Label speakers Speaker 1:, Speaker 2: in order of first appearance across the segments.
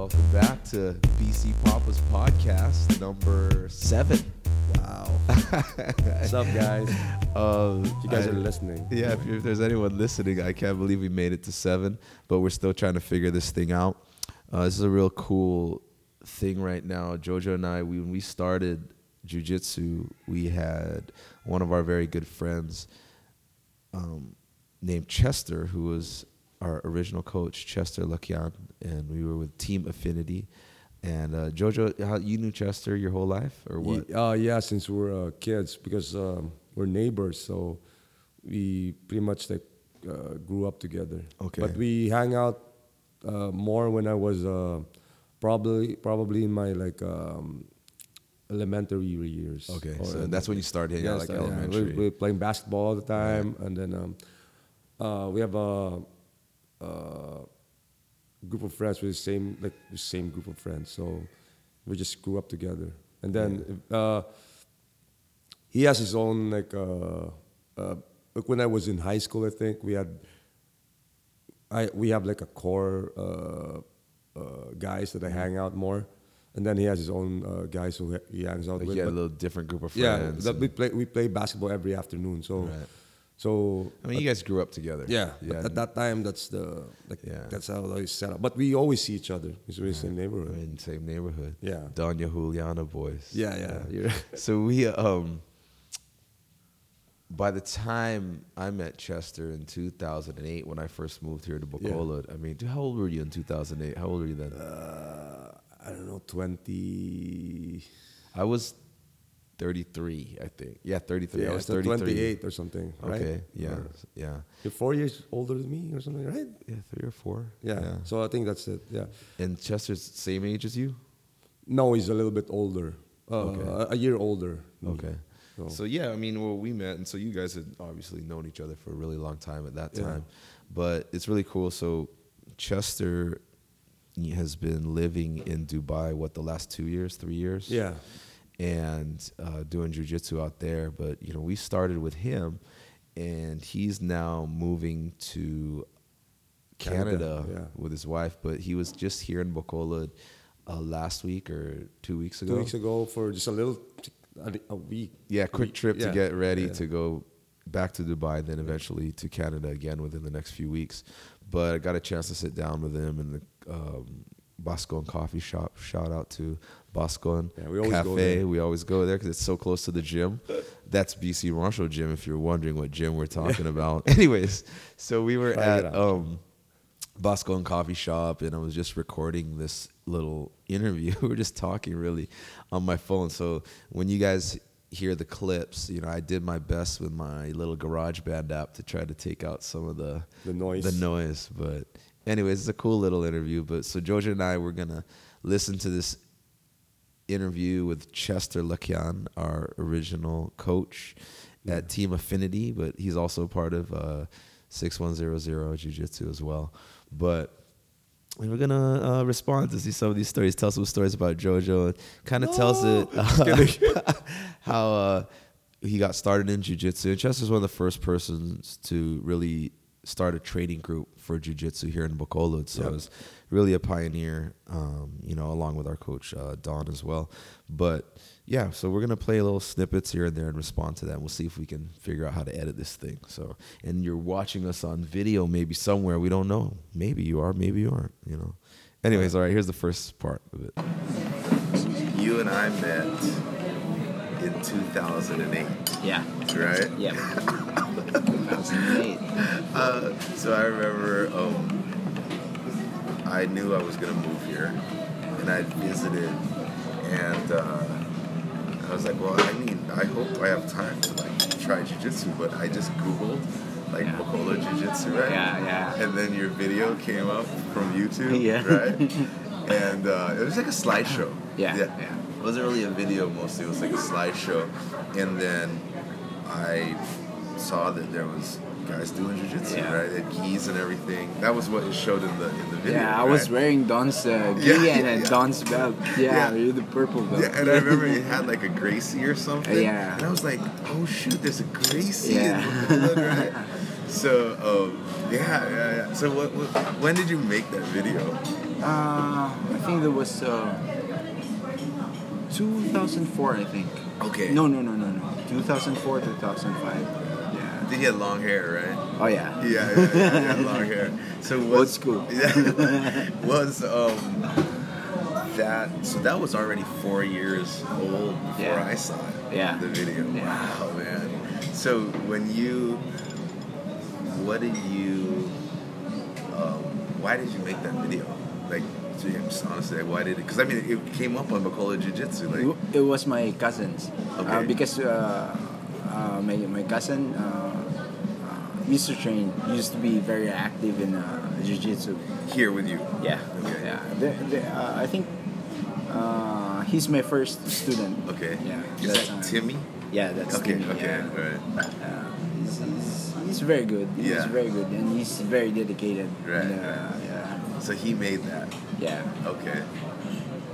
Speaker 1: welcome back to BC Papa's podcast number seven.
Speaker 2: Wow. What's up, guys?
Speaker 1: Um,
Speaker 2: You guys
Speaker 1: I-
Speaker 2: are listening.
Speaker 1: Yeah, if, if there's anyone listening, I can't believe we made it to seven, but we're still trying to figure this thing out. Uh, this is a real cool thing right now. Jojo and I, we, when we started jujitsu, we had one of our very good friends um, named Chester, who was our original coach, Chester Lakian, and we were with Team Affinity. And uh, Jojo, how you knew Chester your whole life, or what?
Speaker 2: Uh, yeah, since we were uh, kids, because um, we're neighbors, so we pretty much like uh, grew up together.
Speaker 1: Okay.
Speaker 2: But we hang out uh, more when I was uh, probably probably in my like um, elementary years.
Speaker 1: Okay, so that's when you started hanging out, like
Speaker 2: uh, yeah,
Speaker 1: elementary.
Speaker 2: We, we're playing basketball all the time, and then um, uh, we have a, a group of friends with the same like the same group of friends. So we just grew up together, and then uh, he has his own like. Uh, uh, like when I was in high school, I think we had. I we have like a core uh, uh, guys that I hang out more, and then he has his own uh, guys who he hangs out
Speaker 1: Like
Speaker 2: with.
Speaker 1: had a little different group of
Speaker 2: yeah,
Speaker 1: friends.
Speaker 2: that we play we play basketball every afternoon. So,
Speaker 1: Right.
Speaker 2: So
Speaker 1: I mean, you guys grew up together.
Speaker 2: yeah,
Speaker 1: yeah.
Speaker 2: At that time, that's the like
Speaker 1: Yeah.
Speaker 2: that's how it was set up. But we always see each other. It's really the same
Speaker 1: I
Speaker 2: neighborhood.
Speaker 1: mean, same neighborhood.
Speaker 2: Yeah.
Speaker 1: Doña Juliana boys.
Speaker 2: Yeah, yeah. You're,
Speaker 1: So we um. By the time I met Chester in 2008, when I first moved here to Bacolod, I mean, how old were you in 2008? How old were you then?
Speaker 2: uh, I don't know, twenty.
Speaker 1: I was 33, I think. Yeah, 33. I
Speaker 2: Yeah,
Speaker 1: was 33.
Speaker 2: twenty-eight or something. Right?
Speaker 1: Okay. Yeah.
Speaker 2: Or-
Speaker 1: yeah.
Speaker 2: you're four years older than me or something, right?
Speaker 1: Yeah, three or four.
Speaker 2: Yeah. So I think that's it. Yeah.
Speaker 1: And Chester's same age as you?
Speaker 2: No, he's a little bit older. Uh,
Speaker 1: Okay.
Speaker 2: a, year older.
Speaker 1: Okay.
Speaker 2: So-
Speaker 1: So yeah, I mean, well, we met, and so you guys had obviously known each other for a really long time at that time,
Speaker 2: Yeah.
Speaker 1: time, but it's really cool. So Chester has been living in Dubai what the last two years, three years,
Speaker 2: Yeah.
Speaker 1: And uh, doing jujitsu out there. But you know, we started with him, and he's now moving to Canada,
Speaker 2: Canada, yeah.
Speaker 1: with his wife. But he was just here in Bacolod uh, last week or two weeks ago.
Speaker 2: Two weeks ago for just a little, a, week.
Speaker 1: Yeah, quick trip to get ready
Speaker 2: yeah.
Speaker 1: to go back to Dubai, then eventually to Canada again within the next few weeks. But I got a chance to sit down with him in the um, and Coffee Shop. Shout out to Boscon
Speaker 2: Yeah, we always
Speaker 1: Cafe.
Speaker 2: go there.
Speaker 1: We always go there because it's so close to the gym. That's BC Marshall Gym. If you're wondering what gym we're talking about. Anyways, so we were
Speaker 2: Try
Speaker 1: at um, Boscon Coffee Shop, and I was just recording this little interview. we were just talking really on my phone. So when you guys hear the clips, you know, I did my best with my little GarageBand app to try to take out some of the
Speaker 2: The noise.
Speaker 1: the noise. But anyways, it's a cool little interview. But so Georgia and I were gonna listen to this interview with Chester Lakian, our original coach at Team Affinity, but he's also part of uh, 6100 Jiu Jitsu as well. But we're gonna uh, respond to see some of these stories, tell some stories about JoJo, and kind of tells it uh, how uh, he got started in jiu-jitsu. And Chester's one of the first persons to really start a training group for jiu-jitsu here in Bacolod. So
Speaker 2: Yep.
Speaker 1: it was really a pioneer, um, you know, along with our coach uh, Don as well. But yeah, so we're gonna play a little snippets here and there and respond to that. And we'll see if we can figure out how to edit this thing. So, and you're watching us on video, maybe somewhere. We don't know. Maybe you are. Maybe you aren't. You know. Anyways, all right. Here's the first part of it. You and I met in 2008,
Speaker 3: Yeah.
Speaker 1: right?
Speaker 3: Yep. 2008.
Speaker 1: Uh, so I remember um, I knew I was gonna move here, and I visited, and uh, I was like, well, I mean, I hope I have time to like try jujitsu, but I just googled like
Speaker 3: Yeah.
Speaker 1: Bacolod Jiu-Jitsu, right?
Speaker 3: Yeah, yeah.
Speaker 1: And then your video came up from YouTube,
Speaker 3: Yeah.
Speaker 1: right? And uh, it was like a slideshow.
Speaker 3: Yeah, yeah.
Speaker 1: It wasn't really a video mostly, it was like a slideshow. And then I saw that there was guys doing jiu-jitsu,
Speaker 3: Yeah.
Speaker 1: right? And gis and everything. That was what it showed in the in the video.
Speaker 3: Yeah, I was wearing Don's uh, gi
Speaker 1: Yeah,
Speaker 3: and
Speaker 1: yeah, yeah.
Speaker 3: Don's belt. Yeah,
Speaker 1: Yeah.
Speaker 3: you're the purple belt.
Speaker 1: Yeah, and I remember it had like a Gracie or something.
Speaker 3: Yeah.
Speaker 1: And I was like, oh shoot, there's a Gracie.
Speaker 3: Yeah.
Speaker 1: In the right? So, um, yeah, yeah, yeah. So, what, what, when did you make that video?
Speaker 3: Uh, I think there was uh, 2004. I think.
Speaker 1: Okay.
Speaker 3: No, no, no, no, no. 2004, 2005.
Speaker 1: He had long hair, right?
Speaker 3: Oh yeah.
Speaker 1: Yeah, yeah, yeah, he had long hair. So
Speaker 3: Old school.
Speaker 1: Yeah, was um that so that was already four years old before
Speaker 3: Yeah.
Speaker 1: I saw it.
Speaker 3: Yeah.
Speaker 1: The video. Wow, man. So when you, what did you, um, why did you make that video? Like, James, honestly, why did it? Because I mean, it came up on Bacolod Jiu Jitsu.
Speaker 3: It
Speaker 1: Like,
Speaker 3: It was my cousins. Uh,
Speaker 1: Okay.
Speaker 3: because uh, uh, my, my cousin, uh, uh, used to train, used to be very active in uh, jiu-jitsu.
Speaker 1: here with you.
Speaker 3: Yeah.
Speaker 1: Okay.
Speaker 3: Yeah. Uh, I think uh, he's my first student.
Speaker 1: Okay.
Speaker 3: Yeah.
Speaker 1: Is
Speaker 3: that
Speaker 1: that. Timmy?
Speaker 3: Yeah, that's
Speaker 1: Okay.
Speaker 3: Timmy,
Speaker 1: okay.
Speaker 3: yeah.
Speaker 1: Right.
Speaker 3: Uh, he's, he's, he's very good. He's
Speaker 1: Yeah.
Speaker 3: very good, and he's very dedicated.
Speaker 1: Right,
Speaker 3: And,
Speaker 1: right.
Speaker 3: Yeah.
Speaker 1: So he made that.
Speaker 3: Yeah.
Speaker 1: Okay.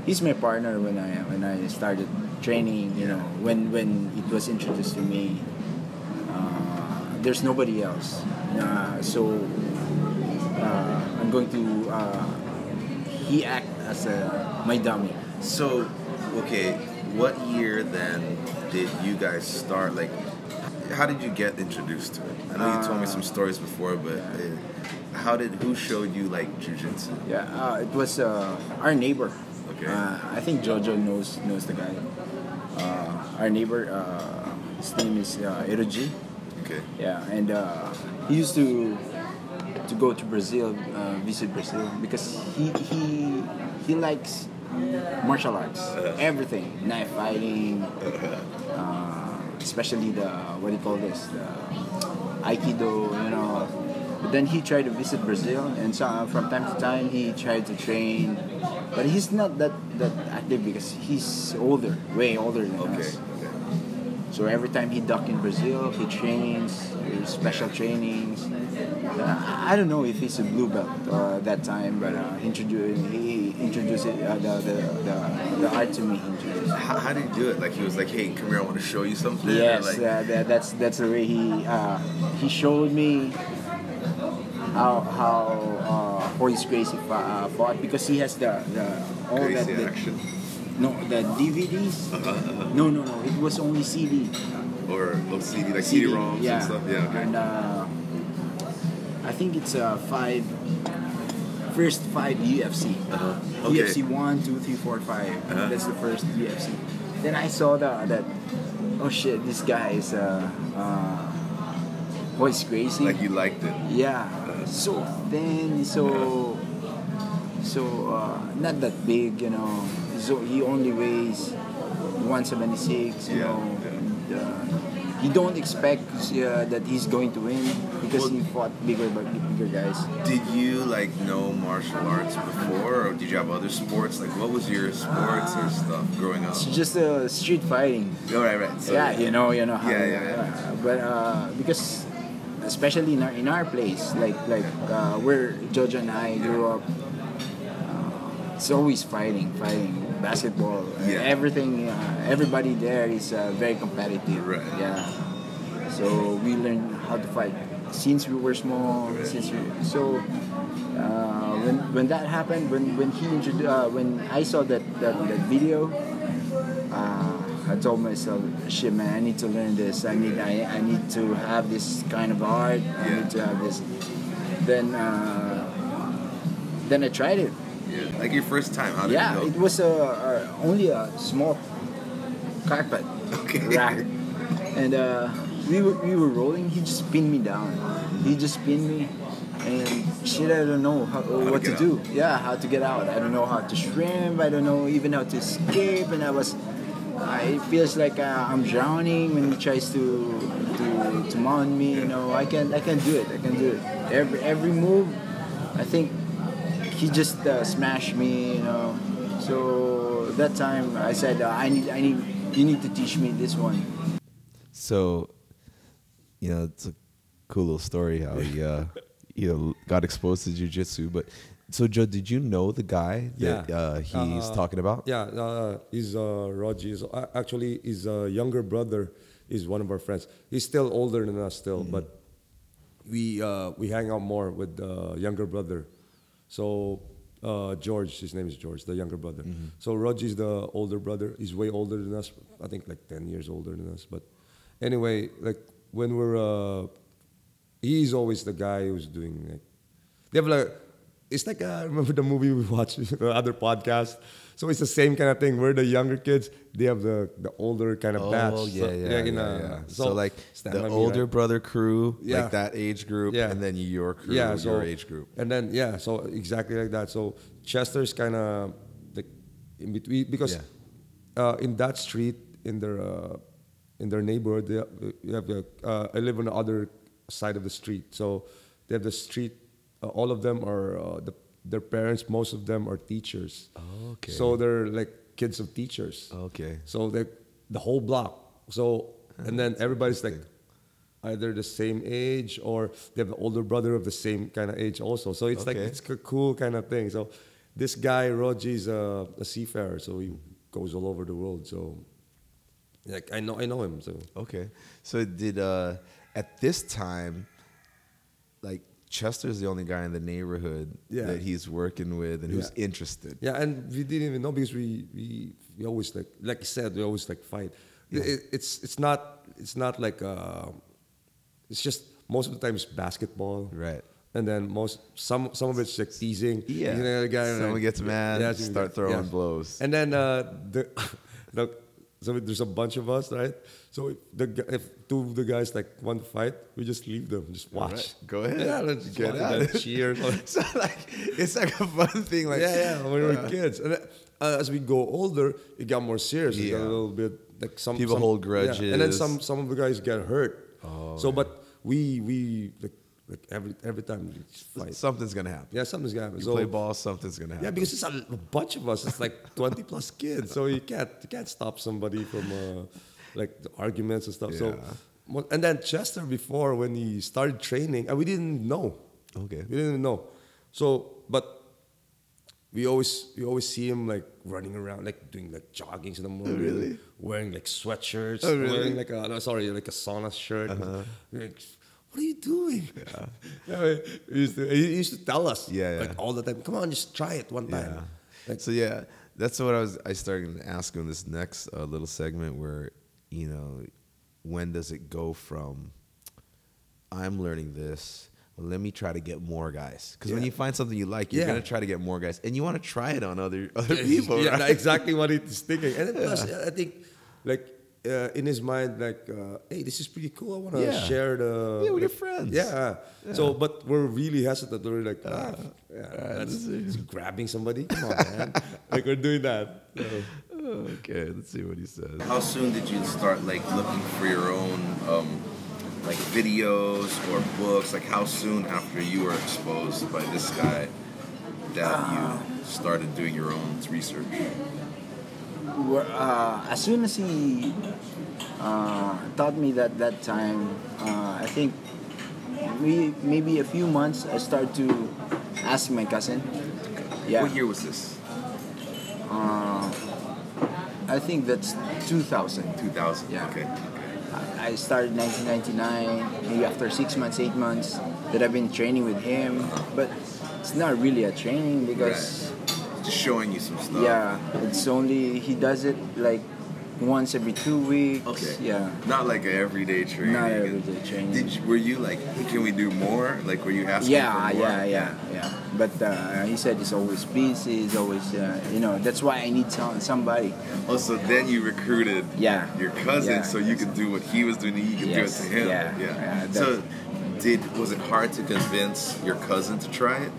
Speaker 3: He's my partner when I when I started training. You know, when when it was introduced to me, uh, there's nobody else. Uh, so uh, I'm going to. Uh, he act as a my dummy.
Speaker 1: So, okay, what year then did you guys start? Like, how did you get introduced to it? I know you told me some stories before, but uh, how did who showed you like jujitsu?
Speaker 3: Yeah, uh, it was uh, our neighbor.
Speaker 1: Okay.
Speaker 3: Uh, I think Jojo knows knows the guy. Uh, our neighbor, uh, his name is uh, Eroji.
Speaker 1: Okay.
Speaker 3: Yeah, and uh, he used to to go to Brazil, uh, visit Brazil because he he he likes martial arts,
Speaker 1: Uh-huh.
Speaker 3: everything, knife fighting, uh, especially the what do you call this, the aikido, you know. But then he tried to visit Brazil, and so from time to time he tried to train, but he's not that that active because he's older, way older than
Speaker 1: Okay.
Speaker 3: us.
Speaker 1: Okay.
Speaker 3: So every time he duck in Brazil, he trains, there's special trainings. Uh, I don't know if he's a blue belt uh, that time, but uh, he introduced he introduced it, uh, the, the, the the art to me. Introduced.
Speaker 1: How, how did he do it? Like he was like, "Hey, come here, I want to show you something."
Speaker 3: Yes,
Speaker 1: Like,
Speaker 3: uh, that, that's that's the way he uh, he showed me how how Royce Gracie fought, uh, fought because he has the, the all that the,
Speaker 1: action.
Speaker 3: no the DVDs.
Speaker 1: Uh-huh, uh-huh.
Speaker 3: No, no, no. It was only CD.
Speaker 1: Or little CD, like CD, ROMs
Speaker 3: yeah.
Speaker 1: and stuff. Yeah. Okay.
Speaker 3: And uh, I think it's uh, five, first five UFC.
Speaker 1: Uh-huh. Okay.
Speaker 3: UFC one, two, three, four, five.
Speaker 1: Uh-huh.
Speaker 3: That's the first UFC. Then I saw the, that, oh shit, this guy is uh, uh, Royce Gracie.
Speaker 1: Like you liked it.
Speaker 3: yeah, so thin, so so uh, not that big, you know. So he only weighs 176, you
Speaker 1: Yeah,
Speaker 3: know.
Speaker 1: yeah.
Speaker 3: And, uh, you don't expect uh, that he's going to win because
Speaker 1: Well-
Speaker 3: he fought bigger but bigger guys.
Speaker 1: Did you like know martial arts before, or did you have other sports? Like, what was your sports or stuff growing up?
Speaker 3: It's just uh, street fighting.
Speaker 1: Oh, right, right. So,
Speaker 3: yeah, you know, you know how.
Speaker 1: Yeah, yeah, yeah.
Speaker 3: but uh, because especially in our in our place, like like uh, where Jojo and I grew up, uh, it's always fighting, fighting, basketball,
Speaker 1: Yeah.
Speaker 3: everything. Uh, everybody there is uh, very competitive.
Speaker 1: Right.
Speaker 3: Yeah. So we learned how to fight since we were small. Since we, so. Uh, when, when that happened, when when he introduced, uh, when I saw that that, that video, uh, I told myself, shit, man, I need to learn this. I need, I, I need to have this kind of art. I
Speaker 1: Yeah.
Speaker 3: need to have this. Then, uh, then I tried it.
Speaker 1: Yeah. Like your first time, how did
Speaker 3: yeah,
Speaker 1: it
Speaker 3: it
Speaker 1: go?
Speaker 3: was a, a only a small carpet
Speaker 1: Okay.
Speaker 3: rack, and uh, we were we were rolling. He just pinned me down. He just pinned me. And shit, I don't know how,
Speaker 1: to
Speaker 3: what to
Speaker 1: get
Speaker 3: do. Yeah, how to get out. I don't know how to shrimp. I don't know even how to escape. And I was, uh, it feels like uh, I'm drowning when he tries to to to mount me. You know, I can I can do it. I can do it. Every every move, I think he just uh, smashed me. You know, so that time I said uh, I need I need you need to teach me this one.
Speaker 1: So, you know, it's a cool little story how he, uh, you know, got exposed to jujitsu. But so, Joe, did you know the guy that
Speaker 2: Yeah.
Speaker 1: uh, he's
Speaker 2: Uh,
Speaker 1: talking about?
Speaker 2: Yeah, uh, he's uh, Roger. He's, uh, actually, his uh, younger brother is one of our friends. He's still older than us, still, but we uh, we hang out more with the younger brother. So uh, George, his name is George, the younger brother.
Speaker 1: Mm-hmm.
Speaker 2: So Roger is the older brother. He's way older than us. I think like ten years older than us. But anyway, like when we're, uh, he's always the guy who's doing like. They have like, it's like uh, remember the movie we watched, the other podcast. So it's the same kind of thing. We're the younger kids. They have the the older kind of
Speaker 1: Oh
Speaker 2: batch.
Speaker 1: yeah,
Speaker 2: So,
Speaker 1: yeah, yeah,
Speaker 2: you know,
Speaker 1: yeah. So, like
Speaker 2: Stand
Speaker 1: the older
Speaker 2: right?
Speaker 1: brother crew,
Speaker 2: Yeah.
Speaker 1: like that age group,
Speaker 2: Yeah.
Speaker 1: and then your crew,
Speaker 2: yeah,
Speaker 1: your age group.
Speaker 2: and then yeah, so exactly like that. So Chester's kind of like in between because uh, in that street in their uh, in their neighborhood, they have, you have uh, I live on the other side of the street, so they have the street. Uh, all of them are uh, the, their parents. Most of them are teachers.
Speaker 1: Okay.
Speaker 2: So they're like kids of teachers.
Speaker 1: Okay.
Speaker 2: So they the whole block. So and then everybody's like either the same age or they have an older brother of the same kind of age also. So it's like it's a cool kind of thing. So this guy Roger is a, a seafarer, so he goes all over the world. So like I know I know him. So
Speaker 1: Okay. So did uh at this time like Chester's the only guy in the neighborhood
Speaker 2: Yeah.
Speaker 1: that he's working with and who's
Speaker 2: Yeah.
Speaker 1: interested.
Speaker 2: yeah, and we didn't even know because we we, we always like like I said we always like fight. It, it's it's not it's not like uh, it's just most of the time it's basketball.
Speaker 1: Right.
Speaker 2: And then most some some of it's like teasing.
Speaker 1: Yeah.
Speaker 2: You know, the guy
Speaker 1: Someone
Speaker 2: like-
Speaker 1: gets mad,
Speaker 2: Yeah,
Speaker 1: start throwing blows.
Speaker 2: And then uh, the, the so there's a bunch of us, right? So if the if two of the guys like want to fight, we just leave them, just watch.
Speaker 1: Right. Go ahead.
Speaker 2: Yeah, let's
Speaker 1: Get
Speaker 2: watch
Speaker 1: at
Speaker 2: and
Speaker 1: it.
Speaker 2: cheer.
Speaker 1: so like it's like a fun thing like
Speaker 2: yeah, yeah, when we were kids. And uh, as we go older, it got more serious. It got
Speaker 1: Yeah.
Speaker 2: a little bit like some
Speaker 1: People
Speaker 2: some-
Speaker 1: hold
Speaker 2: yeah. And then some some of the guys get hurt.
Speaker 1: Oh,
Speaker 2: so, but we we like like every every time we fight.
Speaker 1: something's gonna happen.
Speaker 2: Yeah, something's gonna happen.
Speaker 1: You
Speaker 2: so,
Speaker 1: play ball, something's gonna happen.
Speaker 2: Yeah, because it's a, a bunch of us. It's like twenty plus kids, so you can't you can't stop somebody from uh, like the arguments and stuff. So,
Speaker 1: Yeah.
Speaker 2: mo- and then Chester before when he started training, and we didn't know.
Speaker 1: Okay.
Speaker 2: we didn't know. So, but we always we always see him like running around, like doing like joggings in the morning,
Speaker 1: really?
Speaker 2: wearing like sweatshirts,
Speaker 1: Oh, really? Uh-huh.
Speaker 2: wearing like a no, sorry, like a sauna shirt. Like, what are you doing? Yeah. he, used to, he used to tell us,
Speaker 1: Yeah, yeah.
Speaker 2: like all the time. Come on, just try it one time.
Speaker 1: Yeah.
Speaker 2: Like,
Speaker 1: so yeah, that's what I was. I started to ask in this next uh, little segment where you know, when does it go from I'm learning this. well, Let me try to get more guys because when you find something you like, you're
Speaker 2: Yeah.
Speaker 1: gonna try to get more guys, and you want to try it on other other people.
Speaker 2: yeah,
Speaker 1: right?
Speaker 2: exactly what he's thinking. And then plus, I think, like uh, in his mind, like, uh, hey, this is pretty cool. I want to
Speaker 1: Yeah.
Speaker 2: share the
Speaker 1: Yeah, with your friends.
Speaker 2: Yeah. So, but we're really hesitant. We're like, ah, yeah,
Speaker 1: uh,
Speaker 2: that's,
Speaker 1: this
Speaker 2: grabbing somebody. Come on, man. like we're doing that. So,
Speaker 1: okay, let's see what he says.
Speaker 4: How soon did you start like looking for your own um, like videos or books? Like how soon after you were exposed by this guy that you started doing your own research?
Speaker 3: Uh, as soon as he uh, taught me that that time, uh, I think we maybe a few months I started to ask my cousin. Yeah,
Speaker 4: What year was this?
Speaker 3: I think that's 2000.
Speaker 4: 2000.
Speaker 3: Yeah.
Speaker 4: Okay.
Speaker 3: I started 1999, maybe after six months, eight months that I've been training with him. But it's not really a training because,
Speaker 4: Just showing you some stuff.
Speaker 3: yeah, it's only, he does it like once every two weeks.
Speaker 4: Okay.
Speaker 3: Yeah.
Speaker 4: Not like an everyday training.
Speaker 3: Not everyday training.
Speaker 4: Did you, were you like, hey, can we do more? Like, were you asking
Speaker 3: Yeah,
Speaker 4: for more?
Speaker 3: yeah, yeah, yeah. But uh, he said he's always busy. He's always, uh, you know, that's why I need some, somebody.
Speaker 4: Oh, so then you recruited
Speaker 3: Yeah.
Speaker 4: your cousin
Speaker 3: Yeah.
Speaker 4: so you could do what he was doing you could
Speaker 3: Yes,
Speaker 4: do it to him.
Speaker 3: yeah, yeah,
Speaker 4: so did was it hard to convince your cousin to try it?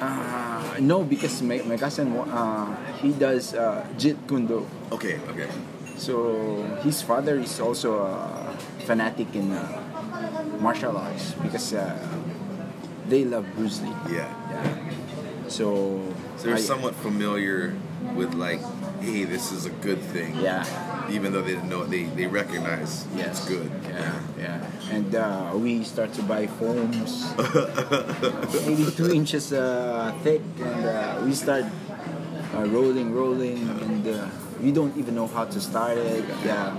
Speaker 3: Uh, no, because my, my cousin, uh, he does uh, Jeet Kune Do.
Speaker 4: Okay, okay.
Speaker 3: So his father is also a fanatic in uh, martial arts because uh, they love Bruce Lee.
Speaker 4: Yeah.
Speaker 3: Yeah. So,
Speaker 4: So they're
Speaker 3: I-
Speaker 4: somewhat familiar with like, hey, this is a good thing.
Speaker 3: Yeah.
Speaker 4: Even though they didn't know it, they, they recognize
Speaker 3: Yes.
Speaker 4: it's good.
Speaker 3: Yeah, yeah. And uh, we start to buy foams, maybe two inches uh, thick, and uh, we start uh, rolling, rolling, and uh, we don't even know how to start it. Yeah.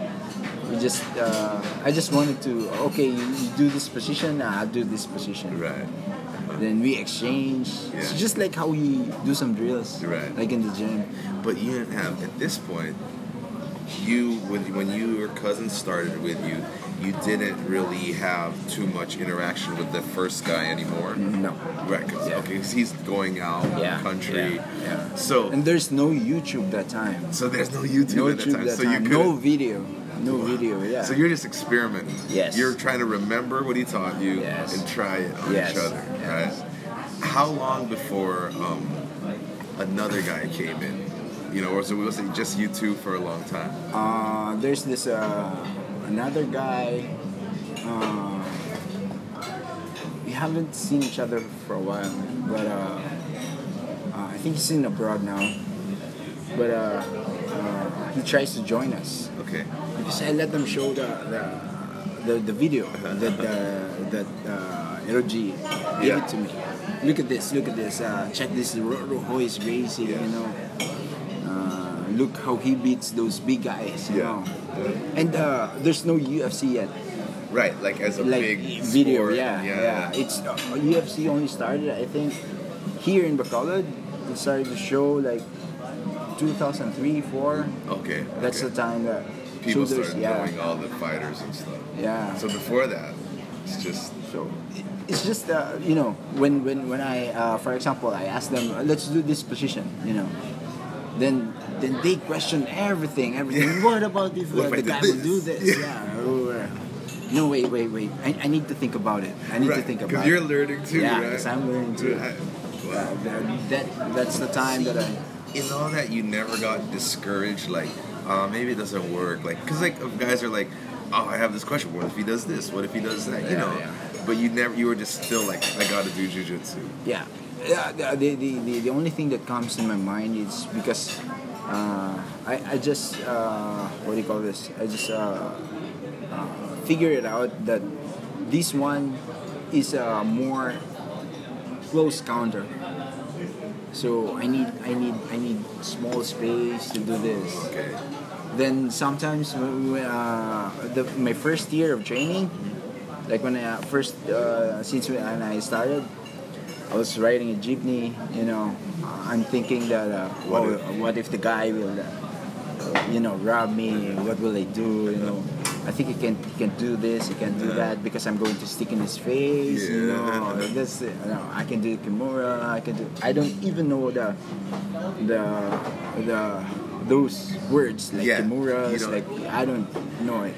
Speaker 3: We just, uh, I just wanted to, okay, you, you do this position, I'll do this position.
Speaker 4: Right.
Speaker 3: Then we exchange. It's
Speaker 1: Yeah.
Speaker 3: just like how we do some drills,
Speaker 1: Right.
Speaker 3: like in the gym.
Speaker 1: But you didn't have at this point. You when when you your cousin started with you, you didn't really have too much interaction with the first guy anymore.
Speaker 3: No.
Speaker 1: Right. 'cause-
Speaker 3: Yeah.
Speaker 1: Okay. Because he's going out
Speaker 3: Yeah,
Speaker 1: country.
Speaker 3: yeah, yeah.
Speaker 1: So
Speaker 3: And there's no YouTube that time.
Speaker 1: so there's no YouTube
Speaker 3: No
Speaker 1: at that time.
Speaker 3: that
Speaker 1: so
Speaker 3: time.
Speaker 1: you
Speaker 3: no
Speaker 1: couldn't-
Speaker 3: video. No video. Yeah.
Speaker 1: So you're just experimenting.
Speaker 3: Yes.
Speaker 1: You're trying to remember what he taught you
Speaker 3: Yes.
Speaker 1: and try it on
Speaker 3: Yes.
Speaker 1: each other,
Speaker 3: Yes.
Speaker 1: right? How long before um, another guy came in? You know, or so was it just you two for a long time?
Speaker 3: Uh, there's this uh, another guy. Uh, we haven't seen each other for a while, but uh, uh, I think he's in abroad now. But uh, uh, he tries to join us
Speaker 1: Okay.
Speaker 3: because I let them show the the, the, the video that uh, that uh, gave
Speaker 1: Yeah.
Speaker 3: it to me. Look at this! Look at this! Uh, check this! Ro- Ro- How he's racing, you know. Look how he beats those big guys, you
Speaker 1: Yeah.
Speaker 3: know. And uh, there's no UFC yet.
Speaker 1: Right, like as a
Speaker 3: like
Speaker 1: big
Speaker 3: video,
Speaker 1: sport.
Speaker 3: yeah, yeah. yeah, It's uh, UFC only started, I think, here in Bacolod. It started to show like 2003, four.
Speaker 1: Okay.
Speaker 3: That's
Speaker 1: okay.
Speaker 3: the time that
Speaker 1: people
Speaker 3: so
Speaker 1: started
Speaker 3: yeah,
Speaker 1: knowing all the fighters and stuff.
Speaker 3: yeah.
Speaker 1: So before that, it's just
Speaker 3: So it's just uh, you know when when when I uh, for example I ask them let's do this position you know then then they question everything everything what about if
Speaker 1: What
Speaker 3: the guy will do
Speaker 1: this?
Speaker 3: this
Speaker 1: Yeah.
Speaker 3: yeah, no wait wait wait I, I need to think about it I need to think about it.
Speaker 1: because you're learning too,
Speaker 3: yeah
Speaker 1: right?
Speaker 3: because I'm learning too
Speaker 1: Right. Wow.
Speaker 3: that, that that's the time that I
Speaker 1: in all that you never got discouraged like uh, maybe it doesn't work like because like guys are like oh i have this question what if he does this what if he does that you
Speaker 3: Yeah,
Speaker 1: know
Speaker 3: yeah.
Speaker 1: but you never you were just still like i gotta do jujitsu
Speaker 3: Yeah, yeah. The, the, the, the only thing that comes in my mind is because uh, I, I just uh, what do you call this? I just uh, uh, figure it out that this one is a more close counter. So I need I need I need small space to do this.
Speaker 1: okay
Speaker 3: Then sometimes when, uh, the, my first year of training, like when I first uh, since when I started, I was riding a jeepney. You know, I'm thinking that uh,
Speaker 1: What
Speaker 3: what,
Speaker 1: if-
Speaker 3: what if the guy will, uh, you know, rob me? What will I do? You know, I think he can he can do this, he can do that because I'm going to stick in his face. You know, it. You know, I can do Kimura. I can do. I don't even know the the the those words like
Speaker 1: Yeah,
Speaker 3: Kimuras. Like I don't know it.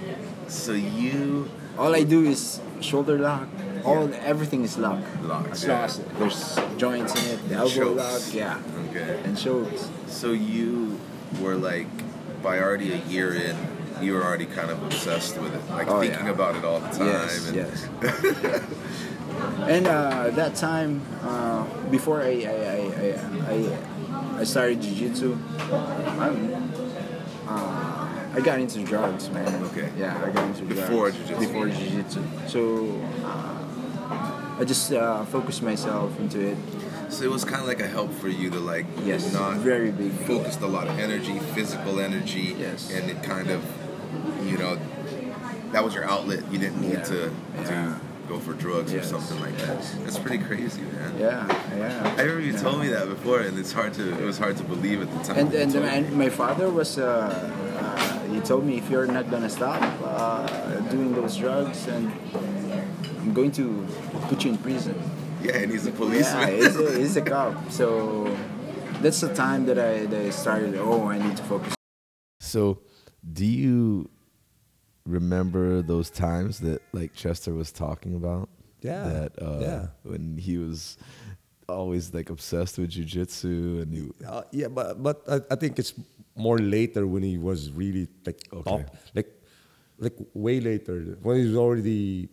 Speaker 1: so you
Speaker 3: All I do is shoulder lock. All everything is lock. As long
Speaker 1: yeah.
Speaker 3: there's joints in it, the elbow
Speaker 1: Chokes.
Speaker 3: lock, yeah,
Speaker 1: okay
Speaker 3: and chokes.
Speaker 1: so you were like by already a year in you were already kind of obsessed with it like
Speaker 3: Oh,
Speaker 1: thinking
Speaker 3: yeah.
Speaker 1: about it all the time
Speaker 3: Yes,
Speaker 1: and
Speaker 3: yes. and uh, that time, uh, before I I, I, I, I, I started jiu-jitsu, uh, I got into drugs, man.
Speaker 1: Okay.
Speaker 3: Yeah, I got into
Speaker 1: Before
Speaker 3: drugs.
Speaker 1: jiu-jitsu.
Speaker 3: Before jiu-jitsu. So uh, I just uh, focused myself into it.
Speaker 1: so it was kind of like a help for you to like
Speaker 3: Yes,
Speaker 1: not
Speaker 3: very big.
Speaker 1: focused a lot of energy, physical energy,
Speaker 3: Yes.
Speaker 1: and it kind of, you know, that was your outlet. You didn't need
Speaker 3: Yeah.
Speaker 1: to,
Speaker 3: Yeah.
Speaker 1: to go for drugs or something like that.
Speaker 3: Yes.
Speaker 1: That's pretty crazy, man.
Speaker 3: Yeah, yeah.
Speaker 1: I remember you
Speaker 3: Yeah.
Speaker 1: told me that before, and it's hard to it was hard to believe at the time.
Speaker 3: And and, and my father was uh, uh, he told me if you're not gonna stop uh, doing those drugs and I'm going to put you in prison.
Speaker 1: yeah, and he's a
Speaker 3: Yeah,
Speaker 1: policeman.
Speaker 3: he's a, he's a cop. So that's the time that I that I started. Oh, I need to focus.
Speaker 5: So, do you remember those times that like Chester was talking about?
Speaker 2: Yeah,
Speaker 5: That uh,
Speaker 2: yeah.
Speaker 5: when he was always like obsessed with jujitsu and you.
Speaker 2: Uh, yeah, but but I, I think it's more later when he was really like
Speaker 5: Okay.
Speaker 2: top, like like way later when he was already like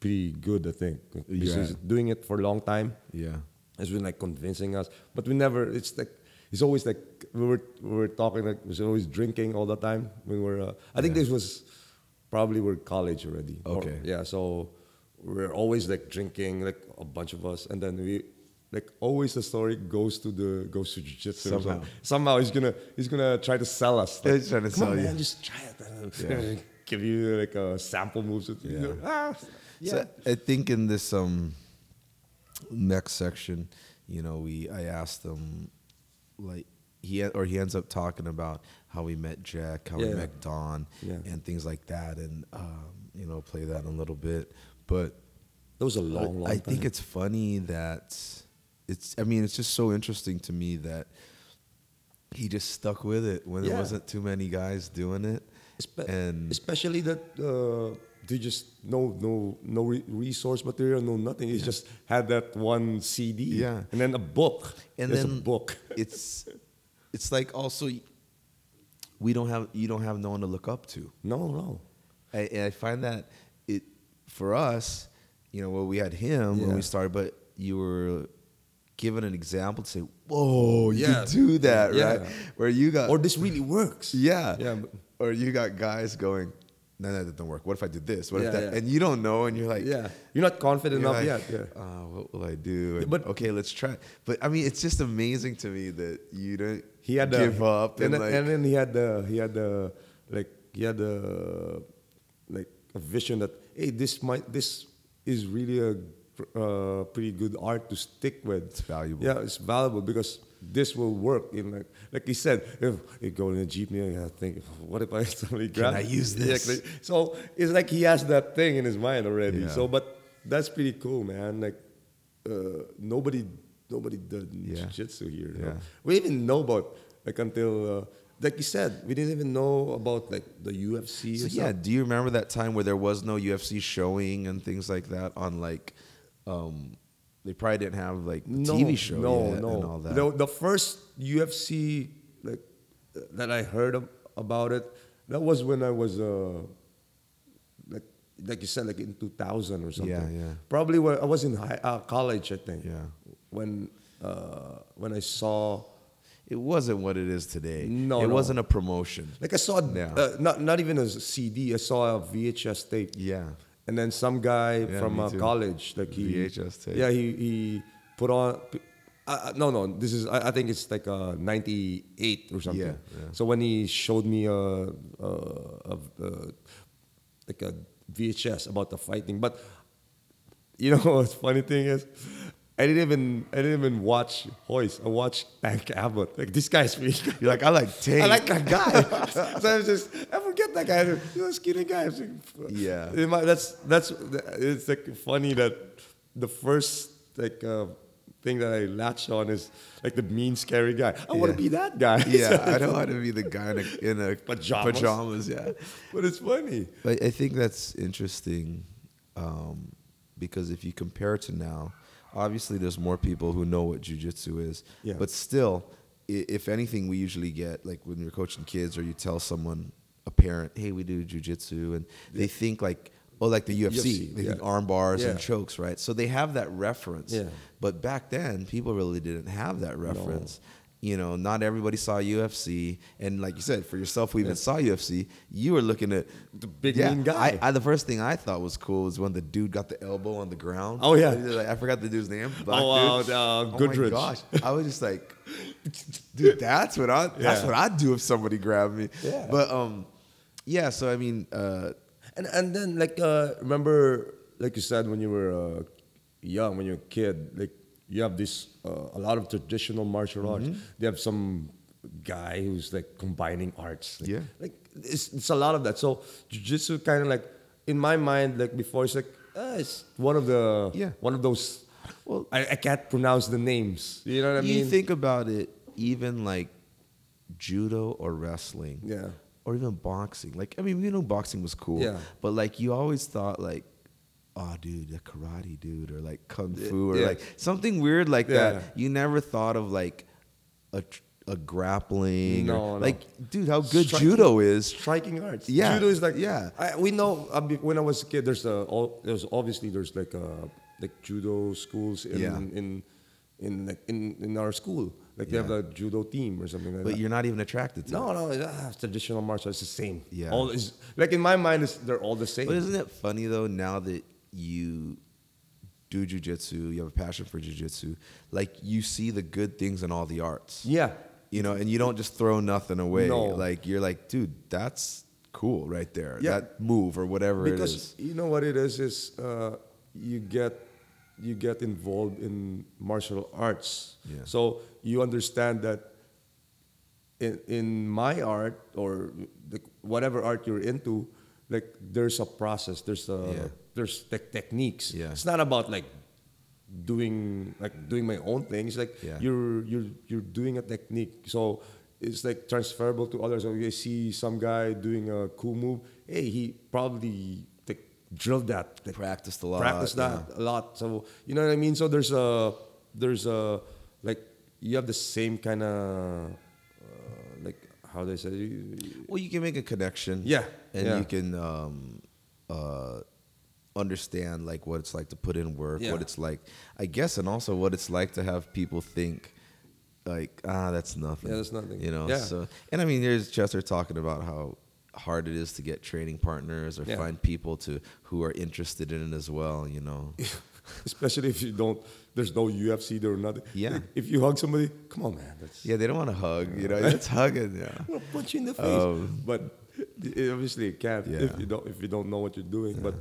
Speaker 2: pretty good. I think because
Speaker 5: Yeah.
Speaker 2: he's doing it for a long time.
Speaker 5: Yeah.
Speaker 2: He's been like convincing us, but we never. It's like he's always like we were we were talking like he was always drinking all the time we were. Uh, I think
Speaker 5: Yeah.
Speaker 2: this was probably we're college already. Or-
Speaker 5: Okay.
Speaker 2: yeah, so we're always like drinking like a bunch of us, and then we. Like always, the story goes to the goes to jiu-jitsu. or
Speaker 5: Somehow.
Speaker 2: somehow he's gonna he's gonna try to sell us.
Speaker 5: Yeah,
Speaker 2: Like,
Speaker 5: he's trying to
Speaker 2: Come on,
Speaker 5: sell you."
Speaker 2: man, just try it.
Speaker 5: Yeah.
Speaker 2: Give you like a sample moves. You know, ah, yeah.
Speaker 5: So I think in this um
Speaker 1: next section, you know, we I asked him like he or he ends up talking about how we met Jack, how we
Speaker 2: Yeah.
Speaker 1: met Don,
Speaker 2: Yeah.
Speaker 1: and things like that, and um, you know, play that in a little bit. But
Speaker 2: That was a long, long
Speaker 1: I think it's funny that it's. I mean, it's just so interesting to me that he just stuck with it when there wasn't too many guys doing it,
Speaker 2: Espe-
Speaker 1: and
Speaker 2: especially that uh, they just no no no re- resource material, no nothing. He just had that one CD,
Speaker 1: Yeah.
Speaker 2: and then a book,
Speaker 1: and
Speaker 2: There's
Speaker 1: then
Speaker 2: a book.
Speaker 1: it's it's like also we don't have you don't have no one to look up to.
Speaker 2: No, no,
Speaker 1: I, and I find that it for us, you know, well, we had him when we started, but you were given an example to say, "Whoa, you
Speaker 2: Yeah.
Speaker 1: do that,
Speaker 2: Yeah.
Speaker 1: right?" Where you got
Speaker 2: or this really works.
Speaker 1: yeah,
Speaker 2: Yeah,
Speaker 1: or you got guys going, "No, that don't work. What if I do this? What if that?"
Speaker 2: yeah.
Speaker 1: And you don't know, and you're like,
Speaker 2: yeah. You're not confident
Speaker 1: you're
Speaker 2: enough
Speaker 1: like,
Speaker 2: yet. Yeah.
Speaker 1: "Uh, what will I do? And,
Speaker 2: But-
Speaker 1: okay, let's try. But I mean, it's just amazing to me that you don't
Speaker 2: he had the,
Speaker 1: give up
Speaker 2: and,
Speaker 1: and,
Speaker 2: then,
Speaker 1: like,
Speaker 2: and then he had the he had the like he had the like a vision that hey this might this is really a uh, pretty good art to stick with
Speaker 1: It's valuable.
Speaker 2: yeah it's valuable because this will work in like like he said if you go in a jeepney I think what if I suddenly grab Can
Speaker 1: I use this?
Speaker 2: can I- so it's like he has that thing in his mind already
Speaker 1: Yeah.
Speaker 2: so but that's pretty cool man like uh, nobody nobody does
Speaker 1: Yeah.
Speaker 2: jiu-jitsu here you know?
Speaker 1: Yeah.
Speaker 2: we even know about like until uh, like you said we didn't even know about like the UFC
Speaker 1: So yeah, do you remember that time where there was no UFC showing and things like that on like, um, they probably didn't have like the
Speaker 2: no,
Speaker 1: TV show
Speaker 2: no
Speaker 1: yet
Speaker 2: no
Speaker 1: and all that.
Speaker 2: The, the first UFC like that I heard of, about it that was when I was uh like like you said like in 2000 or something
Speaker 1: Yeah, yeah.
Speaker 2: probably when I was in high, uh, college I think
Speaker 1: Yeah.
Speaker 2: when uh when I saw
Speaker 1: It wasn't what it is today.
Speaker 2: No,
Speaker 1: it
Speaker 2: no.
Speaker 1: wasn't a promotion.
Speaker 2: Like I saw,
Speaker 1: Yeah.
Speaker 2: uh, not not even a CD. I saw a VHS tape.
Speaker 1: Yeah.
Speaker 2: And then some guy
Speaker 1: Yeah,
Speaker 2: from uh, college, like he
Speaker 1: VHS tape.
Speaker 2: Yeah, he he put on. Uh, no, no. This is I, I think it's like uh, '98 or something.
Speaker 1: Yeah, yeah.
Speaker 2: So when he showed me a, a, a, a like a VHS about the fighting, but you know what's funny thing is. I didn't even I didn't even watch Royce. I watched Tank Abbott. Like this guy's me.
Speaker 1: You're like, I like Tate.
Speaker 2: I like that guy. so I was just, I forget that guy. He's a skinny guy. Like,
Speaker 1: Yeah.
Speaker 2: Might- that's that's it's like funny that the first like uh, thing that I latch on is like the mean, scary guy. I want to be that guy.
Speaker 1: yeah, I don't want to be the guy in a, in a
Speaker 2: Pajamas.
Speaker 1: pajamas. Yeah,
Speaker 2: but it's funny.
Speaker 1: but I think that's interesting um, because if you compare it to now, obviously there's more people who know what jujitsu is.
Speaker 2: Yeah.
Speaker 1: But still, i- if anything, we usually get like when you're coaching kids or you tell someone, a parent, hey, we do jujitsu, and they think like, oh, like the UFC,
Speaker 2: UFC,
Speaker 1: they
Speaker 2: yeah.
Speaker 1: think arm bars and chokes, right? So they have that reference.
Speaker 2: Yeah.
Speaker 1: But back then, people really didn't have that reference. You know, not everybody saw UFC, and like you said, for yourself, we even saw UFC, you were looking at
Speaker 2: The big mean guy.
Speaker 1: I, I, the first thing I thought was cool was when the dude got the elbow on the ground.
Speaker 2: Oh, yeah.
Speaker 1: Like, I forgot the dude's name. Black
Speaker 2: Oh,
Speaker 1: dude.
Speaker 2: uh, uh,
Speaker 1: Oh
Speaker 2: Goodridge.
Speaker 1: my gosh, I was just like, dude, that's what I, that's what I'd do if somebody grabbed me.
Speaker 2: Yeah.
Speaker 1: But um, yeah. So I mean, uh,
Speaker 2: And and then like uh, remember, like you said, when you were uh, young, when you were a kid, like you have this uh, a lot of traditional martial arts.
Speaker 1: Mm-hmm.
Speaker 2: They have some guy who's like combining arts. Like,
Speaker 1: Yeah.
Speaker 2: like it's, it's a lot of that. So jujitsu kind of like in my mind, like before, it's like uh, it's one of the
Speaker 1: Yeah.
Speaker 2: one of those.
Speaker 1: Well-
Speaker 2: I, I can't pronounce the names. You know what I mean?
Speaker 1: you think about it, even like judo or wrestling,
Speaker 2: Yeah.
Speaker 1: or even boxing. Like I mean, you know boxing was cool,
Speaker 2: Yeah.
Speaker 1: but like you always thought like. Oh, dude, the karate dude, or like kung fu, or
Speaker 2: Yeah.
Speaker 1: like something weird like
Speaker 2: Yeah.
Speaker 1: that. You never thought of like a a grappling, or,
Speaker 2: No, no.
Speaker 1: like dude, how good
Speaker 2: Striking-
Speaker 1: judo is.
Speaker 2: striking arts.
Speaker 1: Yeah,
Speaker 2: judo is like
Speaker 1: yeah.
Speaker 2: I, we know uh, be- when I was a kid. There's a all, there's obviously there's like uh like judo schools in
Speaker 1: Yeah.
Speaker 2: in in like in, in our school. Like they have a judo team or something like
Speaker 1: But
Speaker 2: that.
Speaker 1: But you're not even attracted to it.
Speaker 2: no, no, ah, traditional martial arts is the same.
Speaker 1: Yeah.
Speaker 2: all is like in my mind is they're all the same.
Speaker 1: But isn't it funny though? Now that you do jujitsu, you have a passion for jujitsu. Like you see the good things in all the arts.
Speaker 2: yeah,
Speaker 1: You know, and you don't just throw nothing away.
Speaker 2: No.
Speaker 1: Like you're like, dude, that's cool right there.
Speaker 2: Yeah.
Speaker 1: That move or whatever it
Speaker 2: because
Speaker 1: is.
Speaker 2: you know what it is is uh, you get you get involved in martial arts.
Speaker 1: Yeah.
Speaker 2: So you understand that in in my art or the, whatever art you're into, like there's a process. There's a
Speaker 1: Yeah.
Speaker 2: There's tech techniques.
Speaker 1: Yeah.
Speaker 2: It's not about like doing like doing my own thing. It's like
Speaker 1: Yeah.
Speaker 2: you're you're you're doing a technique. So it's like transferable to others. So you see some guy doing a cool move. Hey, he probably like, drilled that. Like,
Speaker 1: Practiced a lot,
Speaker 2: Practiced that a lot. So you know what I mean. So there's a there's a like you have the same kind of uh, like how they say.
Speaker 1: Well, you can make a connection.
Speaker 2: Yeah,
Speaker 1: and
Speaker 2: yeah.
Speaker 1: you can um, uh, understand like what it's like to put in work,
Speaker 2: Yeah.
Speaker 1: what it's like, I guess, and also what it's like to have people think like, ah, that's nothing.
Speaker 2: Yeah, that's nothing.
Speaker 1: You know.
Speaker 2: Yeah.
Speaker 1: So, and I mean, there's Chester talking about how hard it is to get training partners or
Speaker 2: Yeah.
Speaker 1: find people to who are interested in it as well. You know.
Speaker 2: Especially if you don't, there's no UFC there or nothing.
Speaker 1: Yeah.
Speaker 2: If you hug somebody, come on, man. That's,
Speaker 1: yeah, they don't want to hug. You know, it's hugging. Yeah.
Speaker 2: I'm gonna punch you in the face.
Speaker 1: Um,
Speaker 2: but obviously it can't
Speaker 1: Yeah.
Speaker 2: if you don't if you don't know what you're doing. But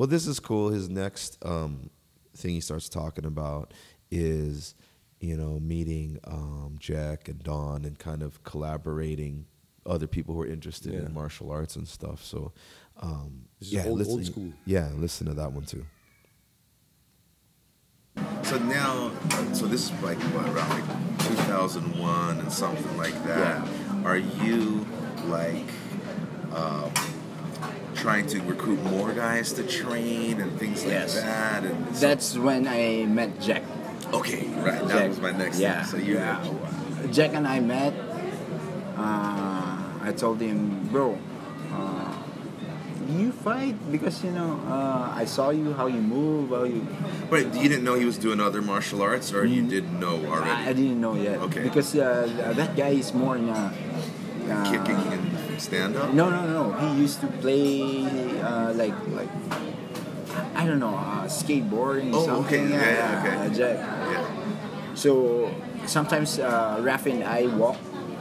Speaker 1: Well, this is cool. His next um, thing he starts talking about is, you know, meeting um, Jack and Don and kind of collaborating other people who are interested
Speaker 2: Yeah.
Speaker 1: in martial arts and stuff. So, um,
Speaker 2: This is
Speaker 1: yeah,
Speaker 2: old-
Speaker 1: listen,
Speaker 2: old school.
Speaker 1: Yeah, listen to that one too.
Speaker 4: So now, so this is like what, around like 2001 and something like that. Are you like um, trying to recruit more guys to train and things like
Speaker 3: Yes.
Speaker 4: that? And so-
Speaker 3: That's when I met Jack.
Speaker 4: okay, right. That was my next
Speaker 3: yeah,
Speaker 4: thing. So you,
Speaker 3: yeah. Jack and I met. Uh, I told him, bro, uh, you fight because you know uh, I saw you how you move, how you.
Speaker 4: but you didn't know he was doing other martial arts, or you did know
Speaker 3: I, I didn't know yet.
Speaker 4: Okay.
Speaker 3: Because uh, that guy is more in a. Uh,
Speaker 4: Kicking and stand up.
Speaker 3: No, no, no. He used to play uh, like like I don't know uh, skateboarding.
Speaker 4: Oh,
Speaker 3: something.
Speaker 4: okay. Yeah, yeah, okay.
Speaker 3: Jack.
Speaker 4: Yeah.
Speaker 3: So sometimes uh, Raf and I walk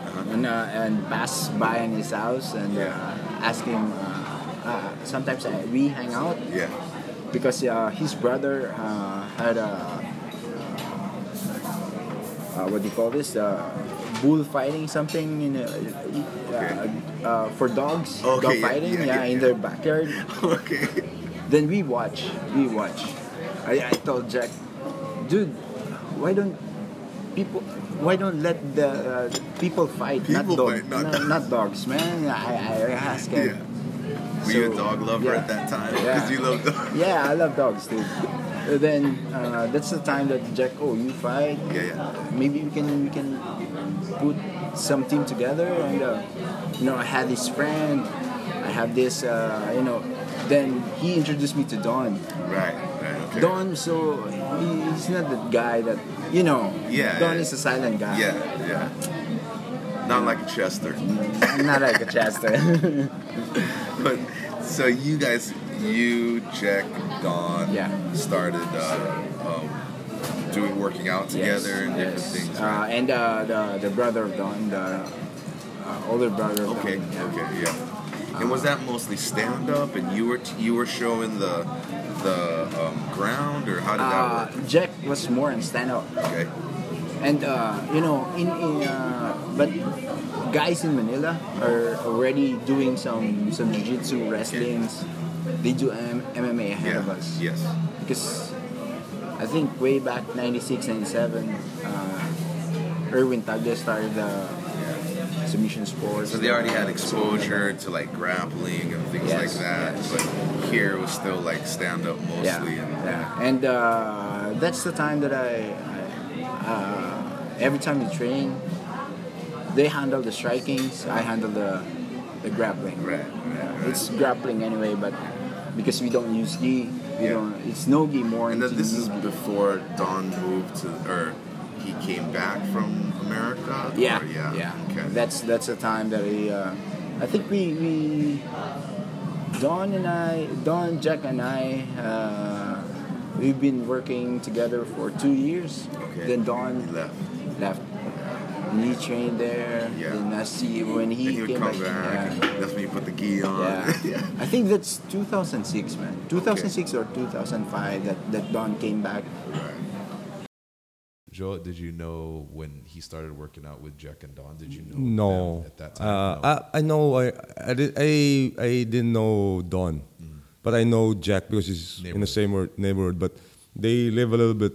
Speaker 4: Uh-huh.
Speaker 3: and, uh, and pass by in his house and uh, ask him. Uh, uh, sometimes uh, we hang out
Speaker 4: Yeah.
Speaker 3: because uh, his brother uh, had a uh, what do you call this? Uh, bullfighting something in a, uh, uh, for dogs,
Speaker 4: Okay,
Speaker 3: dog
Speaker 4: yeah,
Speaker 3: fighting,
Speaker 4: yeah,
Speaker 3: yeah,
Speaker 4: yeah,
Speaker 3: in their backyard.
Speaker 4: okay.
Speaker 3: Then we watch, we watch. I, I told Jack, dude, why don't people, why don't let the uh, people fight,
Speaker 4: People
Speaker 3: not dogs,
Speaker 4: fight, not
Speaker 3: no,
Speaker 4: dogs."
Speaker 3: not dogs, man. I, I asked him.
Speaker 4: Yeah. Were you a dog lover
Speaker 3: yeah.
Speaker 4: at that time?
Speaker 3: Yeah.
Speaker 4: Because you love dogs.
Speaker 3: Yeah, I love dogs, dude. Then uh, that's the time that Jack, oh, you fight.
Speaker 4: Yeah, yeah.
Speaker 3: Maybe we can we can put some team together, and uh, you know, I had this friend. I have this, uh, you know. Then he introduced me to Don.
Speaker 4: Right, right, okay.
Speaker 3: Don, so he, he's not the guy that you know.
Speaker 4: Yeah,
Speaker 3: Don
Speaker 4: yeah.
Speaker 3: is a silent guy.
Speaker 4: Yeah, yeah. Not like a Chester.
Speaker 3: Not like a Chester.
Speaker 4: But so you guys, you, Jack, Don,
Speaker 3: Yeah.
Speaker 4: started uh, doing working out together and different
Speaker 3: yes.
Speaker 4: things.
Speaker 3: Uh, and uh, the the brother of Don, the uh, older brother of
Speaker 4: okay,
Speaker 3: Don. yeah.
Speaker 4: okay, yeah. And was that mostly stand up, and you were you were showing the the um, ground, or how did
Speaker 3: Uh,
Speaker 4: that work?
Speaker 3: Jack was more in stand up,
Speaker 4: Okay,
Speaker 3: and uh, you know, in, in uh, but guys in Manila are already doing some some jiu-jitsu wrestlings. They do M- MMA ahead
Speaker 4: yeah,
Speaker 3: of us
Speaker 4: yes,
Speaker 3: because I think way back 96, 97, uh, Erwin Tagle started the submission sports.
Speaker 4: so they already had exposure to like grappling and things
Speaker 3: Yes,
Speaker 4: like that,
Speaker 3: yes.
Speaker 4: but here it was still like stand up
Speaker 3: Yeah,
Speaker 4: mostly. and,
Speaker 3: yeah. And uh, that's the time that I, I uh, every time we train, they handle the strikings, I handle the the grappling.
Speaker 4: Right, right, right.
Speaker 3: It's grappling anyway, but because we don't use gi, we
Speaker 4: Yeah.
Speaker 3: don't, it's no gi more.
Speaker 4: And then this is before Don moved to, or he came back from America.
Speaker 3: yeah,
Speaker 4: Or, yeah,
Speaker 3: yeah.
Speaker 4: Okay.
Speaker 3: That's that's the time that he. Uh, I think we we. Don and I, Don, Jack and I, uh, we've been working together for two years.
Speaker 4: okay.
Speaker 3: Then
Speaker 4: He
Speaker 3: Don
Speaker 4: left.
Speaker 3: left. And he trained there.
Speaker 4: Yeah.
Speaker 3: And I see when he,
Speaker 4: and he
Speaker 3: came back.
Speaker 4: back.
Speaker 3: yeah.
Speaker 4: that's when you put the gi on.
Speaker 3: Yeah. I think that's 2006, man. 2006 or 2005 that, that Don came back.
Speaker 1: Joe, did you know when he started working out with Jack and Don? Did you know
Speaker 2: No.
Speaker 1: at that time?
Speaker 2: Uh,
Speaker 1: No.
Speaker 2: I, I know I I, did, I I didn't know Don, but I know Jack because he's in the same neighborhood. But they live a little bit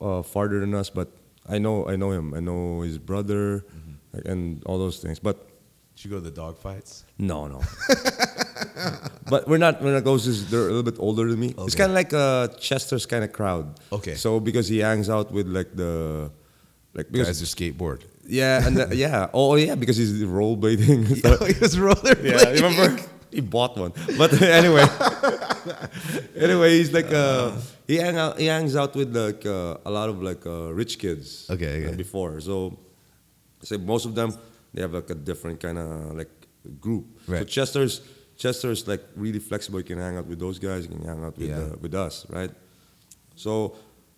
Speaker 2: uh, farther than us. But I know I know him. I know his brother, like, and all those things. But
Speaker 1: Did you go to the dog fights?
Speaker 2: no, no. but we're not we're not close. They're a little bit older than me. It's kind of like a Chester's kind of crowd.
Speaker 1: Okay.
Speaker 2: So because he hangs out with like the like because
Speaker 1: Guys who skateboard.
Speaker 2: yeah and the, yeah oh yeah because he's rollerblading.
Speaker 1: Oh, he was roller.
Speaker 2: Yeah, remember? He bought one. But anyway, anyway, he's like uh, he hang out, he hangs out with like uh, a lot of like uh, rich kids.
Speaker 1: Okay,
Speaker 2: uh,
Speaker 1: okay.
Speaker 2: before, so say most of them they have like a different kind of like group. So
Speaker 1: Right.
Speaker 2: Chester's Chester's like really flexible. You can hang out with those guys. You can hang out with
Speaker 1: Yeah.
Speaker 2: uh, with us, right? So,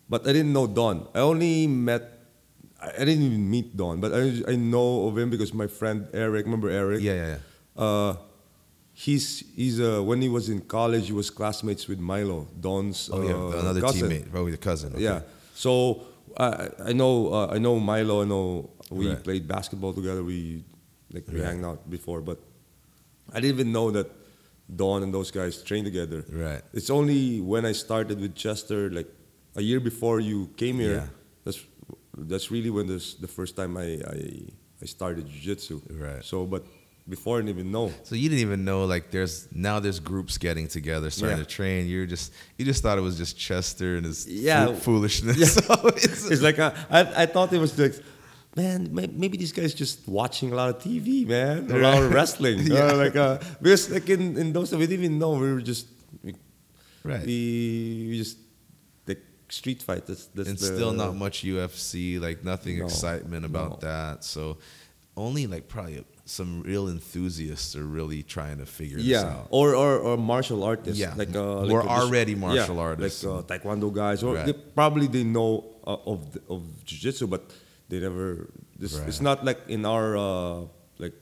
Speaker 2: but I didn't know Don. I only met. I I didn't even meet Don, but I, I know of him because my friend Eric. Remember Eric?
Speaker 1: Yeah, yeah, yeah.
Speaker 2: He's he's uh, when he was in college, he was classmates with Milo, Don's
Speaker 1: Oh, yeah.
Speaker 2: uh,
Speaker 1: Another
Speaker 2: cousin.
Speaker 1: teammate. Oh, your cousin. okay.
Speaker 2: Yeah. So I I know uh, I know Milo. I know we
Speaker 1: Right.
Speaker 2: played basketball together. We like we
Speaker 1: Right.
Speaker 2: hang out before, but I didn't even know that Don and those guys trained together.
Speaker 1: Right.
Speaker 2: It's only when I started with Chester, like a year before you came here.
Speaker 1: Yeah.
Speaker 2: That's that's really when this the first time I I, I started jiu-jitsu.
Speaker 1: Right.
Speaker 2: So, but before I didn't even know.
Speaker 1: So you didn't even know like there's now there's groups getting together starting
Speaker 2: Yeah.
Speaker 1: to train. You're just you just thought it was just Chester and his
Speaker 2: Yeah.
Speaker 1: foo- foolishness.
Speaker 2: Yeah.
Speaker 1: So it's,
Speaker 2: It's like uh, I, I thought it was like, man, maybe these guy's just watching a lot of TV, man, a lot of wrestling.
Speaker 1: Yeah.
Speaker 2: Uh, like uh, because like in, in those we didn't even know we were just we,
Speaker 1: right.
Speaker 2: we, we just the street fight. That's that's
Speaker 1: and
Speaker 2: the,
Speaker 1: still not much UFC, like nothing
Speaker 2: No,
Speaker 1: excitement about
Speaker 2: no.
Speaker 1: that. So only like probably some real enthusiasts are really trying to figure this
Speaker 2: Yeah,
Speaker 1: out.
Speaker 2: or, or or martial artists.
Speaker 1: Yeah.
Speaker 2: like uh,
Speaker 1: Or
Speaker 2: like, uh,
Speaker 1: already
Speaker 2: yeah,
Speaker 1: martial artists.
Speaker 2: like uh, taekwondo guys, or
Speaker 1: Right.
Speaker 2: they, probably they know uh, of the, of jiu-jitsu, but they never. This, It's not like in our uh, like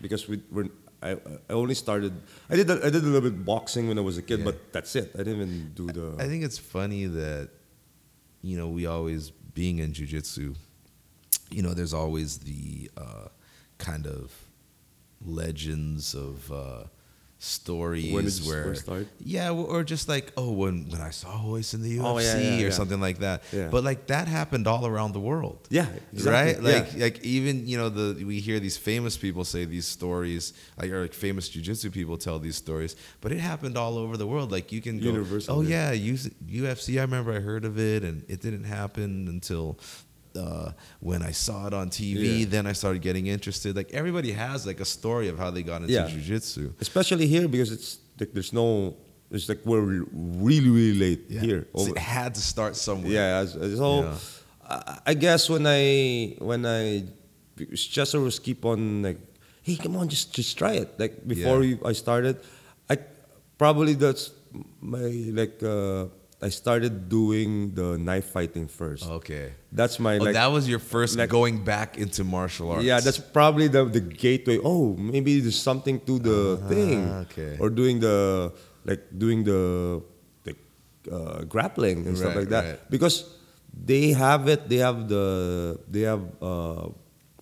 Speaker 2: because we were. I, I only started. I did a, I did a little bit boxing when I was a kid,
Speaker 1: Yeah.
Speaker 2: but that's it. I didn't even do the.
Speaker 1: I think it's funny that you know we always being in jujitsu, you know, there's always the uh, kind of legends of uh, stories where
Speaker 2: start?
Speaker 1: yeah, or just like oh when when I saw Royce in the UFC
Speaker 2: Oh, yeah, yeah,
Speaker 1: or
Speaker 2: yeah.
Speaker 1: something like that. But like that happened all around the world.
Speaker 2: yeah, exactly.
Speaker 1: Right, like like even you know the we hear these famous people say these stories, like or like famous jujitsu people tell these stories, but it happened all over the world. Like you can go,
Speaker 2: Universal,
Speaker 1: oh
Speaker 2: yeah.
Speaker 1: UFC. I remember I heard of it, and it didn't happen until uh, when I saw it on TV.
Speaker 2: Yeah.
Speaker 1: Then I started getting interested. Like everybody has like a story of how they got into
Speaker 2: Yeah.
Speaker 1: jujitsu.
Speaker 2: especially here because it's like there's no. It's like we're really really late
Speaker 1: Yeah.
Speaker 2: here.
Speaker 1: So it had to start somewhere.
Speaker 2: Yeah, so
Speaker 1: Yeah.
Speaker 2: I, I guess when I when I because Chester was keep on like, hey, come on, just just try it. Like before we, I started, I probably that's my like uh, I started doing the knife fighting first.
Speaker 1: Okay.
Speaker 2: That's my
Speaker 1: Oh,
Speaker 2: like.
Speaker 1: that was your first
Speaker 2: like-
Speaker 1: going back into martial arts.
Speaker 2: yeah, that's probably the the gateway. Oh, maybe there's something to the thing.
Speaker 1: Ah, okay.
Speaker 2: Or doing the like doing the like uh, grappling and stuff like that
Speaker 1: right.
Speaker 2: because they have it. They have the they have uh,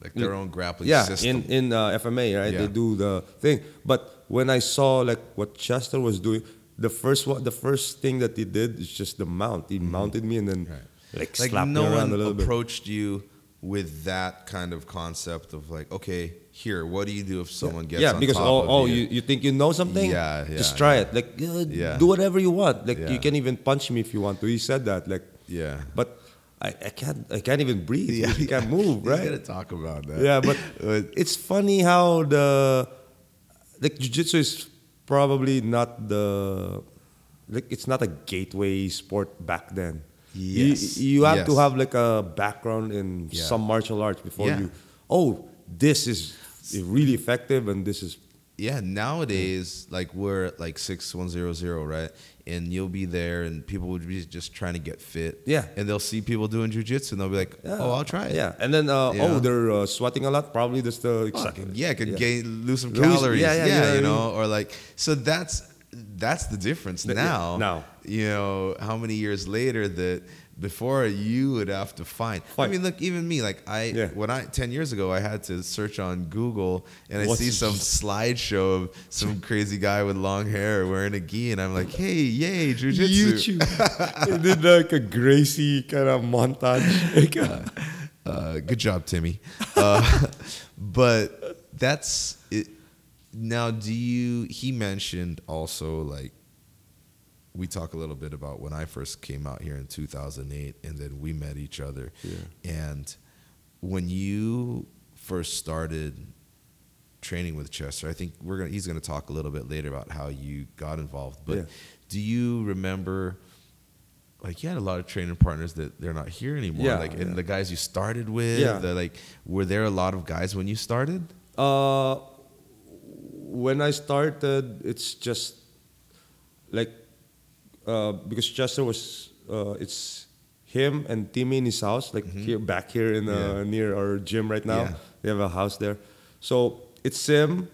Speaker 1: like their own grappling
Speaker 2: yeah
Speaker 1: system.
Speaker 2: in in uh, FMA right.
Speaker 1: Yeah.
Speaker 2: They do the thing. But when I saw like what Chester was doing, the first one, the first thing that he did is just the mount. He mounted me and then
Speaker 1: Mm-hmm. Right.
Speaker 2: like,
Speaker 1: like
Speaker 2: slapped
Speaker 1: no
Speaker 2: me around
Speaker 1: one
Speaker 2: a little bit.
Speaker 1: approached you with that kind of concept of like, okay, here, what do you do if someone gets
Speaker 2: yeah,
Speaker 1: on
Speaker 2: because
Speaker 1: top
Speaker 2: oh,
Speaker 1: of
Speaker 2: oh
Speaker 1: you?
Speaker 2: you, you think you know something?
Speaker 1: Yeah, yeah,
Speaker 2: Just try
Speaker 1: yeah.
Speaker 2: it. Like uh,
Speaker 1: Yeah.
Speaker 2: do whatever you want. Like
Speaker 1: Yeah.
Speaker 2: you can even punch me if you want to. He said that. Like
Speaker 1: yeah,
Speaker 2: but I, I can't I can't even breathe.
Speaker 1: yeah,
Speaker 2: you can't move,
Speaker 1: He's
Speaker 2: right?
Speaker 1: gonna talk about that.
Speaker 2: Yeah, but
Speaker 1: But-
Speaker 2: it's funny how the like jiu-jitsu is probably not the like it's not a gateway sport back then. You-
Speaker 1: Yes,
Speaker 2: You, have to have like a background in
Speaker 1: Yeah.
Speaker 2: some martial arts before
Speaker 1: Yeah.
Speaker 2: you oh, this is really effective and this is
Speaker 1: yeah, nowadays, like we're at like six one zero zero, right? And you'll be there, and people would be just trying to get fit.
Speaker 2: Yeah.
Speaker 1: and they'll see people doing jujitsu, and they'll be like. "Oh, I'll try it."
Speaker 2: Yeah, and then uh,
Speaker 1: Yeah.
Speaker 2: oh, they're uh, sweating a lot. Probably just the
Speaker 1: Fucking- yeah, could
Speaker 2: Yeah.
Speaker 1: gain lose some
Speaker 2: Lose-
Speaker 1: calories.
Speaker 2: yeah,
Speaker 1: Yeah,
Speaker 2: yeah,
Speaker 1: you know, or like so that's that's the difference now.
Speaker 2: now.
Speaker 1: you know how many years later that before you would have to find. I mean, look, even me, like I
Speaker 2: Yeah.
Speaker 1: when I ten years ago, I had to search on Google and I see some slideshow of some crazy guy with long hair wearing a gi, and I'm like, hey, yay, jujitsu.
Speaker 2: YouTube. they did like a Gracie kind of montage. Uh,
Speaker 1: Uh, good job, Timmy. Uh, but that's it. Now, do you? He mentioned also like we talk a little bit about when I first came out here in 2008, and then we met each other.
Speaker 2: Yeah.
Speaker 1: And when you first started training with Chester, I think we're gonna. He's gonna talk a little bit later about how you got involved. But
Speaker 2: Yeah.
Speaker 1: do you remember? Like you had a lot of training partners that they're not here anymore.
Speaker 2: Yeah,
Speaker 1: like and
Speaker 2: yeah.
Speaker 1: the guys you started with.
Speaker 2: Yeah.
Speaker 1: the, like were there a lot of guys when you started?
Speaker 2: Uh, when I started, it's just like uh, because Chester was uh, it's him and Timmy in his house, like here back here in uh,
Speaker 1: Mm-hmm. Yeah.
Speaker 2: near our gym right now.
Speaker 1: Yeah.
Speaker 2: They have a house there, so it's him,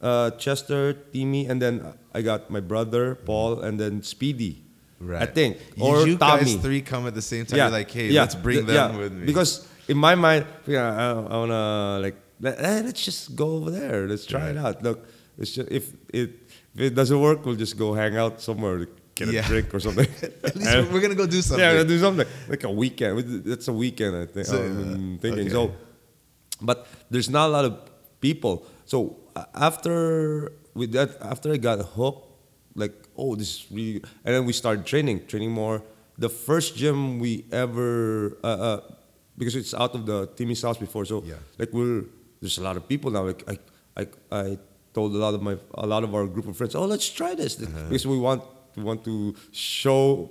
Speaker 2: uh, Chester, Timmy, and then I got my brother Paul, and then Speedy. I think
Speaker 1: You-
Speaker 2: or
Speaker 1: you
Speaker 2: Tommy.
Speaker 1: guys three come at the same time. You're like, hey, let's bring
Speaker 2: th-
Speaker 1: them
Speaker 2: yeah,
Speaker 1: with me.
Speaker 2: Because in my mind, yeah, I, I wanna like let, let's just go over there. Let's try it out. Look, it's just if it if it doesn't work, we'll just go hang out somewhere, get
Speaker 1: Yeah.
Speaker 2: a drink or something.
Speaker 1: at least we're, we're gonna go do something.
Speaker 2: Yeah, do something like a weekend. We- That's a weekend, I think.
Speaker 1: So,
Speaker 2: I'm
Speaker 1: uh,
Speaker 2: thinking
Speaker 1: okay.
Speaker 2: so, but there's not a lot of people. So after with that, after I got hooked, like oh, this is really, and then we started training, training more. The first gym we ever, uh, uh, because it's out of the Timmy's house before, so
Speaker 1: Yeah.
Speaker 2: like we're there's a lot of people now. Like I, I, I told a lot of my a lot of our group of friends, oh, let's try this
Speaker 1: Uh-huh.
Speaker 2: because we want want to show.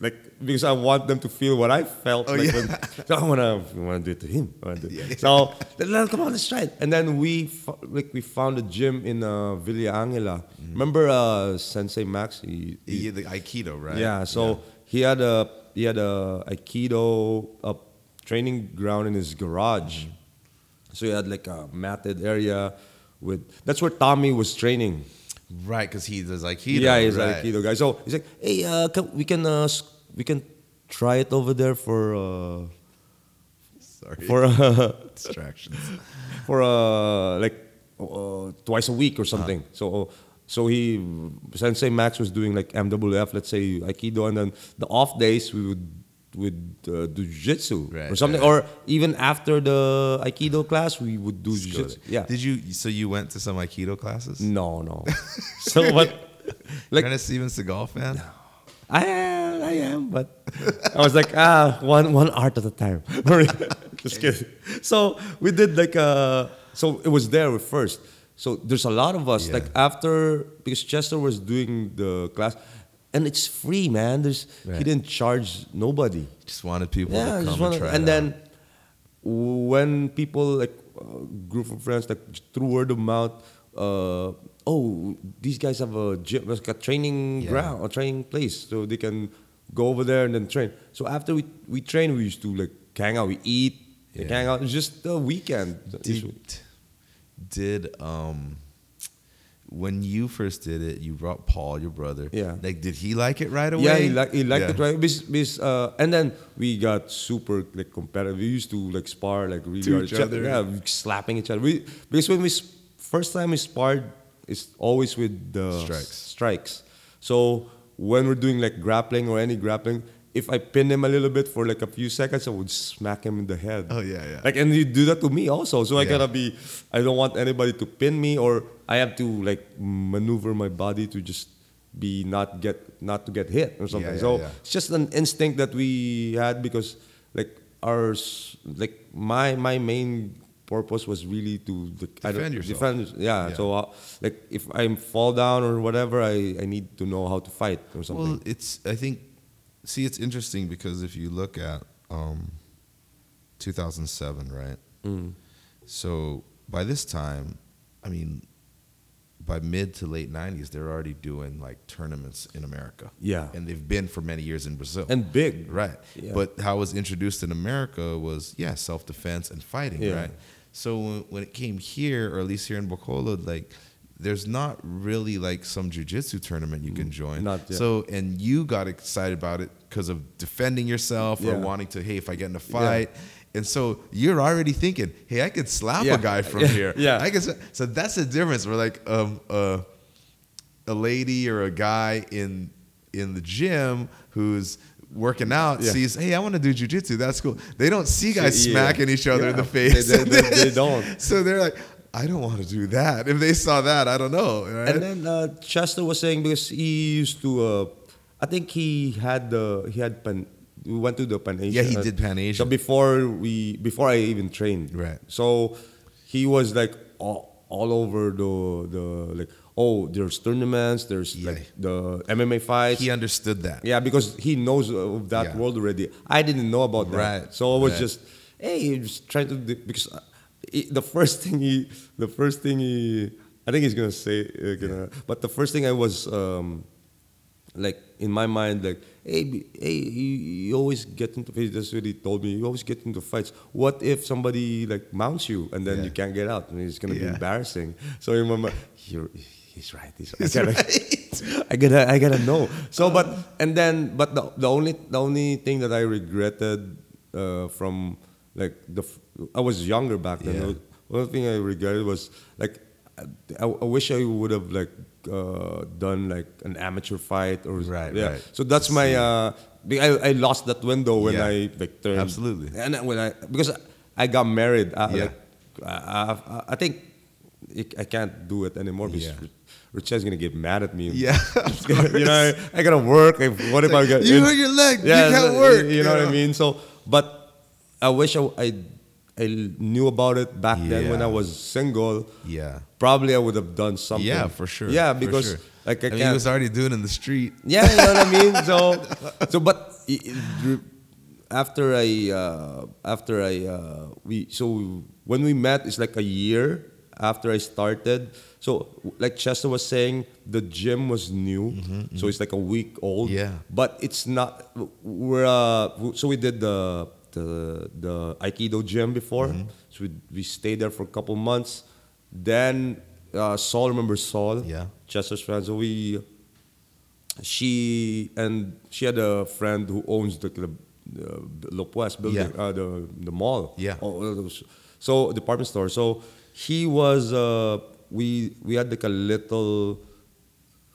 Speaker 2: Like because I want them to feel what I felt.
Speaker 1: Oh,
Speaker 2: like
Speaker 1: yeah.
Speaker 2: when, so I wanna, I wanna do it to him. Do it.
Speaker 1: Yeah, yeah.
Speaker 2: So come on, let's try it. And then we like we found a gym in uh, Villa Angela. Remember uh, Sensei Max? He, he-
Speaker 1: Yeah, the Aikido, right?
Speaker 2: yeah. So he had a he had a Aikido uh, training ground in his garage. So he had like a matted area with. That's where Tommy was training.
Speaker 1: Right, because he does Aikido.
Speaker 2: yeah, he's
Speaker 1: right.
Speaker 2: an Aikido guy. So he's like, hey, uh, can, we can uh, we can try it over there for. Uh,
Speaker 1: Sorry,
Speaker 2: for uh,
Speaker 1: distractions.
Speaker 2: for uh, like uh, twice a week or something.
Speaker 1: Uh-huh.
Speaker 2: So so he Sensei Max was doing like MWF, let's say Aikido, and then the off days we would would uh, do jiu-jitsu
Speaker 1: Right,
Speaker 2: or something,
Speaker 1: right.
Speaker 2: or even after the Aikido class we would do jiu-jitsu. Yeah.
Speaker 1: Did you? So you went to some Aikido classes?
Speaker 2: no, no. so what?
Speaker 1: Like, You're not a Steven Seagal fan?
Speaker 2: I am, I am, but I was like, ah, one one art at a time. Just kidding. So we did like uh so it was there first. So there's a lot of us.
Speaker 1: Yeah.
Speaker 2: Like after because Chester was doing the class, and it's free, man. There's
Speaker 1: Right.
Speaker 2: he didn't charge nobody.
Speaker 1: Just wanted people
Speaker 2: Yeah,
Speaker 1: to come and try
Speaker 2: and then
Speaker 1: out.
Speaker 2: when people like a group of friends like through word of mouth, uh, oh, these guys have a gym, like a training
Speaker 1: Yeah.
Speaker 2: ground, a training place, so they can go over there and then train. So after we we train, we used to like hang out, we eat,
Speaker 1: Yeah.
Speaker 2: hang out. It's just a weekend.
Speaker 1: did, did um when you first did it, you brought Paul, your brother.
Speaker 2: Yeah.
Speaker 1: Like, did he like it right away?
Speaker 2: Yeah, he, like he liked
Speaker 1: Yeah.
Speaker 2: it right. Because, uh, and then we got super like competitive. We used to like spar like really
Speaker 1: To
Speaker 2: hard.
Speaker 1: each other.
Speaker 2: Yeah, slapping each other. We because when we first time we sparred, it's always with the
Speaker 1: Strikes.
Speaker 2: Strikes. So when we're doing like grappling or any grappling, if I pin him a little bit for like a few seconds, I would smack him in the head.
Speaker 1: Oh, yeah, yeah.
Speaker 2: Like and you do that to me also. So I
Speaker 1: Yeah.
Speaker 2: gotta be. I don't want anybody to pin me, or I have to like maneuver my body to just be not get not to get hit or something.
Speaker 1: yeah,
Speaker 2: so
Speaker 1: yeah.
Speaker 2: it's just an instinct that we had because like our like my my main purpose was really to the, I
Speaker 1: Defend yourself.
Speaker 2: defend yeah,
Speaker 1: Yeah.
Speaker 2: so uh, like if I fall down or whatever I, I need to know how to fight or something
Speaker 1: Well, it's I think see it's interesting because if you look at um 2007, right?
Speaker 2: Mm.
Speaker 1: So by this time, I mean, by mid to late '90s, they're already doing like tournaments in America.
Speaker 2: Yeah.
Speaker 1: and they've been for many years in Brazil.
Speaker 2: and big.
Speaker 1: right,
Speaker 2: Yeah.
Speaker 1: but how it was introduced in America was yeah, self defense and fighting.
Speaker 2: Yeah.
Speaker 1: Right. So when, when it came here, or at least here in Bacolod, like there's not really like some jujitsu tournament you can join.
Speaker 2: Mm, Not yet.
Speaker 1: So and you got excited about it because of defending yourself or wanting to hey if I get in a fight. And so you're already thinking, hey, I could slap
Speaker 2: Yeah.
Speaker 1: a guy from
Speaker 2: Yeah.
Speaker 1: here.
Speaker 2: Yeah.
Speaker 1: I guess so. That's the difference. We're like um, uh, a lady or a guy in in the gym who's working out
Speaker 2: Yeah.
Speaker 1: sees, hey, I want to do jujitsu. That's cool. They don't see guys
Speaker 2: Yeah.
Speaker 1: smacking each other in the face.
Speaker 2: They- they- they- they don't.
Speaker 1: so they're like, I don't want to do that. If they saw that, I don't know. right?
Speaker 2: And then uh, Chester was saying because he used to, uh, I think he had the he had pan. We went to the Pan Asian.
Speaker 1: Yeah, he
Speaker 2: uh,
Speaker 1: did Pan Asian.
Speaker 2: So before we before I even trained.
Speaker 1: Right.
Speaker 2: So he was like all, all over the the like oh there's tournaments there's
Speaker 1: Yeah.
Speaker 2: like the MMA fights.
Speaker 1: he understood that.
Speaker 2: Yeah, because he knows of that
Speaker 1: Yeah.
Speaker 2: world already. I didn't know about that.
Speaker 1: Right,
Speaker 2: So I was
Speaker 1: right.
Speaker 2: just, hey, he was trying to because he- the first thing he, the first thing he, I think he's gonna say, uh, gonna, but the first thing I was, um, like in my mind, like, hey, hey, you, you always get into fights. That's what he told me. You always get into fights. What if somebody like mounts you and then
Speaker 1: Yeah.
Speaker 2: you can't get out? And it's gonna be embarrassing. So in my mind, you're, he's right. He's right.
Speaker 1: He's
Speaker 2: I gotta,
Speaker 1: right.
Speaker 2: I gotta, I gotta know. So, but and then, but the, the only the only thing that I regretted uh, from like the I was younger back then.
Speaker 1: Yeah.
Speaker 2: One thing I regretted was like I, I wish I would have like uh, done like an amateur fight or
Speaker 1: Right,
Speaker 2: yeah.
Speaker 1: right.
Speaker 2: So that's my uh, I, I lost that window when
Speaker 1: Yeah.
Speaker 2: I like turned
Speaker 1: Absolutely.
Speaker 2: and when I because I got married. I,
Speaker 1: Yeah.
Speaker 2: like, I, I, I think I can't do it anymore because
Speaker 1: Yeah.
Speaker 2: Richard's gonna get mad at me.
Speaker 1: Yeah, of
Speaker 2: you know, I, I gotta work. What if I got
Speaker 1: you hurt your leg.
Speaker 2: Yeah,
Speaker 1: you can't work.
Speaker 2: You know what I mean? So, but I wish I, I, I knew about it back then when I was single.
Speaker 1: Yeah.
Speaker 2: Probably I would have done something.
Speaker 1: Yeah, for sure.
Speaker 2: Yeah, because
Speaker 1: sure.
Speaker 2: like I
Speaker 1: I mean,
Speaker 2: can't.
Speaker 1: he was already doing it in the street.
Speaker 2: Yeah, you know what I mean. So, so but after I uh, after I uh, we so when we met, it's like a year after I started. So like Chester was saying, the gym was new, so it's like a week old.
Speaker 1: Yeah.
Speaker 2: but it's not. We're uh, so we did the the the Aikido gym before. So we, we stayed there for a couple months. Then uh, Saul, remember Saul?
Speaker 1: Yeah.
Speaker 2: Chester's friend. So we she and she had a friend who owns the club, uh, Lopez building,
Speaker 1: Yeah.
Speaker 2: uh, the the mall.
Speaker 1: Yeah.
Speaker 2: Oh, so department store. So he was. Uh, we we had like a little.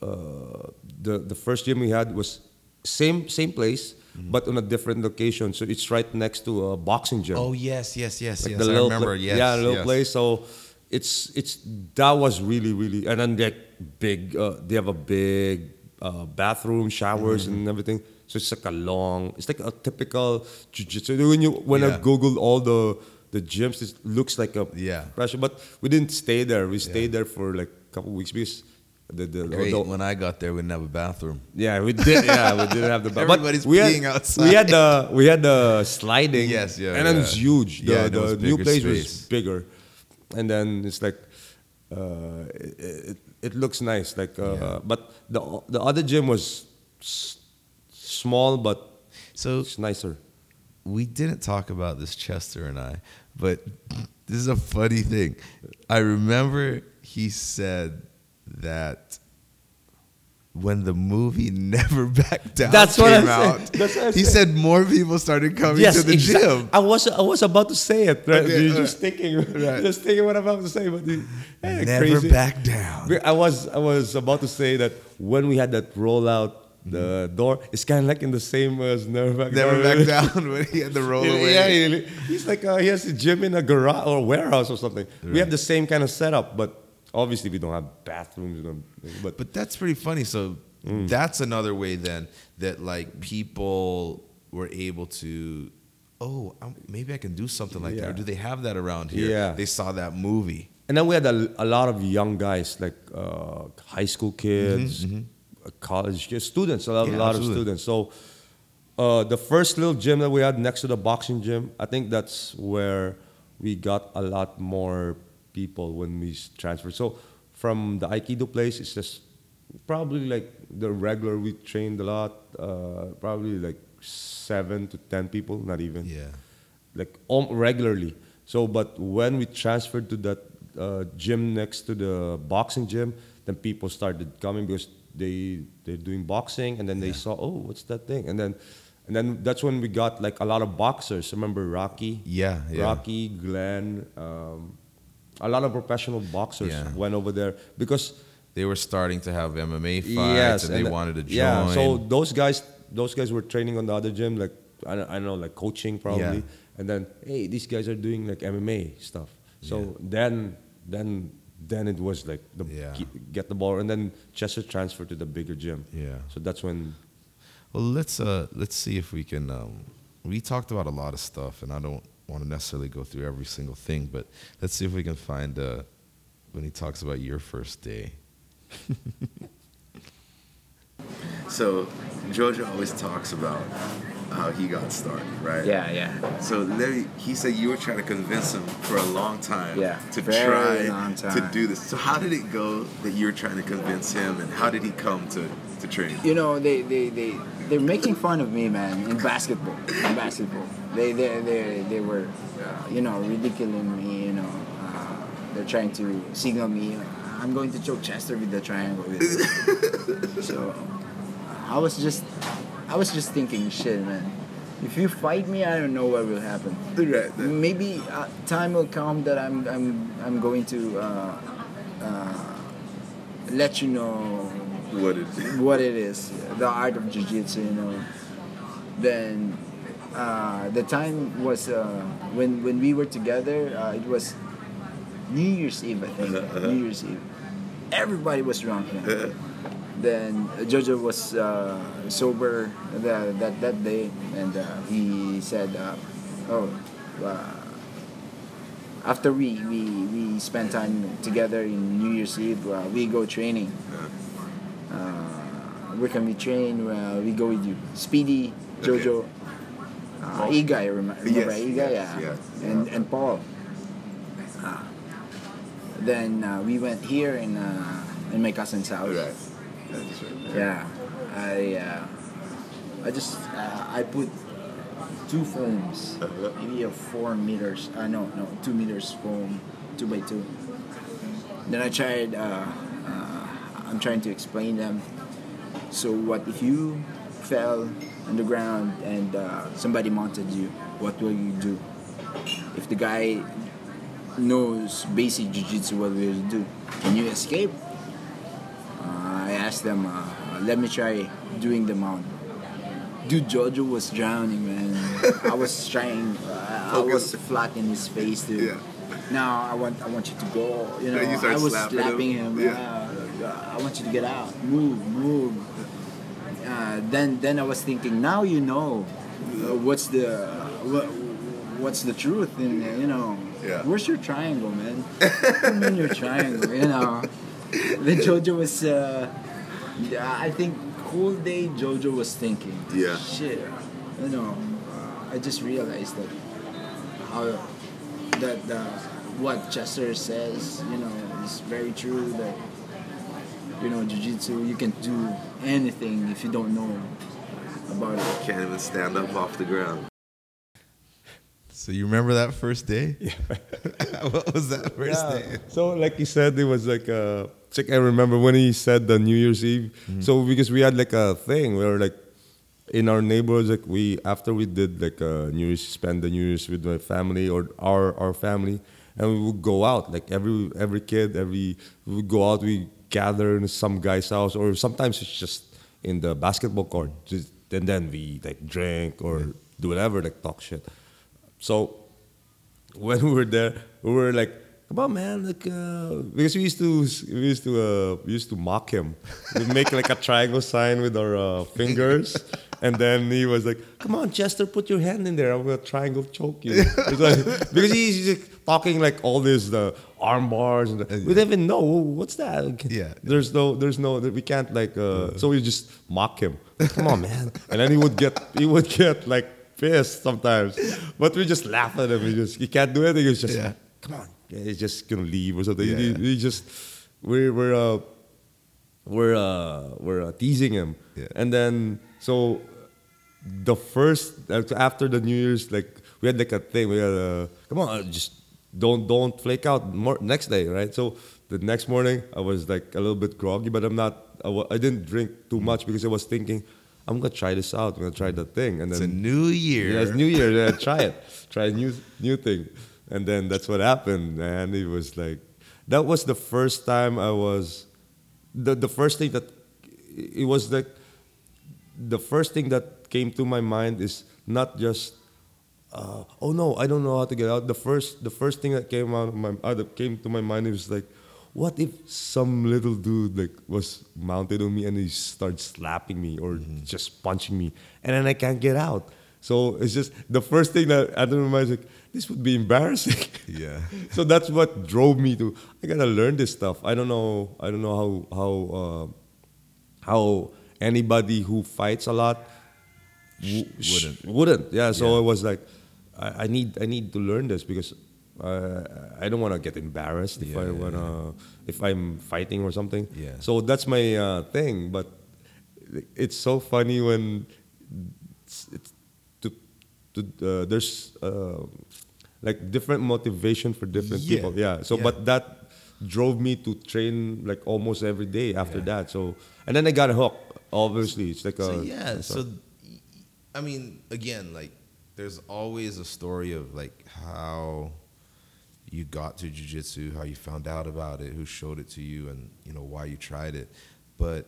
Speaker 2: Uh, the the first gym we had was same same place,
Speaker 1: Mm-hmm.
Speaker 2: but on a different location. So it's right next to a boxing gym
Speaker 1: Oh yes, yes, yes,
Speaker 2: like
Speaker 1: yes.
Speaker 2: the
Speaker 1: I remember.
Speaker 2: pla-
Speaker 1: yes,
Speaker 2: yeah, a little
Speaker 1: yes.
Speaker 2: place. So it's it's that was really really, and then like big. Uh, they have a big uh, bathroom, showers,
Speaker 1: Mm-hmm.
Speaker 2: and everything. So it's like a long. It's like a typical jiu-jitsu. When you when I googled all the the gyms, it looks like a
Speaker 1: Yeah.
Speaker 2: pressure. But we didn't stay there. We stayed there for like a couple weeks because the the,
Speaker 1: Great.
Speaker 2: the-
Speaker 1: when I got there, we didn't have a bathroom.
Speaker 2: yeah, we did. Yeah, we didn't have the. but
Speaker 1: Everybody's
Speaker 2: we had,
Speaker 1: peeing outside.
Speaker 2: We had the we had the sliding.
Speaker 1: Yes, yeah,
Speaker 2: and then
Speaker 1: yeah.
Speaker 2: it's huge. The,
Speaker 1: Yeah,
Speaker 2: the
Speaker 1: was
Speaker 2: new place
Speaker 1: space.
Speaker 2: was bigger, and then it's like, uh, it, it, it looks nice. Like, uh,
Speaker 1: Yeah.
Speaker 2: but the the other gym was s- small, but
Speaker 1: So
Speaker 2: it's nicer.
Speaker 1: we didn't talk about this Chester and I, but this is a funny thing. I remember he said that when the movie Never Back Down
Speaker 2: That's what I
Speaker 1: came out,
Speaker 2: That's what I
Speaker 1: he
Speaker 2: said.
Speaker 1: more people started coming
Speaker 2: Yes,
Speaker 1: to the
Speaker 2: exact-
Speaker 1: gym.
Speaker 2: I was I was about to say it. Right?
Speaker 1: Okay,
Speaker 2: You're
Speaker 1: all
Speaker 2: just thinking,
Speaker 1: Right.
Speaker 2: just thinking what I'm about to say, but the- eh,
Speaker 1: Never
Speaker 2: crazy.
Speaker 1: back down.
Speaker 2: I was I was about to say that when we had that rollout the door, it's kind of like in the same as Never Back down.
Speaker 1: Never
Speaker 2: Down.
Speaker 1: back down when he had the roll
Speaker 2: Yeah,
Speaker 1: away.
Speaker 2: yeah, he- he's like uh, he has a gym in a garage or warehouse or something. We have the same kind of setup, but obviously we don't have bathrooms. and- But,
Speaker 1: But that's pretty funny. So
Speaker 2: Mm.
Speaker 1: that's another way then that like people were able to, oh, I'm, maybe I can do something like that. Or do they have that around here?
Speaker 2: Yeah.
Speaker 1: They saw that movie.
Speaker 2: and then we had a, a lot of young guys like uh, high school kids, uh, college kids, students, a lot,
Speaker 1: Mm-hmm, Yeah,
Speaker 2: a lot of students. So uh, the first little gym that we had next to the boxing gym, I think that's where we got a lot more people when we transferred. So from the Aikido place, it's just probably like the regular. We trained a lot, uh, probably like seven to ten people, not even
Speaker 1: Yeah.
Speaker 2: like um, regularly. So, but when we transferred to that uh, gym next to the boxing gym, then people started coming because they they're doing boxing, and then they saw, oh, what's that thing? And then, and then that's when we got like a lot of boxers. Remember Rocky?
Speaker 1: Yeah, yeah.
Speaker 2: Rocky, Glenn, um, a lot of professional boxers
Speaker 1: Yeah.
Speaker 2: went over there because
Speaker 1: They were starting to have MMA fights, and they
Speaker 2: and, uh,
Speaker 1: wanted to join.
Speaker 2: Yeah, so those guys, those guys were training on the other gym, like I don't, I don't know, like coaching probably.
Speaker 1: Yeah.
Speaker 2: And then, hey, these guys are doing like MMA stuff. So then, then, then it was like the
Speaker 1: Yeah.
Speaker 2: get the ball, and then Chester transferred to the bigger gym.
Speaker 1: Yeah.
Speaker 2: So that's when.
Speaker 1: Well, let's uh let's see if we can. Um, we talked about a lot of stuff, and I don't want to necessarily go through every single thing, but let's see if we can find uh, when he talks about your first day.
Speaker 4: So Georgia always talks about how he got started, right?
Speaker 3: Yeah, yeah.
Speaker 4: So he said you were trying to convince him for a long time
Speaker 3: Yeah,
Speaker 4: to try
Speaker 3: long
Speaker 4: to do this. So how did it go that you were trying to convince him, and how did he come to, to train?
Speaker 3: You know, they they they they're making fun of me, man, in basketball. In basketball, they they they they were, uh, you know, ridiculing me. You know, uh, they're trying to signal me. uh, I'm going to choke Chester with the triangle. so I was just, I was just thinking, shit, man. If you fight me, I don't know what will happen.
Speaker 4: Right.
Speaker 3: Maybe uh, time will come that I'm I'm I'm going to uh, uh, let you know
Speaker 4: What did he?
Speaker 3: what it is, the art of jiu-jitsu, you know. Then uh, the time was uh, when when we were together. Uh, it was New Year's Eve, I think. New Year's Eve. Everybody was drunk. Man. Then Jojo was uh, sober that, that that day, and uh, he said, uh, "Oh." Uh, after we, we, we spent time together in New Year's Eve, uh, we go training uh, where can we train? We go with you. Speedy, Jojo, uh, Igai, remember, remember
Speaker 4: Yes,
Speaker 3: Igai?
Speaker 4: yes,
Speaker 3: yeah.
Speaker 4: yes.
Speaker 3: And, and Paul. Uh, then uh, we went here in, uh, in my cousin's house.
Speaker 4: Right.
Speaker 3: Yeah. I, uh, I just, uh, I put two foams, maybe a four meters, uh, no, no, two meters foam, two by two. Then I tried, uh, uh, I'm trying to explain them. So what if you fell on the ground and uh, somebody mounted you? What will you do? If the guy knows basic jiu-jitsu, what will you do? Can you escape? Uh, asked them, uh, let me try doing the mount. Dude, Jojo was drowning, man. I was trying. Uh, I was flat in his face, dude.
Speaker 4: Yeah.
Speaker 3: Now I want, I want you to go. You know,
Speaker 4: you
Speaker 3: I was
Speaker 4: slapping
Speaker 3: slapping
Speaker 4: him?
Speaker 3: him.
Speaker 4: Yeah.
Speaker 3: Yeah. I want you to get out. Move, move. Uh, then, then I was thinking. Now you know uh, what's the what, what's the truth, and you know,
Speaker 4: Yeah.
Speaker 3: where's your triangle, man? what do you mean your triangle? You know. Then Jojo was. Uh, yeah, I think whole day Jojo was thinking.
Speaker 4: Yeah.
Speaker 3: Shit. You know, uh, I just realized that how that uh, what Chester says, you know, is very true. That you know, jujitsu, you can do anything if you don't know about it.
Speaker 4: Can't even stand up off the ground.
Speaker 1: So you remember that first day? Yeah. what was that first
Speaker 2: Yeah.
Speaker 1: day?
Speaker 2: So like he said, it was like uh it's like I remember when he said the New Year's Eve. So because we had like a thing, we were like in our neighborhoods, like we after we did like a New Year's, spend the New Year's with my family or our our family, and we would go out. Like every every kid, every we would go out. We gather in some guy's house, or sometimes it's just in the basketball court. Just and then we like drink or do whatever, like talk shit. So when we were there, we were like, "Come on, man!" Like, uh, because we used to we used to uh, we used to mock him. We make like a triangle sign with our uh, fingers, and then he was like, "Come on, Chester, put your hand in there. I'm gonna triangle choke you." Like, because he's just talking like all these the arm bars, and the, we didn't even know what's that.
Speaker 1: Yeah.
Speaker 2: there's no, there's no, we can't like. Uh, so we just mock him. Come on, man, and then he would get he would get like pissed sometimes. But we just laugh at him. He just he can't do anything. He's just
Speaker 1: Yeah.
Speaker 2: come on. Yeah, he's just gonna leave or something.
Speaker 1: Yeah,
Speaker 2: he, he just we're we're uh, we're uh, we're uh, teasing him,
Speaker 1: Yeah.
Speaker 2: and then so the first after the New Year's, like we had like a thing. We had a come on, just don't don't flake out more next day, right? So the next morning, I was like a little bit groggy, but I'm not. I, didn't drink too much because I was thinking. I'm gonna try this out. I'm gonna try that thing, and
Speaker 1: It's a new year.
Speaker 2: yeah, it's New Year. Yeah, try it. Try a new new thing, and then that's what happened. And it was like that was the first time I was the the first thing that it was like the first thing that came to my mind is not just uh, oh no I don't know how to get out. The first the first thing that came out of my uh, that came to my mind was like. What if some little dude like was mounted on me and he starts slapping me or just punching me and then I can't get out? So it's just the first thing that I don't is like this would be embarrassing.
Speaker 1: Yeah.
Speaker 2: so that's what drove me to I gotta learn this stuff. I don't know I don't know how how uh, how anybody who fights a lot w-
Speaker 1: wouldn't.
Speaker 2: wouldn't yeah. So
Speaker 1: Yeah.
Speaker 2: it was like I, I need I need to learn this because uh, I don't want to get embarrassed if
Speaker 1: Yeah,
Speaker 2: I
Speaker 1: want
Speaker 2: to if I'm fighting or something.
Speaker 1: Yeah.
Speaker 2: So that's my uh, thing. But it's so funny when it's, it's to, to uh, there's uh, like different motivation for different
Speaker 1: Yeah.
Speaker 2: people. Yeah. So
Speaker 1: Yeah.
Speaker 2: but that drove me to train like almost every day after
Speaker 1: Yeah.
Speaker 2: that. So and then I got hooked. Obviously, it's like a
Speaker 1: So yeah, so I mean, again, like there's always a story of like how you got to jujitsu, how you found out about it, who showed it to you, and you know why you tried it. But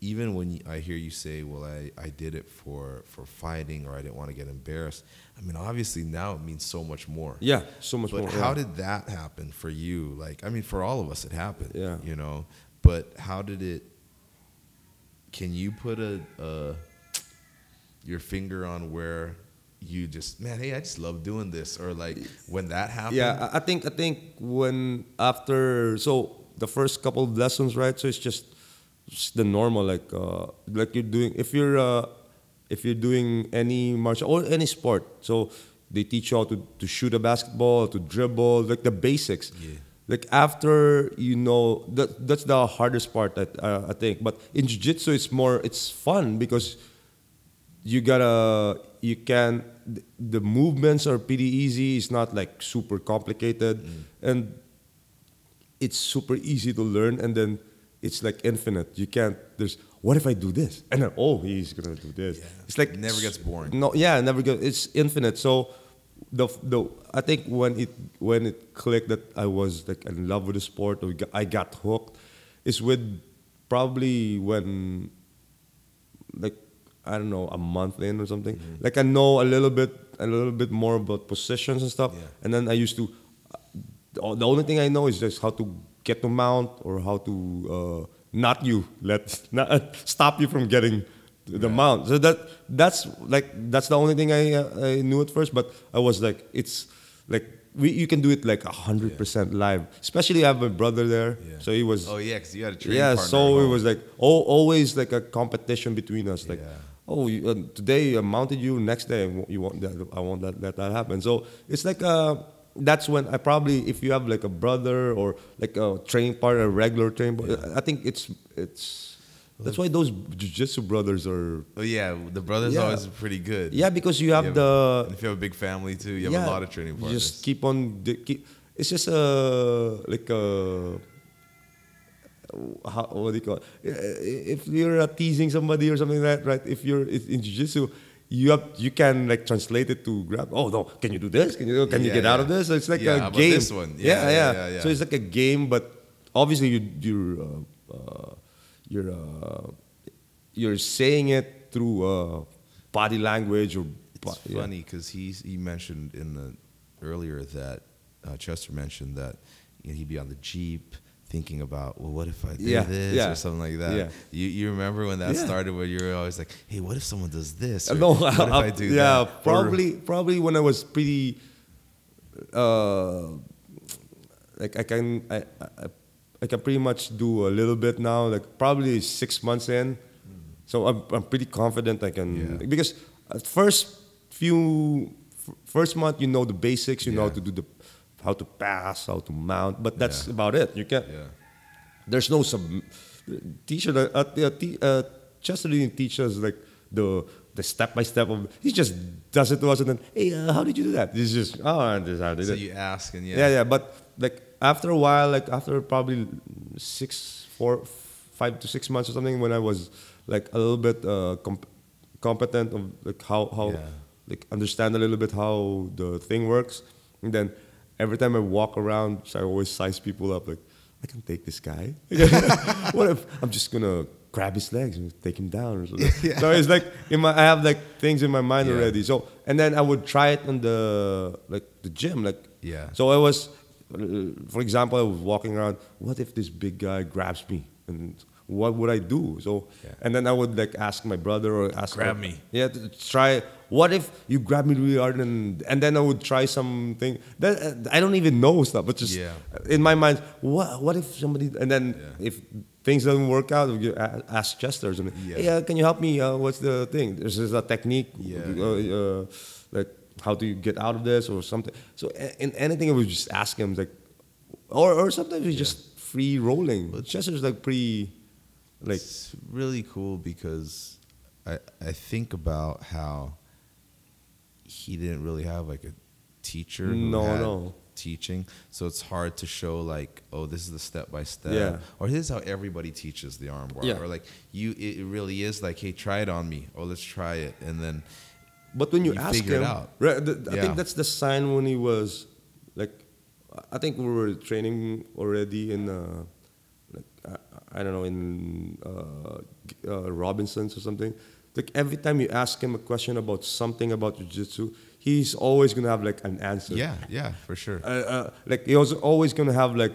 Speaker 1: even when I hear you say, "Well, I, I did it for for fighting," or "I didn't want to get embarrassed," I mean, obviously now it means so much more.
Speaker 2: yeah, so much more.
Speaker 1: But
Speaker 2: more.
Speaker 1: how
Speaker 2: yeah.
Speaker 1: did that happen for you? Like, I mean, for all of us, it happened.
Speaker 2: Yeah.
Speaker 1: You know, but how did it? Can you put a, a your finger on where you just man, hey, I just love doing this, or like when that happened?
Speaker 2: Yeah, I think I think when after so the first couple of lessons, right? So it's just, just the normal like uh, like you're doing if you're uh, if you're doing any martial or any sport. So they teach you how to, to shoot a basketball, to dribble, like the basics.
Speaker 1: Yeah.
Speaker 2: Like after you know that that's the hardest part that uh, I think. But in jiu-jitsu it's more it's fun because you gotta you can th- the movements are pretty easy. It's not like super complicated. Mm. And it's super easy to learn and then it's like infinite. You can't there's what if i do this? And then oh he's gonna do this.
Speaker 1: Yeah.
Speaker 2: it's like
Speaker 1: It never gets boring.
Speaker 2: no yeah never gets it's infinite. So the the i think when it when it clicked that i was like in love with the sport or i got hooked is with probably when like I don't know a month in or something.
Speaker 1: Mm-hmm.
Speaker 2: Like I know a little bit a little bit more about positions and stuff.
Speaker 1: Yeah.
Speaker 2: And then I used to uh, the only thing I know is just how to get to mount or how to uh, not you let not, stop you from getting the mount. So that that's like that's the only thing I uh, I knew at first. But I was like it's like. We, you can do it like hundred percent live. Especially I have my brother there,
Speaker 1: Yeah.
Speaker 2: so he was
Speaker 1: Oh yeah, because you had a training
Speaker 2: yeah, so it was like oh, always like a competition between us. Like,
Speaker 1: Yeah.
Speaker 2: Oh, you, uh, today I mounted you, next day you want that, I won't let, let that happen. So it's like uh, that's when I probably if you have like a brother or like a training partner, a regular training, partner, I think it's it's that's why those jiu-jitsu brothers are
Speaker 1: Oh yeah, the brothers
Speaker 2: Yeah.
Speaker 1: always pretty good.
Speaker 2: yeah because you have
Speaker 1: You
Speaker 2: the
Speaker 1: if you have a big family too, you have
Speaker 2: yeah,
Speaker 1: a lot of training
Speaker 2: you
Speaker 1: partners.
Speaker 2: just keep on. Keep, it's just a like a how, what do you call it? If you're uh, teasing somebody or something like that, right? If you're in jiu-jitsu, you have you can like translate it to grab. Oh no, can you do this? Can you can you
Speaker 1: Yeah,
Speaker 2: get out of this? So it's like
Speaker 1: Yeah,
Speaker 2: a game.
Speaker 1: this one?
Speaker 2: Yeah
Speaker 1: Yeah,
Speaker 2: yeah,
Speaker 1: yeah, yeah, yeah.
Speaker 2: So it's like a game, but obviously you you're uh, uh, you're uh, you're saying it through uh, body language or.
Speaker 1: It's
Speaker 2: bo- yeah.
Speaker 1: funny because he he mentioned in the earlier that uh, Chester mentioned that you know, he'd be on the jeep thinking about well what if I do
Speaker 2: Yeah,
Speaker 1: this
Speaker 2: yeah,
Speaker 1: or something like that.
Speaker 2: yeah.
Speaker 1: You you remember when that
Speaker 2: Yeah.
Speaker 1: started where you were always like hey what if someone does this? Or,
Speaker 2: No,
Speaker 1: what if I do
Speaker 2: yeah,
Speaker 1: that? Or-
Speaker 2: probably probably when I was pretty, uh, like I can I, I I can pretty much do a little bit now. Like probably six months in, so I'm I'm pretty confident I can because at first few first month you know the basics, you know how to do the how to pass, how to mount, but that's
Speaker 1: Yeah.
Speaker 2: about it. You can't
Speaker 1: yeah
Speaker 2: there's no sub teacher. Uh, uh, uh, te- uh, Chester didn't teach us like the the step by step of. He just does it to us and then, hey, uh, how did you do that? It's just oh, this is how did
Speaker 1: So
Speaker 2: it.
Speaker 1: you ask and yeah.
Speaker 2: yeah, yeah. But like after a while, like after probably six, four, five to six months or something, when I was like a little bit uh, comp- competent of like how how
Speaker 1: Yeah.
Speaker 2: like understand a little bit how the thing works, and then every time I walk around, I always size people up like I can take this guy. what if I'm just gonna grab his legs and take him down or something? So it's like in my I have like things in my mind
Speaker 1: Yeah.
Speaker 2: already. So and then I would try it on the like the gym like
Speaker 1: Yeah.
Speaker 2: so I was, uh, for example, I was walking around. What if this big guy grabs me? And what would I do? So,
Speaker 1: Yeah.
Speaker 2: and then I would like ask my brother or ask.
Speaker 1: Grab
Speaker 2: my-
Speaker 1: me.
Speaker 2: Yeah, to try. What if you grab me really hard and and then I would try something that uh, I don't even know stuff, but just
Speaker 1: Yeah.
Speaker 2: in my mind, what what if somebody and then
Speaker 1: Yeah.
Speaker 2: if things doesn't work out, you ask Chester or something.
Speaker 1: Yeah.
Speaker 2: Hey, can you help me? Uh, what's the thing? This is a technique.
Speaker 1: Yeah.
Speaker 2: Uh, uh, like how do you get out of this or something. So in anything, I would just ask him like, or or sometimes it's just free rolling. But Chester's like pretty, like
Speaker 1: it's really cool because I I think about how he didn't really have like a teacher who
Speaker 2: No,
Speaker 1: had
Speaker 2: no.
Speaker 1: teaching, so it's hard to show like oh this is the step by step,
Speaker 2: Yeah.
Speaker 1: or this is how everybody teaches the arm bar,
Speaker 2: Yeah.
Speaker 1: or like you it really is like hey try it on me, oh let's try it, and then
Speaker 2: But when you,
Speaker 1: You
Speaker 2: ask him, right, the, I
Speaker 1: Yeah.
Speaker 2: think that's the sign when he was like, I think we were training already in, uh, I, don't know, in uh, uh, Robinsons or something. Like every time you ask him a question about something about jiu-jitsu, he's always gonna have like an answer.
Speaker 1: yeah yeah for sure,
Speaker 2: Uh, uh, like he was always gonna have like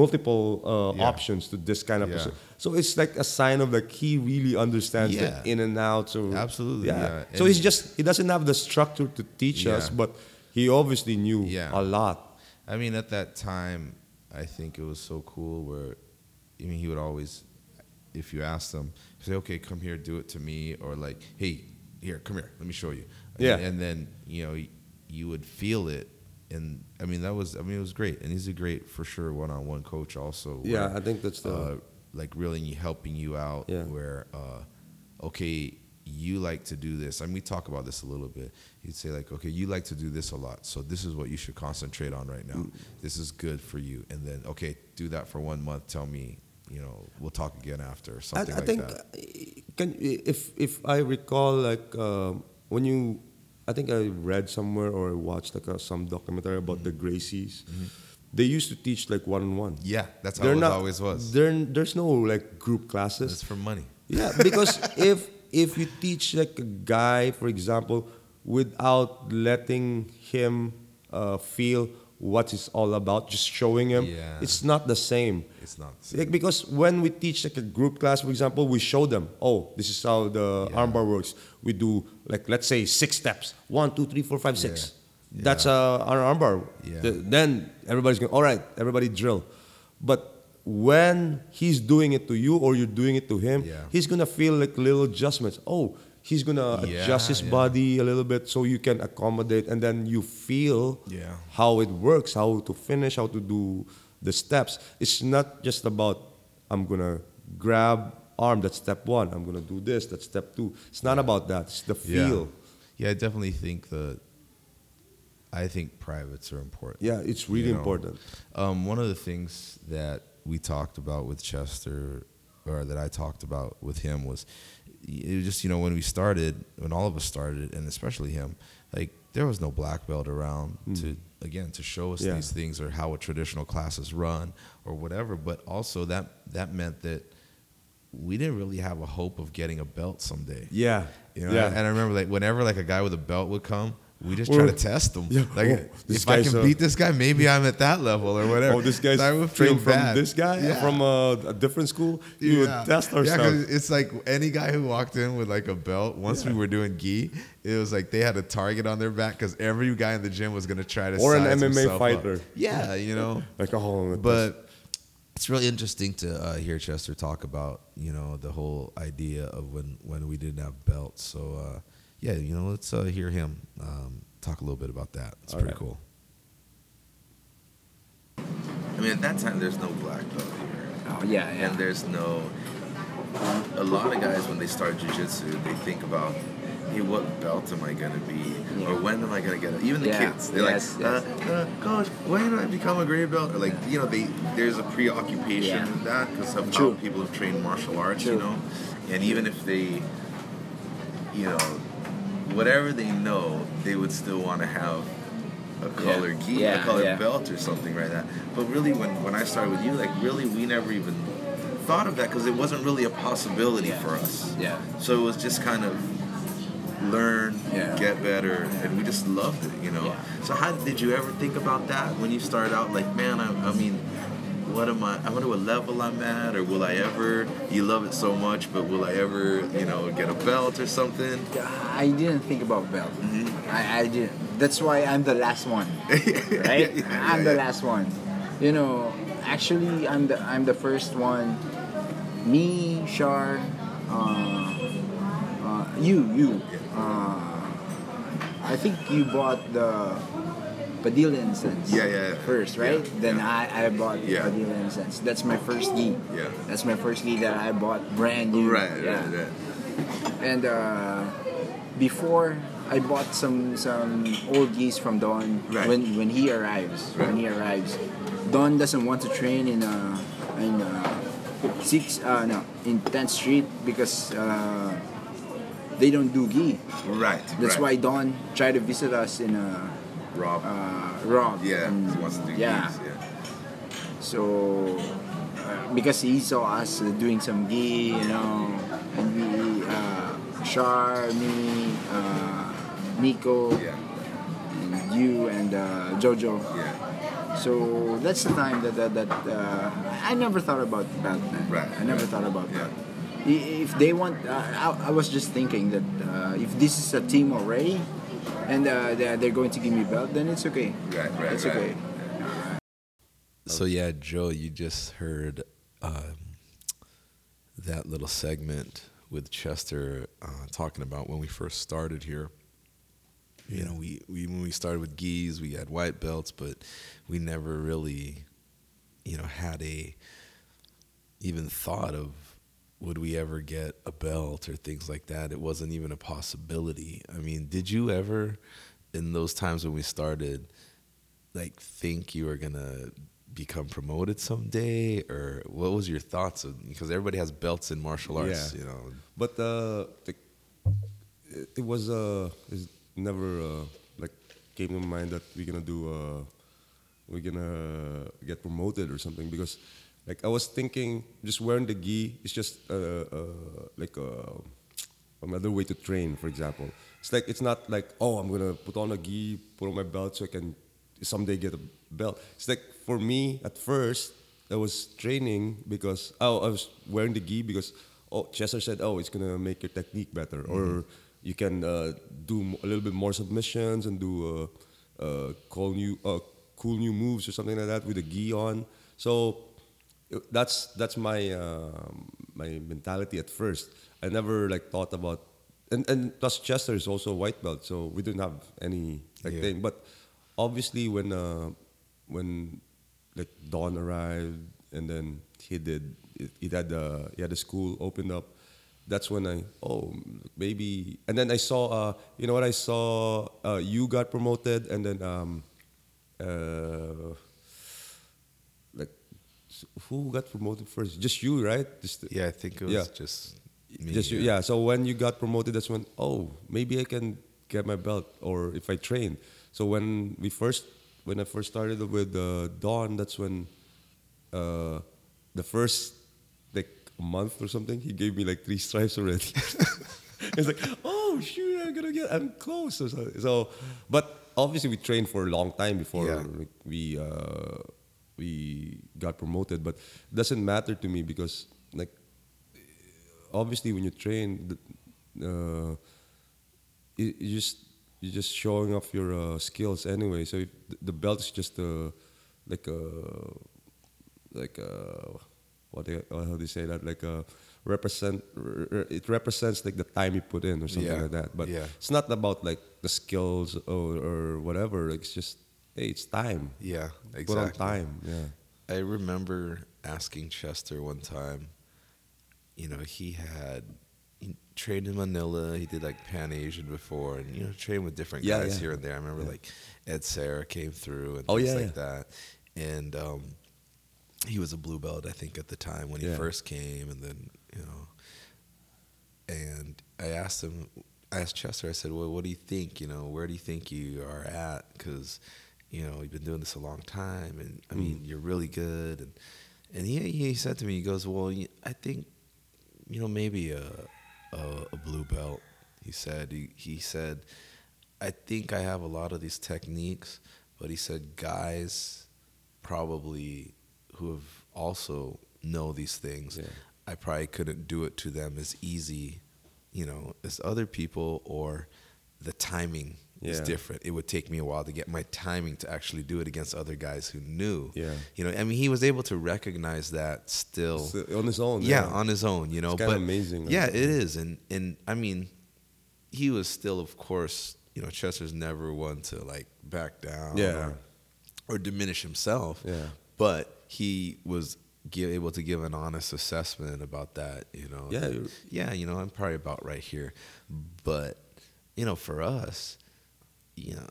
Speaker 2: multiple uh,
Speaker 1: Yeah.
Speaker 2: options to this kind of
Speaker 1: Yeah.
Speaker 2: person. So it's like a sign of like he really understands
Speaker 1: Yeah.
Speaker 2: the in and out. Or,
Speaker 1: Absolutely, yeah.
Speaker 2: So he's just he doesn't have the structure to teach us, but he obviously knew
Speaker 1: Yeah.
Speaker 2: a lot.
Speaker 1: I mean, at that time, I think it was so cool where, I mean, he would always, if you asked him, say, okay, come here, do it to me, or like, hey, here, come here, let me show you.
Speaker 2: Yeah.
Speaker 1: And, and then, you know, you would feel it. And I mean, that was, I mean, it was great. And he's a great, for sure, one on one coach also.
Speaker 2: Yeah,
Speaker 1: where,
Speaker 2: I think that's the
Speaker 1: uh, like really helping you out
Speaker 2: Yeah.
Speaker 1: where uh, okay you like to do this I mean we talk about this a little bit he'd say like okay you like to do this a lot so this is what you should concentrate on right now this is good for you and then okay do that for one month tell me you know we'll talk again after or
Speaker 2: I,
Speaker 1: something
Speaker 2: I
Speaker 1: like
Speaker 2: think
Speaker 1: that
Speaker 2: uh, can if if I recall like um, when you I think I read somewhere or watched like a, some documentary about the
Speaker 1: Mm-hmm.
Speaker 2: Gracies. They used to teach like one on one.
Speaker 1: yeah that's how it always was
Speaker 2: there's no like group classes.
Speaker 1: it's for money
Speaker 2: Yeah, because if if you teach like a guy, for example, without letting him uh, feel what it's all about, just showing him,
Speaker 1: Yeah.
Speaker 2: it's not the same.
Speaker 1: it's not the.
Speaker 2: Like, because when we teach like a group class, for example, we show them, oh, this is how the
Speaker 1: Yeah.
Speaker 2: armbar works. We do like let's say six steps, one, two, three, four, five, six.
Speaker 1: Yeah.
Speaker 2: That's uh, our armbar.
Speaker 1: Yeah.
Speaker 2: Th- then everybody's going, all right, everybody drill. But when he's doing it to you or you're doing it to him,
Speaker 1: Yeah.
Speaker 2: he's gonna feel like little adjustments. Oh, he's gonna adjust his
Speaker 1: yeah.
Speaker 2: body a little bit so you can accommodate, and then you feel
Speaker 1: Yeah.
Speaker 2: how it works, how to finish, how to do the steps. It's not just about I'm gonna grab arm. That's step one. I'm gonna do this. That's step two. It's not about that. It's the feel.
Speaker 1: yeah i definitely think that i think privates are important
Speaker 2: Yeah, it's really
Speaker 1: You know,
Speaker 2: important.
Speaker 1: Um, one of the things that we talked about with Chester, or that I talked about with him, was it was just you know when we started, when all of us started, and especially him, like there was no black belt around hmm. to again to show us.
Speaker 2: Yeah.
Speaker 1: these things or how a traditional class is run or whatever. But also that that meant that we didn't really have a hope of getting a belt someday.
Speaker 2: Yeah,
Speaker 1: You know,
Speaker 2: yeah.
Speaker 1: and I remember like whenever like a guy with a belt would come, we just try to test them.
Speaker 2: Yeah,
Speaker 1: Like
Speaker 2: oh,
Speaker 1: if I can beat this guy, maybe I'm at that level or whatever.
Speaker 2: Oh, this guy's
Speaker 1: I would feel
Speaker 2: trained from
Speaker 1: bad.
Speaker 2: this guy
Speaker 1: Yeah.
Speaker 2: from a, a different school. You
Speaker 1: Yeah.
Speaker 2: would test
Speaker 1: Yeah,
Speaker 2: ourselves.
Speaker 1: 'cause it's like any guy who walked in with like a belt. Once we were doing gi, it was like they had a target on their back because every guy in the gym was gonna try to
Speaker 2: Or an MMA
Speaker 1: himself up.
Speaker 2: fighter.
Speaker 1: Yeah, you know.
Speaker 2: like a oh,
Speaker 1: but it's really interesting to uh, hear Chester talk about you know the whole idea of when when we didn't have belts. So uh, yeah, you know, let's uh, hear him um, talk a little bit about that. It's
Speaker 2: All
Speaker 1: pretty
Speaker 2: right.
Speaker 1: cool.
Speaker 4: I mean, at that time, there's no black belt here.
Speaker 3: Oh yeah, yeah.
Speaker 4: and there's no. A lot of guys when they start jujitsu, they think about, hey, what belt am I gonna be,
Speaker 3: Yeah.
Speaker 4: or when am I gonna get it? Even the
Speaker 3: Yeah.
Speaker 4: kids, they're
Speaker 3: Yes,
Speaker 4: like, uh, uh, coach, when do I become a gray belt? Or like, you know, they there's a preoccupation
Speaker 3: Yeah.
Speaker 4: with that because of
Speaker 3: True.
Speaker 4: how people have trained martial arts, you know, and even if they, you know, whatever they know, they would still want to have a color gi,
Speaker 3: Yeah,
Speaker 4: a color
Speaker 3: yeah.
Speaker 4: belt or something like that. But really, when when I started with you, like really, we never even thought of that because it wasn't really a possibility
Speaker 3: Yeah.
Speaker 4: for us.
Speaker 3: Yeah.
Speaker 4: So it was just kind of learn,
Speaker 3: Yeah.
Speaker 4: get better, and we just loved it, you know.
Speaker 3: Yeah.
Speaker 4: So how did you ever think about that when you started out? Like, man, I, I mean, what am I? I wonder what level I'm at, or will I ever? You love it so much, but will I ever, you know, get a belt or something?
Speaker 3: I didn't think about belt.
Speaker 4: Mm-hmm.
Speaker 3: I, I didn't. That's why I'm the last one, right?
Speaker 4: Yeah, yeah,
Speaker 3: I'm
Speaker 4: yeah,
Speaker 3: the last one. You know, actually, I'm the I'm the first one. Me, Shar, uh, uh, you, you. Uh, I think you bought the Padilla & Sons.
Speaker 4: Yeah, yeah, yeah.
Speaker 3: First, right?
Speaker 4: Yeah,
Speaker 3: then
Speaker 4: yeah.
Speaker 3: I, I bought. Padilla & Sons. That's my first gi.
Speaker 4: Yeah.
Speaker 3: That's my first gi that I bought brand new.
Speaker 4: Right,
Speaker 3: yeah.
Speaker 4: right, right.
Speaker 3: And uh, before I bought some some old gis from Don
Speaker 4: Right.
Speaker 3: when when he arrives.
Speaker 4: Right.
Speaker 3: When he arrives, Don doesn't want to train in uh in uh, six uh no in 10th Street because uh, they don't do gi.
Speaker 4: Right.
Speaker 3: That's
Speaker 4: right.
Speaker 3: why Don tried to visit us in uh,
Speaker 4: Rob.
Speaker 3: uh Rob.
Speaker 4: yeah, he wants to do
Speaker 3: yeah.
Speaker 4: these, yeah.
Speaker 3: So, uh, because he saw us doing some gi, you know, and we, uh, Shar, me, uh, Nico,
Speaker 4: Yeah,
Speaker 3: and you, and uh, Jojo.
Speaker 4: yeah.
Speaker 3: So that's the time that that, that uh, I never thought about man.
Speaker 4: Right,
Speaker 3: I never
Speaker 4: right.
Speaker 3: thought about
Speaker 4: Yeah.
Speaker 3: that. If they want, uh, I, I was just thinking that uh, if this is a team already, and uh, they're, they're going to give me a belt, then it's okay.
Speaker 4: Right, right,
Speaker 3: It's
Speaker 4: right.
Speaker 3: okay.
Speaker 1: So yeah, Joe, you just heard um, that little segment with Chester uh, talking about when we first started here. You know, we, we when we started with gis, we had white belts, but we never really, you know, had a even thought of would we ever get a belt or things like that. It wasn't even a possibility. I mean, did you ever, in those times when we started, like think you were gonna become promoted someday, or what was your thoughts? Because everybody has belts in martial arts,
Speaker 2: Yeah.
Speaker 1: you know.
Speaker 2: But uh, the, it, it was uh, it's never uh, like came to mind that we're gonna do uh, we're gonna get promoted or something because like I was thinking just wearing the gi is just uh, uh, like uh, another way to train. For example, it's like it's not like oh I'm gonna put on a gi, put on my belt so I can someday get a belt. It's like for me at first I was training because oh I was wearing the gi because oh Chester said oh it's gonna make your technique better or you can uh, do a little bit more submissions and do uh, uh, cool new uh, cool new moves or something like that with a gi on. So that's that's my um my mentality at first. I never like thought about and and plus Chester is also a white belt, so we didn't have any like
Speaker 1: Yeah.
Speaker 2: thing. But obviously when uh, when like Don arrived and then he did he had the he had the school opened up. That's when I oh maybe and then I saw uh you know what I saw uh, you got promoted and then um uh who got promoted first just you right just
Speaker 1: Yeah, I think it was
Speaker 2: Yeah.
Speaker 1: just me.
Speaker 2: just you, yeah. So when you got promoted, that's when oh maybe I can get my belt or if I train. So when we first when I first started with uh, Don, that's when uh, the first like month or something, he gave me like three stripes already. it's like oh shoot, I'm gonna get I'm close. or so but obviously we trained for a long time before
Speaker 1: Yeah.
Speaker 2: we uh, we got promoted. But it doesn't matter to me because like obviously when you train, uh, you, just you're just showing off your uh, skills anyway. So if the belt is just a like a like a what they, uh, how do you say that like a represent it represents like the time you put in or something
Speaker 1: Yeah,
Speaker 2: like that. But
Speaker 1: yeah.
Speaker 2: it's not about like the skills or, or whatever. Like, it's just hey, it's time.
Speaker 1: Yeah,
Speaker 2: Put on
Speaker 1: exactly.
Speaker 2: time. Yeah.
Speaker 1: I remember asking Chester one time. You know, he had he trained in Manila. He did like Pan Asian before, and you know, trained with different
Speaker 2: Yeah,
Speaker 1: guys
Speaker 2: yeah.
Speaker 1: here and there. I remember
Speaker 2: Yeah.
Speaker 1: like Ed Sarah came through and
Speaker 2: Oh,
Speaker 1: things
Speaker 2: yeah,
Speaker 1: like that. And um, he was a blue belt, I think, at the time when he first came, and then you know. And I asked him, I asked Chester. I said, "Well, what do you think? You know, where do you think you are at? Because, you know, you've been doing this a long time, and I mean, mm. you're really good." And and he he said to me, he goes, "Well, I think, you know, maybe a a, a blue belt." He said he he said, "I think I have a lot of these techniques, but he said guys probably who have also know these things."
Speaker 2: Yeah.
Speaker 1: I probably couldn't do it to them as easy, you know, as other people, or the timing is different. It would take me a while to get my timing to actually do it against other guys who knew.
Speaker 2: Yeah.
Speaker 1: You know, I mean, he was able to recognize that still.
Speaker 2: So, on his own.
Speaker 1: yeah, on his own, you know.
Speaker 2: It's
Speaker 1: but
Speaker 2: amazing,
Speaker 1: Yeah, it is, and and I mean, he was still, of course, you know, Chester's never one to like back down.
Speaker 2: Yeah.
Speaker 1: Or, or diminish himself.
Speaker 2: Yeah.
Speaker 1: But he was gi- able to give an honest assessment about that, you know.
Speaker 2: Yeah,
Speaker 1: yeah, you know, I'm probably about right here. But, you know, for us, you know,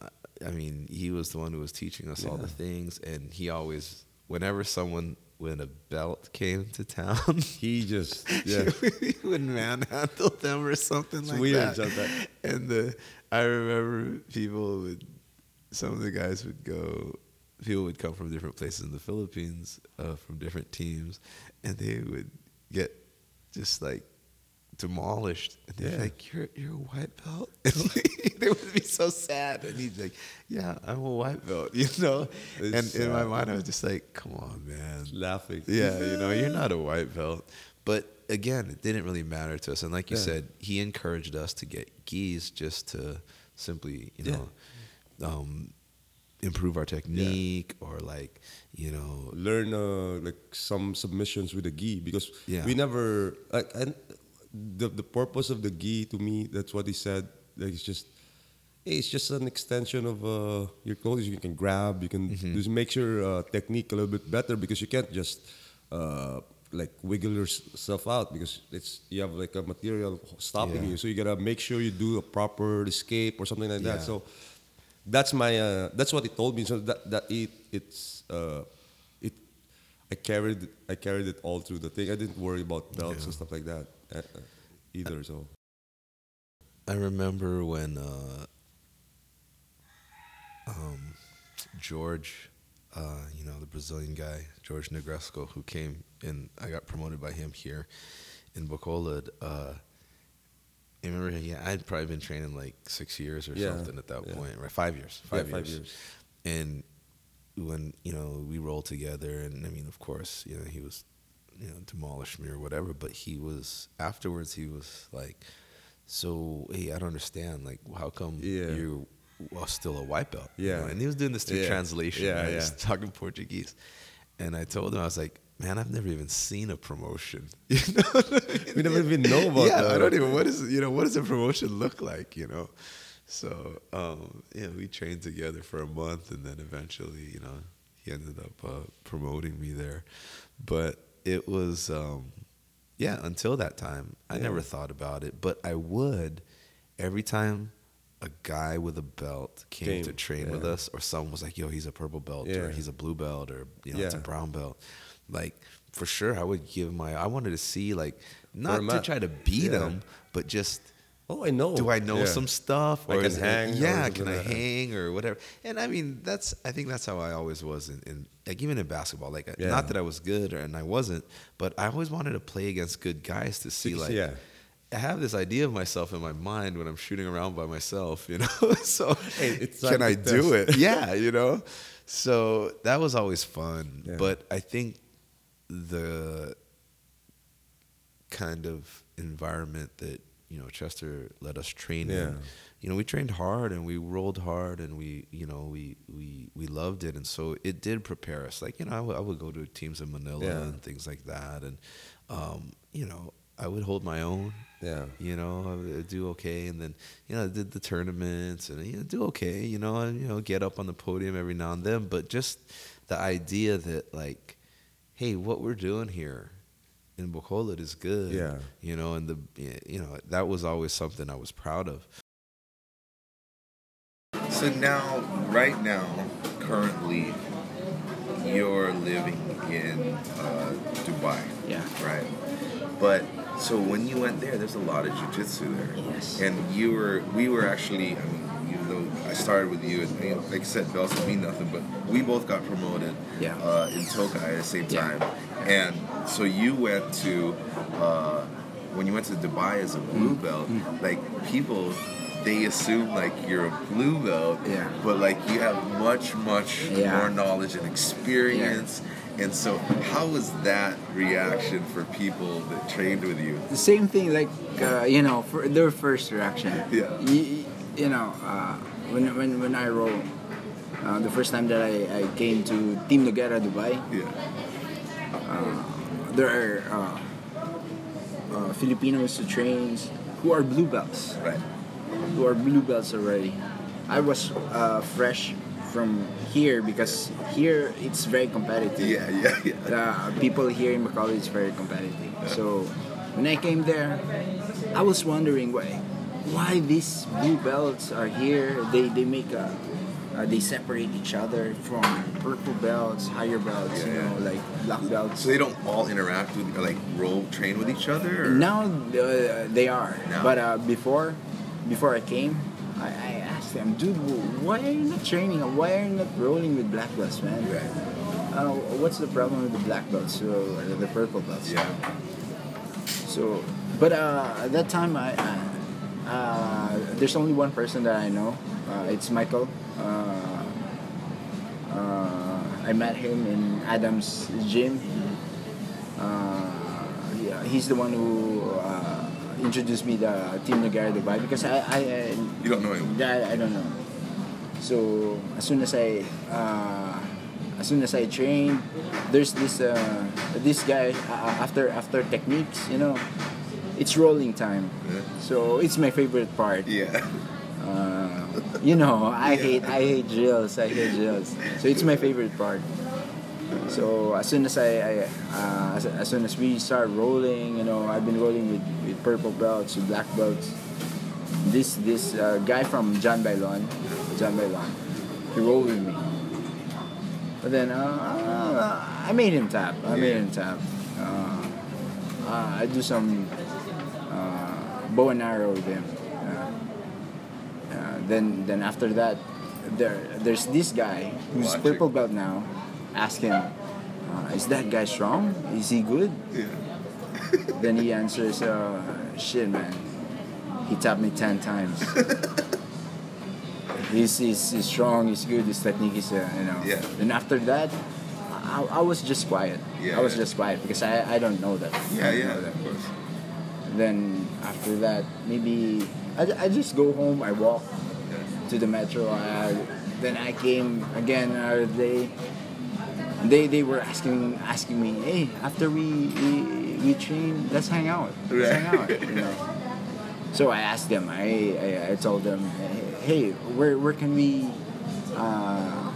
Speaker 1: I mean, he was the one who was teaching us all the things and he always whenever someone when a belt came to town,
Speaker 2: He just yeah.
Speaker 1: he would manhandle them or something
Speaker 2: It's
Speaker 1: like
Speaker 2: weird,
Speaker 1: that.
Speaker 2: that.
Speaker 1: And the I remember people would some of the guys would go people would come from different places in the Philippines, uh, from different teams, and they would get just like demolished. And they're
Speaker 2: Yeah.
Speaker 1: like, You're you're a white belt? They would be so sad. And he's like, Yeah, I'm a white belt, you know?
Speaker 2: It's
Speaker 1: and in my mind I was just like, Come on, man.
Speaker 2: laughing.
Speaker 1: Yeah, you know, you're not a white belt. But again, it didn't really matter to us. And like you
Speaker 2: Yeah.
Speaker 1: said, he encouraged us to get gis just to simply, you
Speaker 2: Yeah.
Speaker 1: know, um, improve our technique or like, you know,
Speaker 2: learn uh, like some submissions with a gi because
Speaker 1: Yeah.
Speaker 2: we never like and the the purpose of the gi to me that's what he said like it's just hey, it's just an extension of uh, your clothes you can grab you can
Speaker 1: Mm-hmm.
Speaker 2: just make your uh, technique a little bit better because you can't just uh, like wiggle yourself out because it's you have like a material stopping
Speaker 1: Yeah.
Speaker 2: you so you gotta make sure you do a proper escape or something like that so that's my uh, that's what he told me. So that that it it's uh, it I carried it- I carried it all through the thing. I didn't worry about belts
Speaker 1: Yeah.
Speaker 2: and stuff like that either. So
Speaker 1: I remember when uh, um, George, uh, you know, the Brazilian guy, George Negresco, who came and I got promoted by him here in Bacolod. Uh, I remember, yeah, I'd probably been training like six years or
Speaker 2: Yeah,
Speaker 1: something at that
Speaker 2: yeah.
Speaker 1: point, right? Five years,
Speaker 2: Yeah,
Speaker 1: five,
Speaker 2: five
Speaker 1: years.
Speaker 2: years.
Speaker 1: And when you know we rolled together, and I mean, of course, you know, he was, you know, demolished me or whatever. But he was afterwards. He was like, "So, hey, I don't understand. Like, how come
Speaker 2: Yeah.
Speaker 1: you're still a white belt?" You
Speaker 2: Yeah.
Speaker 1: know, and he was doing this through
Speaker 2: Yeah.
Speaker 1: translation.
Speaker 2: Yeah,
Speaker 1: right?
Speaker 2: yeah.
Speaker 1: Just talking Portuguese. And I told him, I was like, "Man, I've never even seen a promotion. You know, I mean?
Speaker 2: We never even know about
Speaker 1: Yeah, I don't even. What is you know? What does a promotion look like? You know. So um, yeah, we trained together for a month, and then eventually, you know, he ended up uh, promoting me there. But it was, um, yeah, until that time, I
Speaker 2: Yeah.
Speaker 1: never thought about it. But I would every time a guy with a belt came,
Speaker 2: Came,
Speaker 1: to train with us, or someone was like, "Yo, he's a purple belt," or "He's a blue belt," or you know, it's a brown belt. Like for sure, I would give my. I wanted to see like not to try to beat
Speaker 2: yeah.
Speaker 1: him, but just
Speaker 2: oh, I know.
Speaker 1: do I know
Speaker 2: Yeah.
Speaker 1: some stuff?
Speaker 2: I can
Speaker 1: it-
Speaker 2: hang or
Speaker 1: yeah, can I hang or whatever? And I mean, that's I think that's how I always was in, in like even in basketball. Like
Speaker 2: Yeah.
Speaker 1: not that I was good or, and I wasn't, but I always wanted to play against good guys to see like.
Speaker 2: Yeah.
Speaker 1: I have this idea of myself in my mind when I'm shooting around by myself, you know. so
Speaker 2: Hey, it's
Speaker 1: can I do it? Yeah, you know. So that was always fun,
Speaker 2: Yeah.
Speaker 1: but I think the kind of environment that you know Chester let us train
Speaker 2: Yeah.
Speaker 1: in. You know, we trained hard and we rolled hard and we, you know, we we we loved it, and so it did prepare us. Like you know, I would- would go to teams in Manila
Speaker 2: Yeah.
Speaker 1: and things like that, and um, you know, I would hold my own.
Speaker 2: Yeah.
Speaker 1: You know, I would do okay, and then you know, I did the tournaments and you know, do okay. You know, and you know, get up on the podium every now and then. But just the idea that like
Speaker 6: hey, what we're doing here in Bacolod is good.
Speaker 2: Yeah.
Speaker 6: You know, and the you know that was always something I was proud of.
Speaker 1: So now, right now, currently, you're living in uh, Dubai.
Speaker 3: Yeah.
Speaker 1: Right. But so when you went there, there's a lot of jujitsu there.
Speaker 3: Yes.
Speaker 1: And you were, we were actually, I mean, even though I started with you, and you know, like I said, belts don't mean nothing, but we both got promoted
Speaker 3: Yeah.
Speaker 1: uh, in Tokai at the same
Speaker 3: Yeah.
Speaker 1: time. And so you went to, uh, when you went to Dubai as a blue
Speaker 3: Mm-hmm.
Speaker 1: belt, like people, they assume like you're a blue belt,
Speaker 3: Yeah.
Speaker 1: but like you have much, much
Speaker 3: Yeah.
Speaker 1: more knowledge and experience. And so, how was that reaction for people that trained with you?
Speaker 3: the same thing like uh, you know for their first reaction
Speaker 1: Yeah.
Speaker 3: you, you know uh, when, when, when I roll uh, the first time that I, I came to Team Nogueira Dubai
Speaker 1: Yeah.
Speaker 3: there are uh, uh, Filipinos who trains who are blue belts
Speaker 1: Right.
Speaker 3: who are blue belts already I was uh, fresh from here because here it's very competitive
Speaker 1: Yeah, yeah, yeah.
Speaker 3: the people here in Bacolod is very competitive. So when I came there, I was wondering why why these blue belts are here. They they make a uh, they separate each other from purple belts, higher belts, you know,
Speaker 1: yeah.
Speaker 3: like black belts.
Speaker 1: So they don't all interact with, like roll train with each other. Or?
Speaker 3: Now uh, they are,
Speaker 1: Now?
Speaker 3: but uh, before before I came, I, I asked them, dude, why are you not training? Why are you not rolling with black belts, man?
Speaker 1: Right.
Speaker 3: Uh, what's the problem with the black belts or the purple belts?
Speaker 1: Yeah.
Speaker 3: So, but uh, at that time, I, I uh, there's only one person that I know. Uh, it's Michael. Uh, uh, I met him in Adam's gym. Uh, yeah, he's the one who uh, introduced me to Team Nogueira Dubai because I, I, I
Speaker 1: You don't know him.
Speaker 3: I, I don't know. So as soon as I uh, as soon as I train, there's this uh, this guy uh, after after techniques, you know, it's rolling time.
Speaker 1: Yeah.
Speaker 3: So it's my favorite part.
Speaker 1: Yeah.
Speaker 3: Uh, you know, I hate I hate drills. I hate drills. So it's my favorite part. So as soon as I, I uh, as, as soon as we start rolling, you know, I've been rolling with, with purple belts, with black belts. This this uh, guy from John Bailon, John Bailon, he rolled with me. But then uh, I made him tap. I made him tap. Uh, uh, I do some uh, bow and arrow with him. Uh, uh, then then after that, there there's this guy who's purple belt now. Ask him, uh, is that guy strong? Is he good?
Speaker 1: Yeah.
Speaker 3: then he answers, uh, shit, man. He tapped me ten times. he's, he's, he's strong. He's good. His technique is, uh, you know.
Speaker 1: Yeah.
Speaker 3: Then after that, I, I was just quiet.
Speaker 1: Yeah,
Speaker 3: I was
Speaker 1: yeah.
Speaker 3: just quiet because I, I don't know that.
Speaker 1: Yeah, yeah,
Speaker 3: that.
Speaker 1: of course.
Speaker 3: Then after that, maybe I, I just go home. I walk to the metro. I, then I came again. Uh, they they they were asking asking me, hey, after we we, we train, let's hang out. Let's hang out. You know. So I asked them. I I, I told them, hey, where where can we. Uh,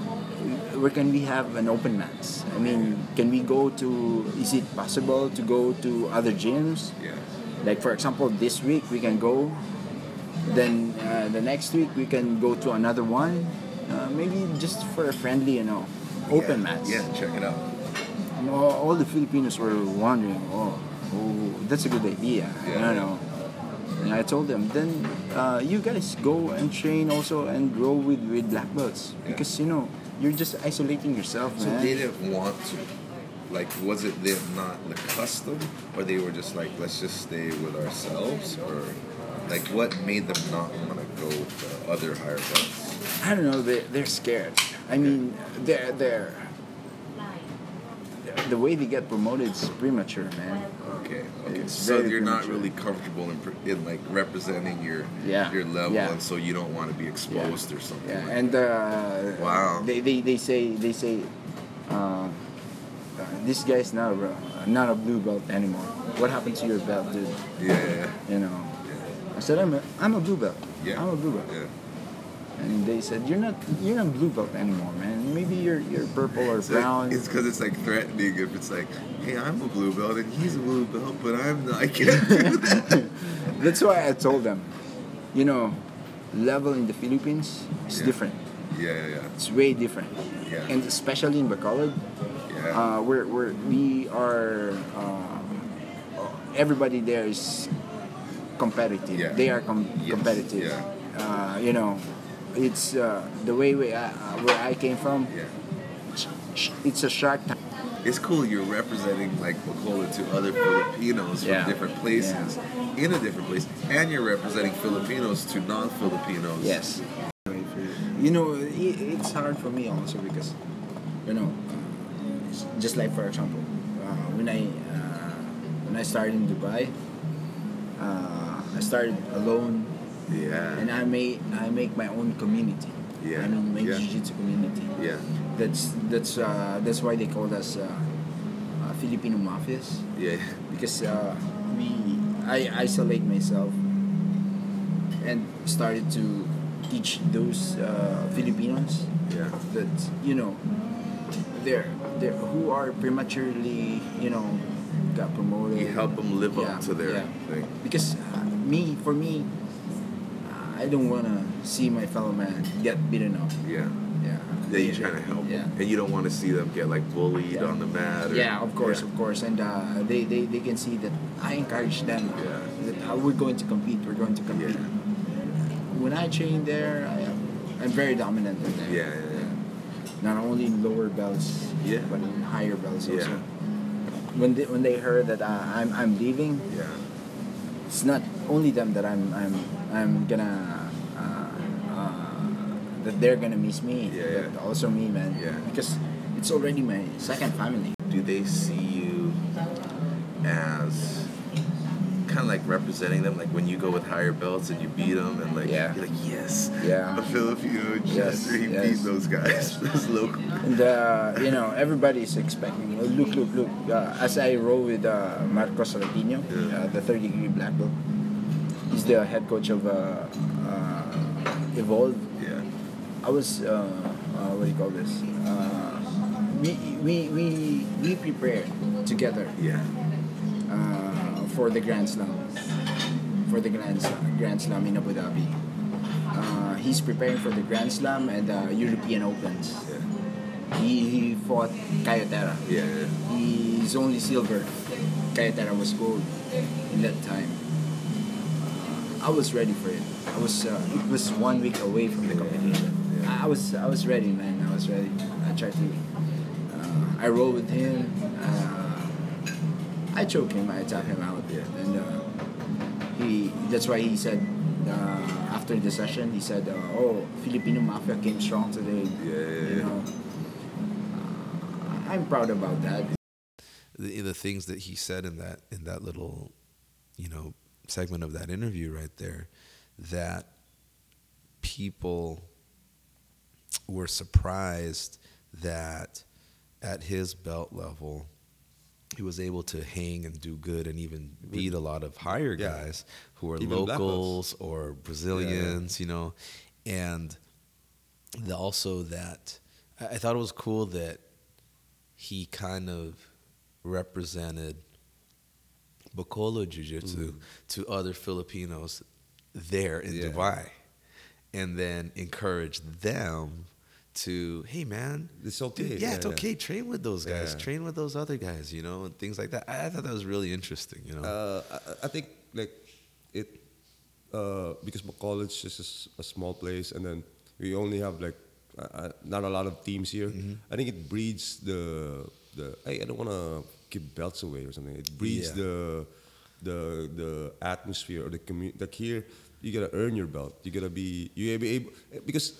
Speaker 3: where can we have an open mats? I mean, can we go to? Is it possible to go to other gyms?
Speaker 1: Yeah.
Speaker 3: Like for example, this week we can go. Then uh, the next week we can go to another one. Uh, maybe just for a friendly, you know, open
Speaker 1: yeah.
Speaker 3: mats.
Speaker 1: Yeah, check it out.
Speaker 3: You know, all the Filipinos were wondering, oh, oh that's a good idea.
Speaker 1: Yeah.
Speaker 3: You know. And I told them, then uh, you guys go and train also and grow with, with black belts
Speaker 1: Yeah.
Speaker 3: because you know you're just isolating yourself,
Speaker 1: So
Speaker 3: man.
Speaker 1: they didn't want to. Like, was it them not the custom or they were just like, let's just stay with ourselves, or like, what made them not want to go to other higher belts?
Speaker 3: I don't know. They they're scared. I mean, they're they're the way they get promoted is premature, man.
Speaker 1: Okay, okay. So you're not really comfortable in, in like representing your
Speaker 3: Yeah,
Speaker 1: your level,
Speaker 3: yeah.
Speaker 1: and so you don't want to be exposed or something.
Speaker 3: Yeah,
Speaker 1: like
Speaker 3: and uh,
Speaker 1: Wow.
Speaker 3: they, they they say they say uh, uh, this guy's not a, not a blue belt anymore. What happened to your belt, dude?
Speaker 1: yeah, yeah,
Speaker 3: You know. I said I'm a I'm a blue belt.
Speaker 1: yeah.
Speaker 3: I'm a blue belt.
Speaker 1: Yeah.
Speaker 3: And they said, "You're not, you're not blue belt anymore, man. Maybe you're, you're purple or
Speaker 4: It's like-
Speaker 3: brown."
Speaker 4: it's because it's like threatening if it's like, hey, I'm a blue belt and he's a blue belt, but I'm not. I can't do that.
Speaker 3: That's why I told them, you know, level in the Philippines is
Speaker 4: Yeah.
Speaker 3: different.
Speaker 4: yeah, yeah, yeah.
Speaker 3: It's way different,
Speaker 4: Yeah.
Speaker 3: and especially in Bacolod,
Speaker 4: yeah.
Speaker 3: uh, we're, we're we are. Uh, everybody there is competitive.
Speaker 4: Yeah.
Speaker 3: They are com-
Speaker 4: Yes,
Speaker 3: competitive.
Speaker 4: yeah.
Speaker 3: Uh, you know, it's uh, the way we, uh, where I came from.
Speaker 4: yeah.
Speaker 3: It's a shark tank.
Speaker 4: It's cool you're representing like Bacolod to other Filipinos from different places in a different place, and you're representing Filipinos to non-Filipinos.
Speaker 3: Yes. You know, it's hard for me also because, you know, just like for example, uh, when I uh, when I started in Dubai, uh, I started alone,
Speaker 4: Yeah.
Speaker 3: and I made I make my own community.
Speaker 4: Yeah,
Speaker 3: I mean, my
Speaker 4: yeah.
Speaker 3: jiu-jitsu community.
Speaker 4: yeah.
Speaker 3: That's that's uh, that's why they called us uh, uh, Filipino mafias
Speaker 4: Yeah.
Speaker 3: because uh, we I isolate myself and started to teach those uh, Filipinos
Speaker 4: Yeah.
Speaker 3: that you know they're they who are prematurely you know got promoted.
Speaker 4: You help them live
Speaker 3: Yeah,
Speaker 4: up to their
Speaker 3: yeah.
Speaker 4: thing.
Speaker 3: because uh, me for me uh, I don't wanna see my fellow man get beaten up.
Speaker 4: Yeah.
Speaker 3: Yeah.
Speaker 4: Yeah, you're trying to help
Speaker 3: Yeah.
Speaker 4: them. And you don't want to see them get like bullied
Speaker 3: Yeah.
Speaker 4: on the mat. Or,
Speaker 3: Yeah, of course,
Speaker 4: Yeah.
Speaker 3: of course, and uh, they, they they can see that I encourage them.
Speaker 4: Yeah.
Speaker 3: That uh, we're going to compete. We're going to compete.
Speaker 4: Yeah.
Speaker 3: When I train there, I am I'm very dominant in there.
Speaker 4: Yeah.
Speaker 3: Not only in lower belts,
Speaker 4: Yeah.
Speaker 3: but in higher belts also. When they when they heard that uh, I'm I'm leaving,
Speaker 4: Yeah.
Speaker 3: it's not only them that I'm I'm I'm gonna uh, uh, that they're gonna miss me,
Speaker 4: Yeah,
Speaker 3: but
Speaker 4: yeah.
Speaker 3: also me, man.
Speaker 4: Yeah.
Speaker 3: Because it's already my second family.
Speaker 4: Do they see you as kind of like representing them? Like when you go with higher belts and you beat them, and like
Speaker 3: Yeah.
Speaker 4: you're like, yes,
Speaker 3: Yeah.
Speaker 4: a Filipino
Speaker 3: Yes,
Speaker 4: he
Speaker 3: yes.
Speaker 4: beat those guys, those local.
Speaker 3: And uh, you know, everybody's expecting. Look, look, look. Uh, as I roll with uh, Marcos Latino,
Speaker 4: Yeah.
Speaker 3: uh, the third degree black belt. He's the head coach of uh, uh, Evolve.
Speaker 4: Yeah,
Speaker 3: I was uh, uh, what do you call this? Uh, we, we we we prepared together
Speaker 4: yeah,
Speaker 3: uh, for the Grand Slam, for the Grand Slam, Grand Slam in Abu Dhabi. Uh, he's preparing for the Grand Slam and uh, European Opens.
Speaker 4: yeah,
Speaker 3: He, he fought Caio Terra.
Speaker 4: yeah, yeah.
Speaker 3: He's only silver. Caio Terra was gold in that time. Uh, I was ready for it. I was. Uh, it was one week away from the competition.
Speaker 4: Yeah.
Speaker 3: I, was. I was ready, man. I was ready. I tried to. Uh, I rolled with him. Uh, I choke him. I tap him out.
Speaker 4: Yeah.
Speaker 3: And uh, he. That's why he said. Uh, after the session, he said, uh, "Oh, Filipino mafia came strong today."
Speaker 4: Yeah, yeah,
Speaker 3: You
Speaker 4: yeah.
Speaker 3: know, uh, I'm proud about that.
Speaker 1: the, the things that he said in that in that little you know segment of that interview right there that people were surprised that at his belt level he was able to hang and do good and even beat a lot of higher
Speaker 2: Yeah.
Speaker 1: guys who are
Speaker 2: Even
Speaker 1: locals or Brazilians, you know, and the, also that I, I thought it was cool that he kind of represented Bacolod Jiu Jitsu mm. to other Filipinos there in
Speaker 2: Yeah.
Speaker 1: Dubai and then encouraged them to, hey man,
Speaker 2: It's okay.
Speaker 1: dude, yeah,
Speaker 2: Yeah,
Speaker 1: it's
Speaker 2: yeah.
Speaker 1: okay. Train with those guys.
Speaker 2: Yeah.
Speaker 1: Train with those other guys, you know, and things like that. I, I thought that was really interesting, you know.
Speaker 2: Uh, I, I think like it uh, because college is just a, small place, and then we only have like uh, not a lot of teams here. I think it breeds the the. Hey, I don't want to give belts away or something. It breeds the the the atmosphere or the community. Like here, you gotta earn your belt. You gotta be you gotta be able because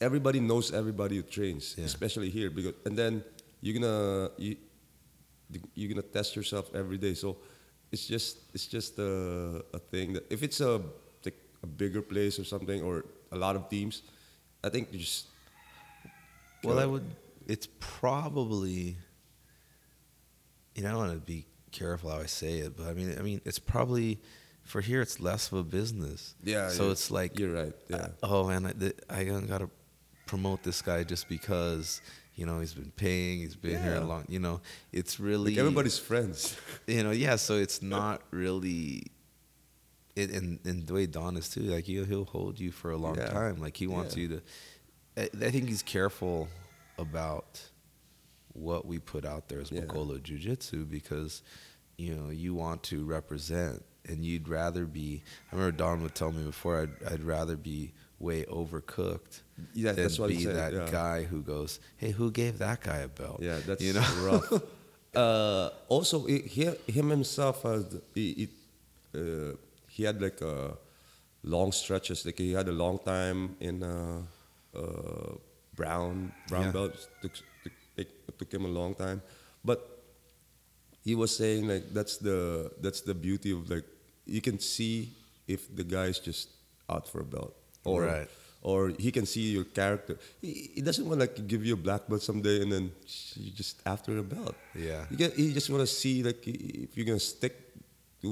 Speaker 2: everybody knows everybody who trains,
Speaker 1: Yeah.
Speaker 2: especially here. Because and then you're gonna you you're gonna test yourself every day. So it's just it's just a, a thing that if it's a like a bigger place or something or a lot of teams, I think you just
Speaker 1: Well, I would. It's probably. You know, I don't want to be careful how I say it, but I mean, I mean, it's probably for here it's less of a business.
Speaker 2: Yeah.
Speaker 1: So
Speaker 2: yeah.
Speaker 1: it's like
Speaker 2: you're right. Yeah.
Speaker 1: uh, oh man, I, I gotta promote this guy just because you know he's been paying, he's been here a long. You know, it's really
Speaker 2: Like everybody's friends.
Speaker 1: you know yeah. So it's not really. It, and and the way Don is too, like he'll he'll hold you for a long
Speaker 2: Yeah.
Speaker 1: time. Like he wants
Speaker 2: Yeah.
Speaker 1: you to. I, I think he's careful about what we put out there as
Speaker 2: Yeah.
Speaker 1: Bacolod Jiu Jitsu because you know you want to represent and you'd rather be. I remember Don would tell me before I'd I'd rather be way overcooked
Speaker 2: Yeah,
Speaker 1: than
Speaker 2: that's what
Speaker 1: be that
Speaker 2: yeah.
Speaker 1: guy who goes, hey, who gave that guy a belt?
Speaker 2: Yeah, that's
Speaker 1: you know
Speaker 2: rough. uh, also, he, him himself has he, he, uh, he had like uh, long stretches. Like he had a long time in uh, uh, brown brown
Speaker 1: Yeah.
Speaker 2: belts. Took, took, it took him a long time, but he was saying like that's the that's the beauty of like you can see if the guy's just out for a belt or
Speaker 1: Right.
Speaker 2: or he can see your character. He, he doesn't want like give you a black belt someday and then you just after a belt.
Speaker 1: Yeah.
Speaker 2: You get he just want to see like if you're gonna stick to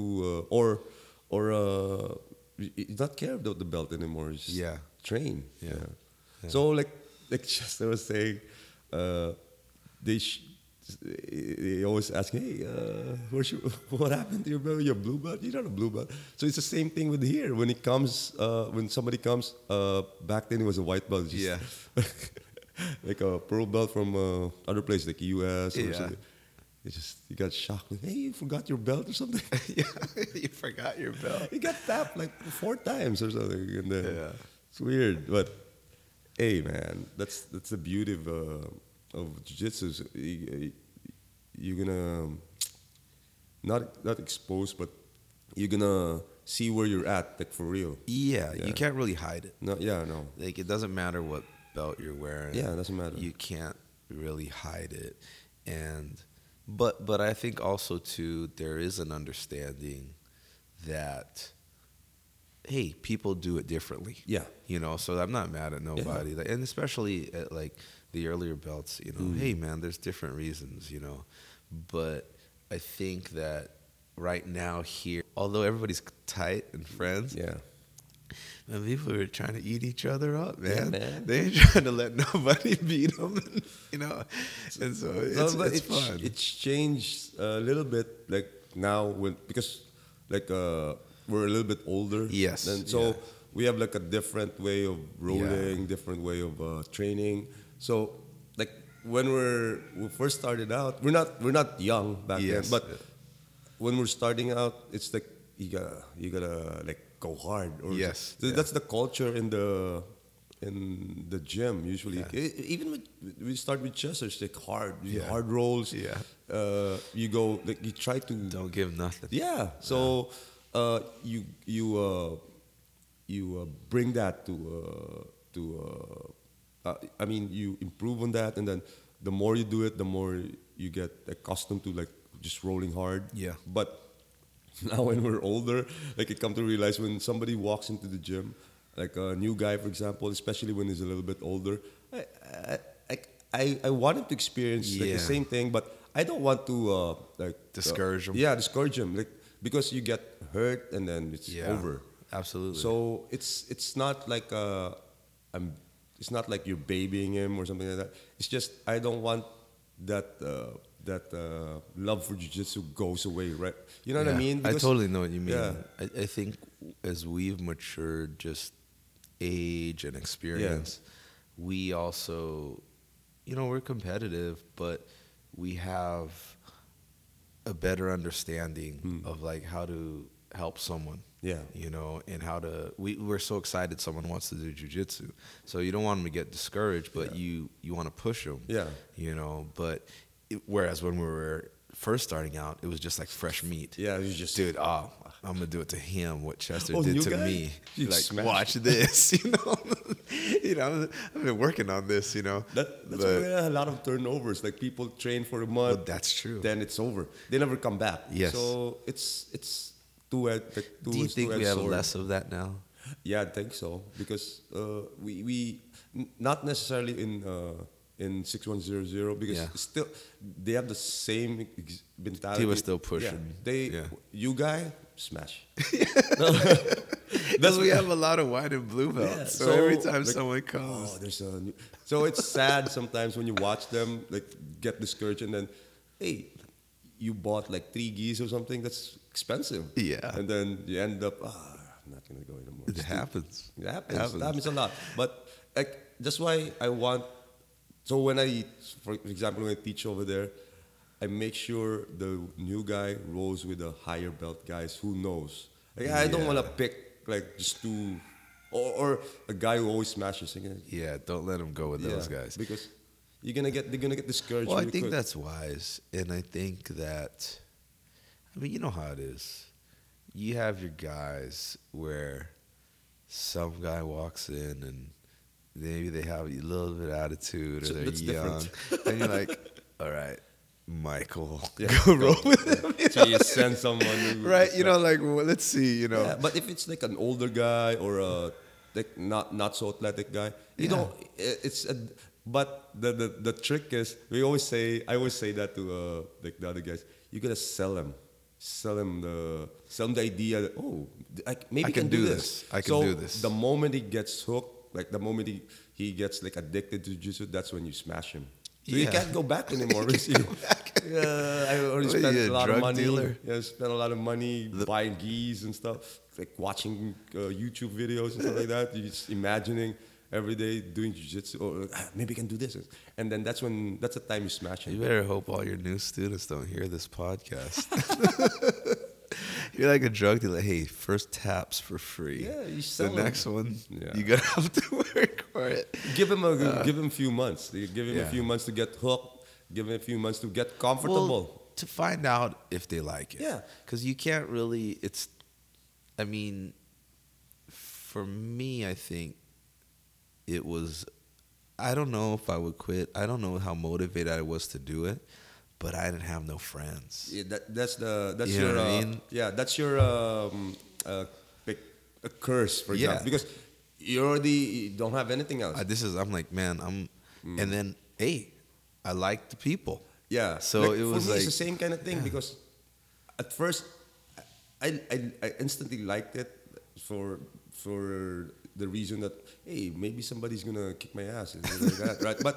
Speaker 2: uh, or or uh, not care about the belt anymore. Just
Speaker 1: Yeah.
Speaker 2: train.
Speaker 1: Yeah. Yeah.
Speaker 2: So like like Chester was saying, uh, they. Sh- they always ask, "Hey, uh, your, what happened to your belt? Your blue belt? You're not a blue belt." So it's the same thing with here. When it comes, uh, when somebody comes, uh, back then it was a white belt. Just
Speaker 1: Yeah.
Speaker 2: like a pearl belt from uh, other place, like US or
Speaker 1: Yeah.
Speaker 2: something. It just you got shocked. Hey, you forgot your belt or something.
Speaker 1: yeah, you forgot your belt.
Speaker 2: you got tapped like four times or something, and then
Speaker 1: Yeah.
Speaker 2: it's weird. But hey, man, that's that's the beauty of uh, of jiu-jitsu. is You, you're gonna um, not not expose, but you're gonna see where you're at, like for real.
Speaker 1: Yeah,
Speaker 2: Yeah.
Speaker 1: you can't really hide it.
Speaker 2: No, yeah, no,
Speaker 1: Like it doesn't matter what belt you're wearing.
Speaker 2: yeah, it doesn't matter.
Speaker 1: you can't really hide it and but but i think also too there is an understanding that hey people do it differently
Speaker 2: yeah,
Speaker 1: you know so i'm not mad at nobody Like, and especially at like the earlier belts you know
Speaker 2: Mm.
Speaker 1: hey man there's different reasons you know but i think that right now here although everybody's tight and friends
Speaker 2: yeah.
Speaker 1: Man, people are trying to eat each other up,
Speaker 2: Yeah,
Speaker 1: man.
Speaker 2: man.
Speaker 1: They ain't trying to let nobody beat them, you know. And so it's,
Speaker 2: No,
Speaker 1: it's
Speaker 2: ch-
Speaker 1: fun.
Speaker 2: It's changed a little bit, like now when because like uh, we're a little bit older.
Speaker 1: Yes,
Speaker 2: and so
Speaker 1: yeah.
Speaker 2: we have like a different way of rolling, different way of uh, training. So like when we're we first started out, we're not we're not young back
Speaker 1: Yes,
Speaker 2: then, but
Speaker 1: yeah.
Speaker 2: when we're starting out, it's like you gotta you gotta like go hard. Or
Speaker 1: Yes, yeah.
Speaker 2: that's the culture in the in the gym usually.
Speaker 1: Yeah.
Speaker 2: Even with we start with chest, it's like hard, hard rolls.
Speaker 1: Yeah.
Speaker 2: Uh, you go like you try to.
Speaker 1: Don't give nothing.
Speaker 2: Yeah. So uh, you you uh, you uh, bring that to uh, to. Uh, uh, I mean, you improve on that, and then the more you do it, the more you get accustomed to like just rolling hard.
Speaker 1: Yeah.
Speaker 2: But now when we're older, like I come to realize when somebody walks into the gym, like a new guy, for example, especially when he's a little bit older, I I I, I, want him to experience like the same thing, but I don't want to uh, like
Speaker 1: Discourage
Speaker 2: uh,
Speaker 1: him.
Speaker 2: Yeah, discourage him, like because you get hurt and then it's
Speaker 1: Yeah.
Speaker 2: over.
Speaker 1: Absolutely.
Speaker 2: So it's it's not like uh, I'm. It's not like you're babying him or something like that. It's just I don't want that uh, that uh, love for jiu-jitsu goes away, right? You know what I
Speaker 1: Yeah,
Speaker 2: mean?
Speaker 1: I totally know what you mean.
Speaker 2: Yeah.
Speaker 1: I, I think as we've matured, just age and experience, we also, you know, we're competitive, but we have a better understanding of like how to help someone.
Speaker 2: Yeah.
Speaker 1: You know, and how to we we're so excited someone wants to do jujitsu. So you don't want them to get discouraged, but you you want to push them.
Speaker 2: Yeah.
Speaker 1: You know, but it, whereas when we were first starting out, it was just like fresh meat.
Speaker 2: Yeah, you just
Speaker 1: Dude, ah, oh, I'm gonna do it to him. What Chester
Speaker 2: Oh,
Speaker 1: did to
Speaker 2: guy?
Speaker 1: me.
Speaker 2: You
Speaker 1: like, watch this. You know, you know. I've been working on this. You know.
Speaker 2: That, that's
Speaker 1: But-
Speaker 2: why a lot of turnovers. Like people train for a month.
Speaker 1: That's true.
Speaker 2: Then it's over. They never come back.
Speaker 1: Yes.
Speaker 2: So it's it's two ed- like two
Speaker 1: do you think we have
Speaker 2: sword.
Speaker 1: less of that now?
Speaker 2: Yeah, I think so because uh, we we n- not necessarily in uh, in 6100 because
Speaker 1: Yeah.
Speaker 2: still they have the same ex- mentality.
Speaker 1: He was still
Speaker 2: Yeah,
Speaker 1: pushing.
Speaker 2: they
Speaker 1: Yeah.
Speaker 2: you guy smash.
Speaker 1: Because we have a lot of white and blue belts.
Speaker 2: Yeah,
Speaker 1: so,
Speaker 2: so,
Speaker 1: every time
Speaker 2: like,
Speaker 1: someone comes,
Speaker 2: Oh, there's a new. So it's sad sometimes when you watch them like get discouraged and then, hey, you bought like three gis or something. That's expensive.
Speaker 1: Yeah.
Speaker 2: And then you end up, ah, I'm not gonna go anymore.
Speaker 1: it happens.
Speaker 2: It happens.
Speaker 1: Happens.
Speaker 2: It happens a lot. But like that's why I want. So when I, for example, when I teach over there, I make sure the new guy rolls with the higher belt guys who knows. Like, I don't want to pick like just two, or, or a guy who always smashes.
Speaker 1: Yeah, don't let him go with those guys.
Speaker 2: because you're gonna get they're gonna get discouraged.
Speaker 1: Well, I think
Speaker 2: quick.
Speaker 1: that's wise, and I think that, I mean, you know how it is. You have your guys where some guy walks in and maybe they have a little bit of attitude or
Speaker 2: So
Speaker 1: they're young, and you're like, all right, Michael,
Speaker 2: Yeah,
Speaker 1: go
Speaker 2: go.
Speaker 1: roll with him. you
Speaker 2: so
Speaker 1: know?
Speaker 2: you send someone
Speaker 1: right? You know, like well, let's see. You know,
Speaker 2: Yeah, but if it's like an older guy or a like not not so athletic guy, you
Speaker 1: Yeah.
Speaker 2: know, i- it's a. But the, the the trick is we always say I always say that to uh, like the other guys. You gotta sell them, sell them the sell them the idea that oh I, maybe
Speaker 1: I can
Speaker 2: do
Speaker 1: do
Speaker 2: this.
Speaker 1: this. I can
Speaker 2: so
Speaker 1: do this.
Speaker 2: The moment he gets hooked, like the moment he he gets like addicted to jiu-jitsu, that's when you smash him. So you can't go back anymore. you- yeah, I already
Speaker 1: What
Speaker 2: spent
Speaker 1: you,
Speaker 2: a lot of money.
Speaker 1: dealer?
Speaker 2: Yeah, spent a lot of money buying gis and stuff, like watching uh, YouTube videos and stuff like that. You just imagining every day doing jiu-jitsu, or ah, maybe I can do this, and then that's when that's the time you smash it You
Speaker 1: better hope all your new students don't hear this podcast. You're like a drug dealer. Hey, first taps for free.
Speaker 2: Yeah, you sell
Speaker 1: the
Speaker 2: sell 'em.
Speaker 1: next one,
Speaker 2: Yeah.
Speaker 1: you gotta have to work for it.
Speaker 2: Give him a give him a few months. Give him
Speaker 1: Uh, yeah.
Speaker 2: a few months to get hooked. Give him a few months to get comfortable.
Speaker 1: Well, to find out if they like it.
Speaker 2: Yeah.
Speaker 1: Because you can't really. It's. I mean, for me, I think it was. I don't know if I would quit. I don't know how motivated I was to do it, but I didn't have no friends.
Speaker 2: Yeah, that, that's the that's
Speaker 1: You
Speaker 2: your
Speaker 1: what I
Speaker 2: uh,
Speaker 1: mean?
Speaker 2: yeah that's your um, uh, like a curse for
Speaker 1: Yeah.
Speaker 2: example because you already don't have anything else.
Speaker 1: I, this is. I'm like, man. I'm.
Speaker 2: Mm.
Speaker 1: And then, hey, I like the people.
Speaker 2: Yeah.
Speaker 1: So
Speaker 2: Like,
Speaker 1: it was
Speaker 2: for me,
Speaker 1: like
Speaker 2: it's the same kind of thing because at first I, I I instantly liked it for for the reason that hey maybe somebody's gonna kick my ass and like that right but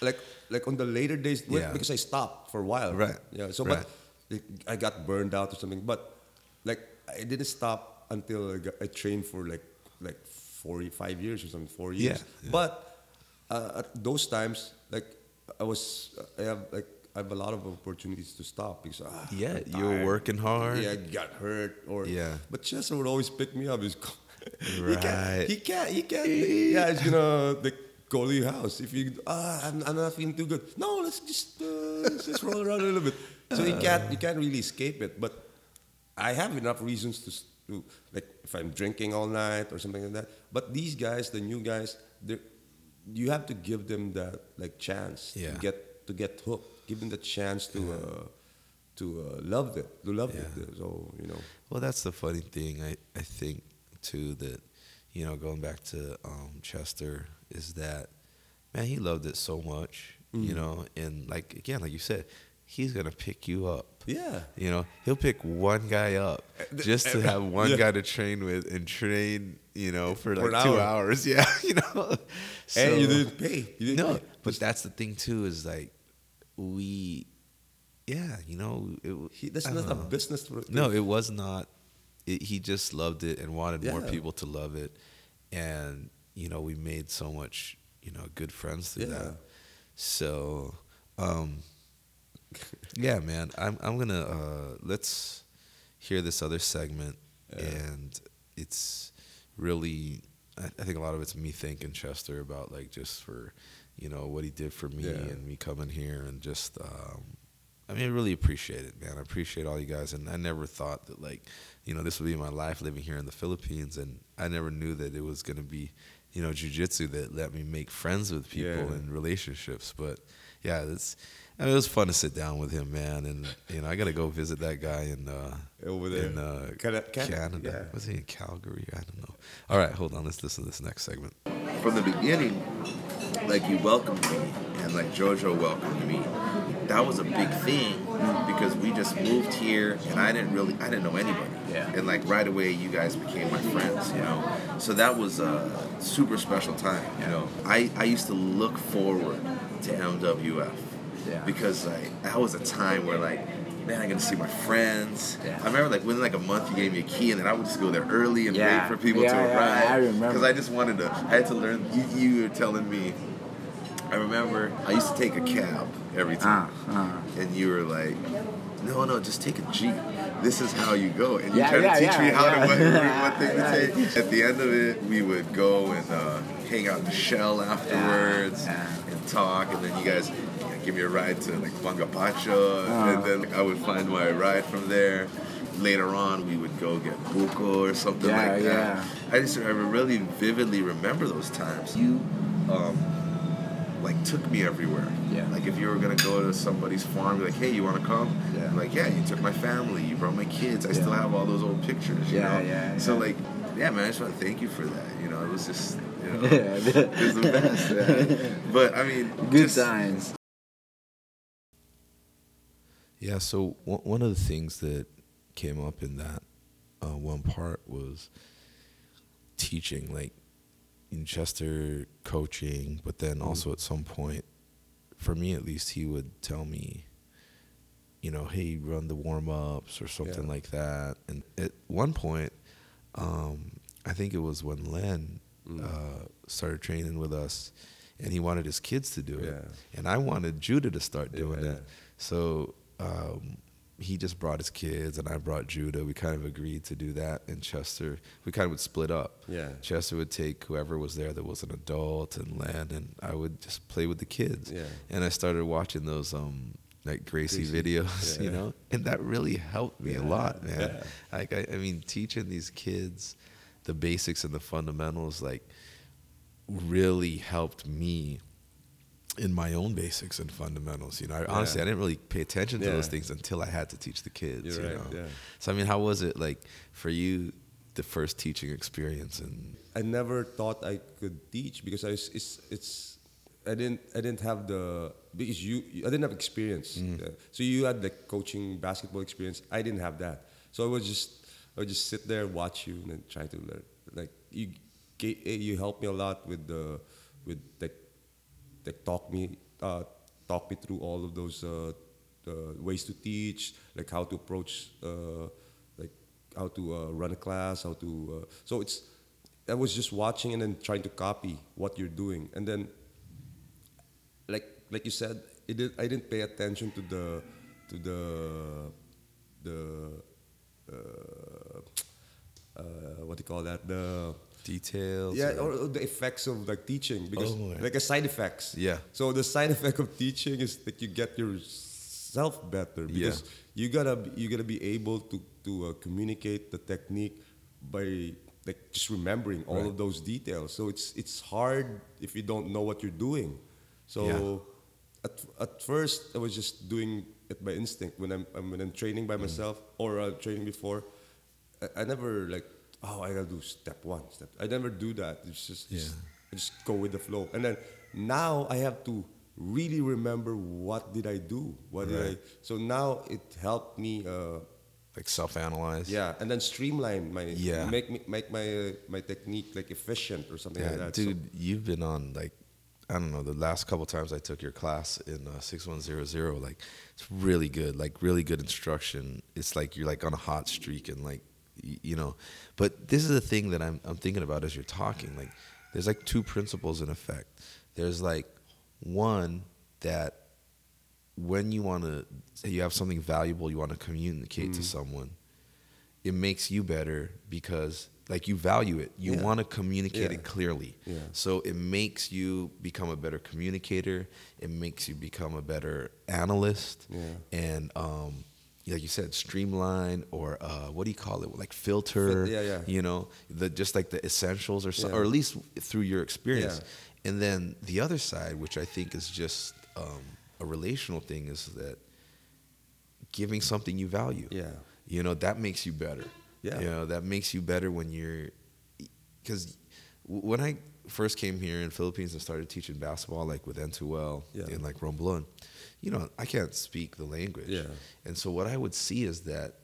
Speaker 2: like like on the later days
Speaker 1: Yeah.
Speaker 2: because I stopped for a while
Speaker 1: Right.
Speaker 2: yeah so
Speaker 1: Right.
Speaker 2: but like, I got burned out or something but like I didn't stop until I, got, I trained for like like 45 years or something four years
Speaker 1: Yeah, yeah.
Speaker 2: but uh, at those times, like I was, I have like I have a lot of opportunities to stop because ah,
Speaker 1: Yeah,
Speaker 2: I'm
Speaker 1: you were
Speaker 2: tired.
Speaker 1: working hard.
Speaker 2: Yeah, I got hurt or
Speaker 1: Yeah.
Speaker 2: But Chester would always pick me up. He's he
Speaker 1: Right.
Speaker 2: can't, he can't, he can't. yeah, he's gonna like to your house if you ah I'm, I'm not feeling too good. No, let's just uh, let's just roll around a little bit. So you can't you can't really escape it. But I have enough reasons to, to like if I'm drinking all night or something like that. But these guys, the new guys, they you have to give them that like chance
Speaker 1: Yeah.
Speaker 2: to get to get hooked. Give them the chance to uh, to uh, love it, to love it. So you know,
Speaker 1: Well, that's the funny thing. I, I think too that you know going back to um, Chester is that man he loved it so much.
Speaker 2: Mm.
Speaker 1: You know, and like again, like you said, he's gonna pick you up.
Speaker 2: yeah.
Speaker 1: You know, he'll pick one guy up just to have one
Speaker 2: Yeah.
Speaker 1: guy to train with and train. You know, for
Speaker 2: For
Speaker 1: like two
Speaker 2: hour.
Speaker 1: hours. Yeah, you know.
Speaker 2: and you
Speaker 1: So-
Speaker 2: didn't pay. You didn't
Speaker 1: no,
Speaker 2: pay.
Speaker 1: but that's the thing too. Is like we, yeah, you know, it,
Speaker 2: He, that's not a business.
Speaker 1: No, it was not. It, he just loved it and wanted more people to love it, and you know we made so much you know good friends through
Speaker 2: Yeah.
Speaker 1: that. So, um, yeah, man, I'm I'm gonna uh, let's hear this other segment,
Speaker 2: Yeah.
Speaker 1: and it's really I, I think a lot of it's me thanking Chester about like just for you know what he did for me
Speaker 2: Yeah.
Speaker 1: and me coming here and just um, I mean, I really appreciate it, man. I appreciate all you guys, and I never thought that like, you know, this would be my life living here in the Philippines, and I never knew that it was gonna be, you know, jujitsu that let me make friends with people
Speaker 2: Yeah.
Speaker 1: and relationships. But yeah, it's, I mean, it was fun to sit down with him, man, and you know, I gotta go visit that guy in uh,
Speaker 2: Over there.
Speaker 1: in uh,
Speaker 2: Cana- Can-
Speaker 1: Canada.
Speaker 2: yeah.
Speaker 1: Was he in Calgary? I don't know. All right, hold on. Let's listen to this next segment.
Speaker 4: From the beginning, like you welcomed me and like Jojo welcomed me. That was a big thing because we just moved here and I didn't really I didn't know anybody.
Speaker 3: Yeah.
Speaker 4: And like right away you guys became my friends, you know. So that was a super special time, you know. I, I used to look forward to MWF
Speaker 3: Yeah.
Speaker 4: because like that was a time where like man I'm gonna see my friends.
Speaker 3: Yeah.
Speaker 4: I remember like within like a month you gave me a key and then I would just go there early and
Speaker 3: Yeah.
Speaker 4: wait for people
Speaker 3: Yeah,
Speaker 4: to
Speaker 3: yeah,
Speaker 4: arrive.
Speaker 3: I remember.
Speaker 4: Because I just wanted to I had to learn you, you were telling me I remember I used to take a cab every time,
Speaker 3: Ah,
Speaker 4: and you were like, "No, no, just take a jeep. This is how you go." And you
Speaker 3: Yeah,
Speaker 4: tried
Speaker 3: yeah,
Speaker 4: to teach me how to what, what thing to take. At the end of it, we would go and uh, hang out in the shell afterwards and talk, and then you guys give me a ride to like Wangapacha,
Speaker 3: Uh-huh.
Speaker 4: and then I would find my ride from there. Later on, we would go get buko or something
Speaker 3: Yeah,
Speaker 4: like that.
Speaker 3: yeah.
Speaker 4: I just I really vividly remember those times. You um, like took me everywhere.
Speaker 3: Yeah.
Speaker 4: Like if you were gonna go to somebody's farm, like, hey, you want to come?
Speaker 3: Yeah.
Speaker 4: I'm like, yeah. You took my family. You brought my kids. I still have all those old pictures. You
Speaker 3: Yeah,
Speaker 4: know?
Speaker 3: yeah,
Speaker 4: So
Speaker 3: yeah.
Speaker 4: like, yeah, man. I just want to thank you for that. You know, it was just, you know,
Speaker 3: Yeah.
Speaker 4: it was the best. Man. But I mean,
Speaker 3: Good
Speaker 4: just-
Speaker 3: times.
Speaker 1: Yeah, so one one of the things that came up in that uh, one part was teaching, like in Chester coaching, but then also at some point, for me at least, he would tell me, you know, hey, run the warm ups or something
Speaker 2: Yeah.
Speaker 1: like that. And at one point, um, I think it was when Len uh, started training with us, and he wanted his kids to do it,
Speaker 2: Yeah.
Speaker 1: and I wanted Judah to start doing
Speaker 2: Yeah.
Speaker 1: it. So um, he just brought his kids, and I brought Judah. We kind of agreed to do that in Chester. We kind of would split up.
Speaker 2: Yeah.
Speaker 1: Chester would take whoever was there that was an adult and Len, and I would just play with the kids.
Speaker 2: Yeah.
Speaker 1: And I started watching those um like Gracie,
Speaker 2: Gracie,
Speaker 1: videos, you know, and that really helped me a lot, man.
Speaker 2: yeah.
Speaker 1: Like I, I mean, teaching these kids the basics and the fundamentals, like, really helped me in my own basics and fundamentals. You know, I, honestly, I didn't really pay attention to
Speaker 2: Yeah.
Speaker 1: those things until I had to teach the kids.
Speaker 2: You're
Speaker 1: you
Speaker 2: right,
Speaker 1: know?
Speaker 2: yeah.
Speaker 1: So I mean, how was it like for you, the first teaching experience? And
Speaker 2: I never thought I could teach because I was, it's it's I didn't I didn't have the because you I didn't have experience. Uh, so you had the coaching basketball experience. I didn't have that. So I was just I would just sit there and watch you and then try to learn. Like you you helped me a lot with the with like like talk me uh, talk me through all of those uh, uh, ways to teach, like how to approach, uh, like how to uh, run a class, how to. Uh, so it's I was just watching and then trying to copy what you're doing, and then like like you said, it did, I didn't pay attention to the to the the uh, uh, what do you call that the
Speaker 1: details.
Speaker 2: yeah,
Speaker 1: or-
Speaker 2: or, the effects of like teaching because
Speaker 1: Oh,
Speaker 2: like a side effects.
Speaker 1: Yeah.
Speaker 2: So the side effect of teaching is that you get yourself better because
Speaker 1: Yeah.
Speaker 2: you gotta you gotta be able to to uh, communicate the technique by like just remembering all
Speaker 1: Right.
Speaker 2: of those details. So it's it's hard if you don't know what you're doing. So at at first I was just doing it by instinct when I'm, I'm when I'm training
Speaker 1: Mm.
Speaker 2: by myself or uh, training before. I, I never like oh I gotta do step one step. I never do that. It's just, just I just go with the flow. And then now I have to really remember what did I do? What did I? So now it helped me. Uh,
Speaker 1: like self-analyze.
Speaker 2: yeah, and then streamline my
Speaker 1: Yeah.
Speaker 2: make me make my uh, my technique like efficient or something
Speaker 1: Yeah,
Speaker 2: like that. So-
Speaker 1: dude, you've been on like I don't know the last couple times I took your class in uh, six one zero zero. Like it's really good, like really good instruction. It's like you're like on a hot streak and like you know. But this is the thing that I'm I'm thinking about as you're talking. Like there's like two principles in effect. There's like one that when you want to say you have something valuable you want to communicate
Speaker 2: Mm.
Speaker 1: to someone it makes you better because like you value it you
Speaker 2: Yeah.
Speaker 1: want to communicate
Speaker 2: Yeah.
Speaker 1: it clearly
Speaker 2: Yeah.
Speaker 1: so it makes you become a better communicator it makes you become a better analyst
Speaker 2: Yeah.
Speaker 1: and um like you said streamline or uh, what do you call it like filter
Speaker 2: yeah, yeah.
Speaker 1: you know the just like the essentials or so,
Speaker 2: Yeah.
Speaker 1: or at least through your experience
Speaker 2: Yeah.
Speaker 1: and then the other side which i think is just um, a relational thing is that giving something you value
Speaker 2: Yeah.
Speaker 1: you know that makes you better
Speaker 2: Yeah.
Speaker 1: you know that makes you better when you're because when i first came here in Philippines and started teaching basketball, like with N2L
Speaker 2: Yeah.
Speaker 1: in like Romblon, you know, I can't speak the language.
Speaker 2: Yeah.
Speaker 1: And so what I would see is that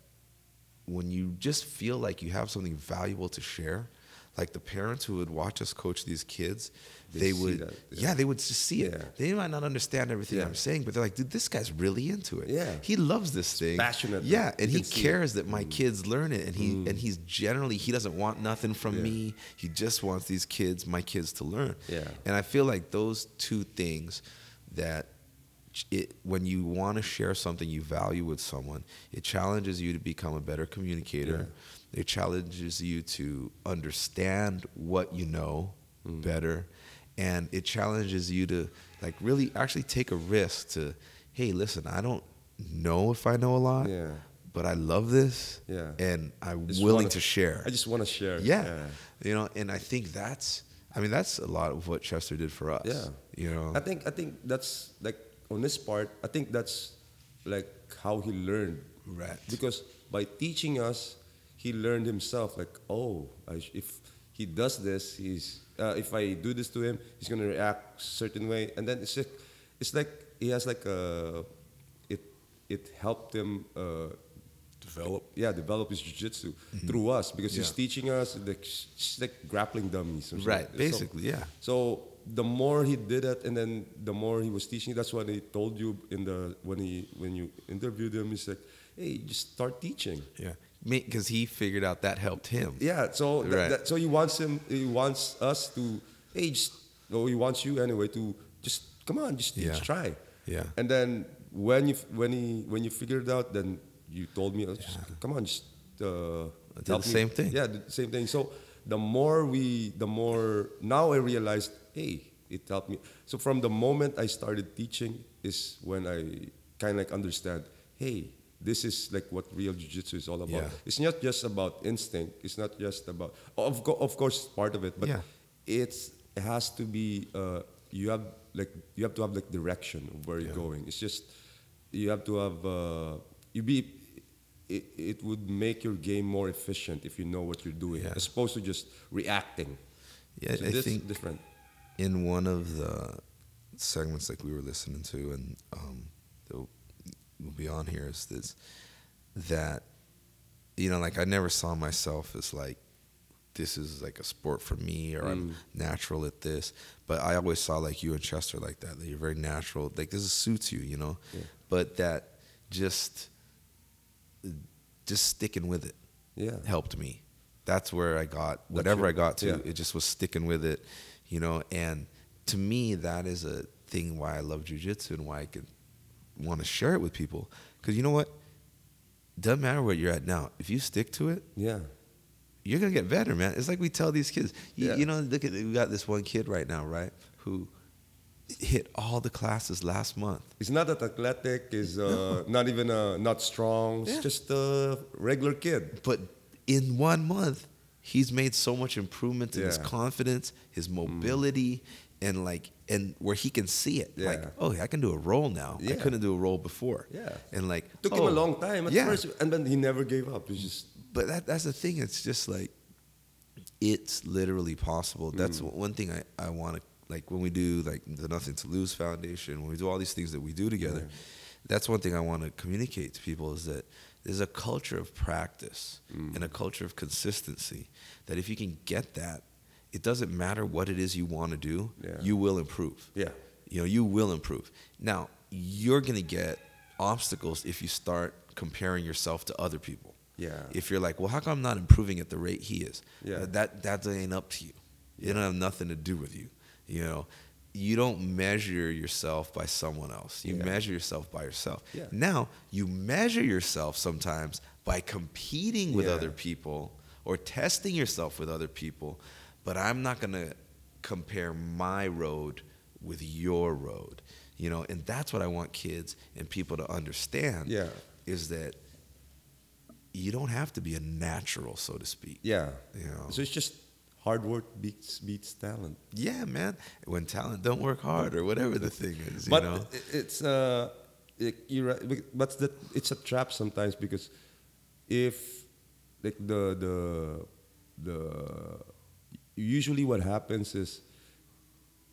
Speaker 1: when you just feel like you have something valuable to share, like the parents who would watch us coach these kids,
Speaker 2: They
Speaker 1: they, would,
Speaker 2: that,
Speaker 1: yeah.
Speaker 2: yeah.
Speaker 1: they would just see it.
Speaker 2: Yeah.
Speaker 1: They might not understand everything
Speaker 2: Yeah.
Speaker 1: I'm saying, but they're like, dude, this guy's really into it.
Speaker 2: Yeah.
Speaker 1: he loves this thing.
Speaker 2: passionate.
Speaker 1: Yeah, and he
Speaker 2: it.
Speaker 1: cares that my mm. kids learn it, and he and mm. he's generally he doesn't want nothing from me. He just wants these kids, my kids, to learn.
Speaker 2: Yeah.
Speaker 1: and I feel like those two things that it, when you want to share something you value with someone, it challenges you to become a better communicator. It challenges you to understand what you know
Speaker 2: Mm.
Speaker 1: better, and it challenges you to like really actually take a risk to, hey, listen, I don't know if I know a lot,
Speaker 2: Yeah.
Speaker 1: but I love this,
Speaker 2: Yeah.
Speaker 1: and I'm
Speaker 2: Just
Speaker 1: willing
Speaker 2: wanna-
Speaker 1: to share.
Speaker 2: I just want to share.
Speaker 1: yeah. you know, and I think that's, I mean, that's a lot of what Chester did for us.
Speaker 2: Yeah.
Speaker 1: you know,
Speaker 2: I think I think that's like on this part. I think that's like how he learned.
Speaker 1: Right.
Speaker 2: Because by teaching us, he learned himself. Like, oh, I sh- if he does this, he's uh, if I do this to him, he's gonna react certain way, and then it's just it's like he has like a it it helped him. Uh,
Speaker 1: develop.
Speaker 2: yeah, develop his jiu-jitsu through us because he's
Speaker 1: Mm-hmm.
Speaker 2: Teaching us like, like grappling dummies. or
Speaker 1: Right,
Speaker 2: something. So-
Speaker 1: basically, yeah.
Speaker 2: so the more he did it, and then the more he was teaching, that's what he told you in the when he when you interviewed him. He's like, "Hey, just start teaching."
Speaker 1: Yeah, because he figured out that helped him.
Speaker 2: Yeah. So
Speaker 1: Right.
Speaker 2: that, so he wants him. He wants us to. Hey, just no. He wants you anyway to just come on, just teach,
Speaker 1: Yeah.
Speaker 2: try.
Speaker 1: Yeah.
Speaker 2: And then when you when he when you figured it out, then you told me, oh, just, come on, just uh,
Speaker 1: I did the
Speaker 2: me."
Speaker 1: same thing.
Speaker 2: Yeah, the same thing. So the more we, the more now I realized, hey, it helped me. So from the moment I started teaching is when I kind of like understand, hey, this is like what real jiu-jitsu is all about.
Speaker 1: Yeah.
Speaker 2: It's not just about instinct. It's not just about, of, co- of course, part of it, but
Speaker 1: Yeah.
Speaker 2: it's it has to be. Uh, you have like you have to have like direction of where you're going. It's just you have to have uh, you be. It, it would make your game more efficient if you know what you're doing,
Speaker 1: Yeah.
Speaker 2: as opposed to just reacting.
Speaker 1: Yeah,
Speaker 2: So
Speaker 1: I
Speaker 2: this
Speaker 1: think
Speaker 2: different.
Speaker 1: In one of the segments like we were listening to, and um, will be on here is this that you know, like I never saw myself as like this is like a sport for me or I'm natural at this, but I always saw like you and Chester like that. That you're very natural. Like this suits you, you know,
Speaker 2: Yeah.
Speaker 1: but that just just sticking with it
Speaker 2: Yeah.
Speaker 1: helped me. That's where I got whatever
Speaker 2: your-
Speaker 1: I got to.
Speaker 2: yeah.
Speaker 1: It just was sticking with it, you know. And to me, that is a thing why I love jujitsu and why I could want to share it with people. Because you know what? Doesn't matter where you're at now. If you stick to it,
Speaker 2: Yeah.
Speaker 1: you're gonna get better, man. It's like we tell these kids. You,
Speaker 2: Yeah.
Speaker 1: you know, look at we got this one kid right now, right? Who hit all the classes last month.
Speaker 2: He's not that athletic. He's uh, not even uh, not strong. He's
Speaker 1: Yeah.
Speaker 2: just a regular kid.
Speaker 1: but in one month he's made so much improvement in his
Speaker 2: Yeah. Mm.
Speaker 1: confidence his mobility and like and where he can see it like
Speaker 2: Yeah.
Speaker 1: oh i can do a roll now i couldn't do a roll before
Speaker 2: Yeah.
Speaker 1: and like
Speaker 2: Took
Speaker 1: oh,
Speaker 2: him a long time at
Speaker 1: yeah.
Speaker 2: first, and then he never gave up. He's just
Speaker 1: but that that's the thing it's just like it's literally possible that's
Speaker 2: Mm.
Speaker 1: one thing i i want to like when we do like the nothing to lose foundation when we do all these things that we do together that's one thing i want to communicate to people is that there's a culture of practice
Speaker 2: Mm.
Speaker 1: and a culture of consistency that if you can get that it doesn't matter what it is you want to do
Speaker 2: Yeah.
Speaker 1: you will improve
Speaker 2: yeah.
Speaker 1: you know you will improve now you're going to get obstacles if you start comparing yourself to other people
Speaker 2: Yeah.
Speaker 1: if you're like well how come i'm not improving at the rate he is
Speaker 2: Yeah.
Speaker 1: that that ain't up to you it don't have nothing to do with you you know you don't measure yourself by someone else you
Speaker 2: Yeah.
Speaker 1: measure yourself by yourself
Speaker 2: Yeah.
Speaker 1: now you measure yourself sometimes by competing with
Speaker 2: Yeah.
Speaker 1: other people or testing yourself with other people but i'm not going to compare my road with your road you know and that's what i want kids and people to understand
Speaker 2: Yeah.
Speaker 1: is that you don't have to be a natural so to speak
Speaker 2: Yeah.
Speaker 1: You know.
Speaker 2: So it's just hard work beats beats talent.
Speaker 1: yeah man when talent don't work hard or whatever the thing is you
Speaker 2: but
Speaker 1: know
Speaker 2: it's uh, it, you're right, but that it's a trap sometimes because if like the the the usually what happens is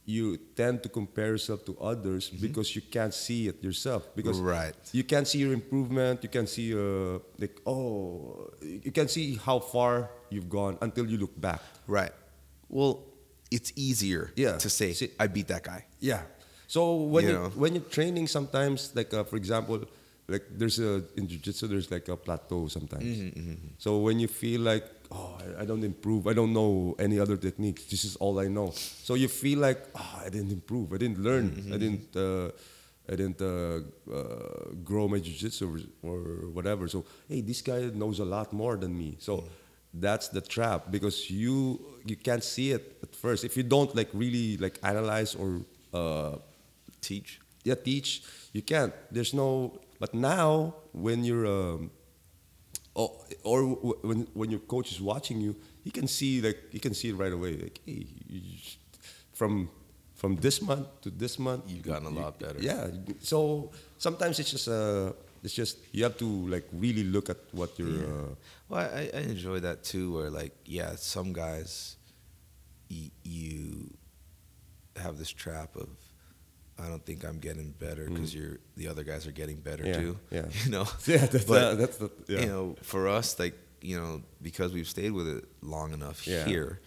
Speaker 2: you tend to compare yourself to others because you can't see it yourself because
Speaker 1: Mm-hmm. Right.
Speaker 2: you can't see your improvement you can't see uh, like oh you can see how far you've gone until you look back
Speaker 1: Right. Well, it's easier
Speaker 2: Yeah.
Speaker 1: to say, I beat that guy.
Speaker 2: Yeah. So when
Speaker 1: You
Speaker 2: you
Speaker 1: know?
Speaker 2: when you're training, sometimes like uh, for example, like there's a in jiu-jitsu there's like a plateau sometimes.
Speaker 1: Mm-hmm,
Speaker 2: So when you feel like oh I, I don't improve, I don't know any other techniques. This is all I know. So you feel like oh I didn't improve, I didn't learn,
Speaker 1: Mm-hmm,
Speaker 2: I didn't. Uh, I didn't uh, uh, grow my jiu-jitsu or, or whatever. So, hey, this guy knows a lot more than me. So, that's the trap because you you can't see it at first if you don't like really like analyze or uh,
Speaker 1: Teach.
Speaker 2: yeah teach you can't there's no but now when you're um, or, or w- when when your coach is watching you he can see like he can see it right away like hey you just- from from this month to this month
Speaker 1: You've gotten a
Speaker 2: you-
Speaker 1: lot better.
Speaker 2: yeah so sometimes it's just uh it's just you have to like really look at what you're uh,
Speaker 1: Well, I, I enjoy that too, where like, yeah, some guys, y- you have this trap of, I don't think I'm getting better because you're the other guys are getting better
Speaker 2: Mm. Yeah,
Speaker 1: too.
Speaker 2: yeah.
Speaker 1: you know.
Speaker 2: yeah that's
Speaker 1: But,
Speaker 2: the, that's the yeah.
Speaker 1: you know, for us, like, you know, because we've stayed with it long enough
Speaker 2: Yeah.
Speaker 1: here,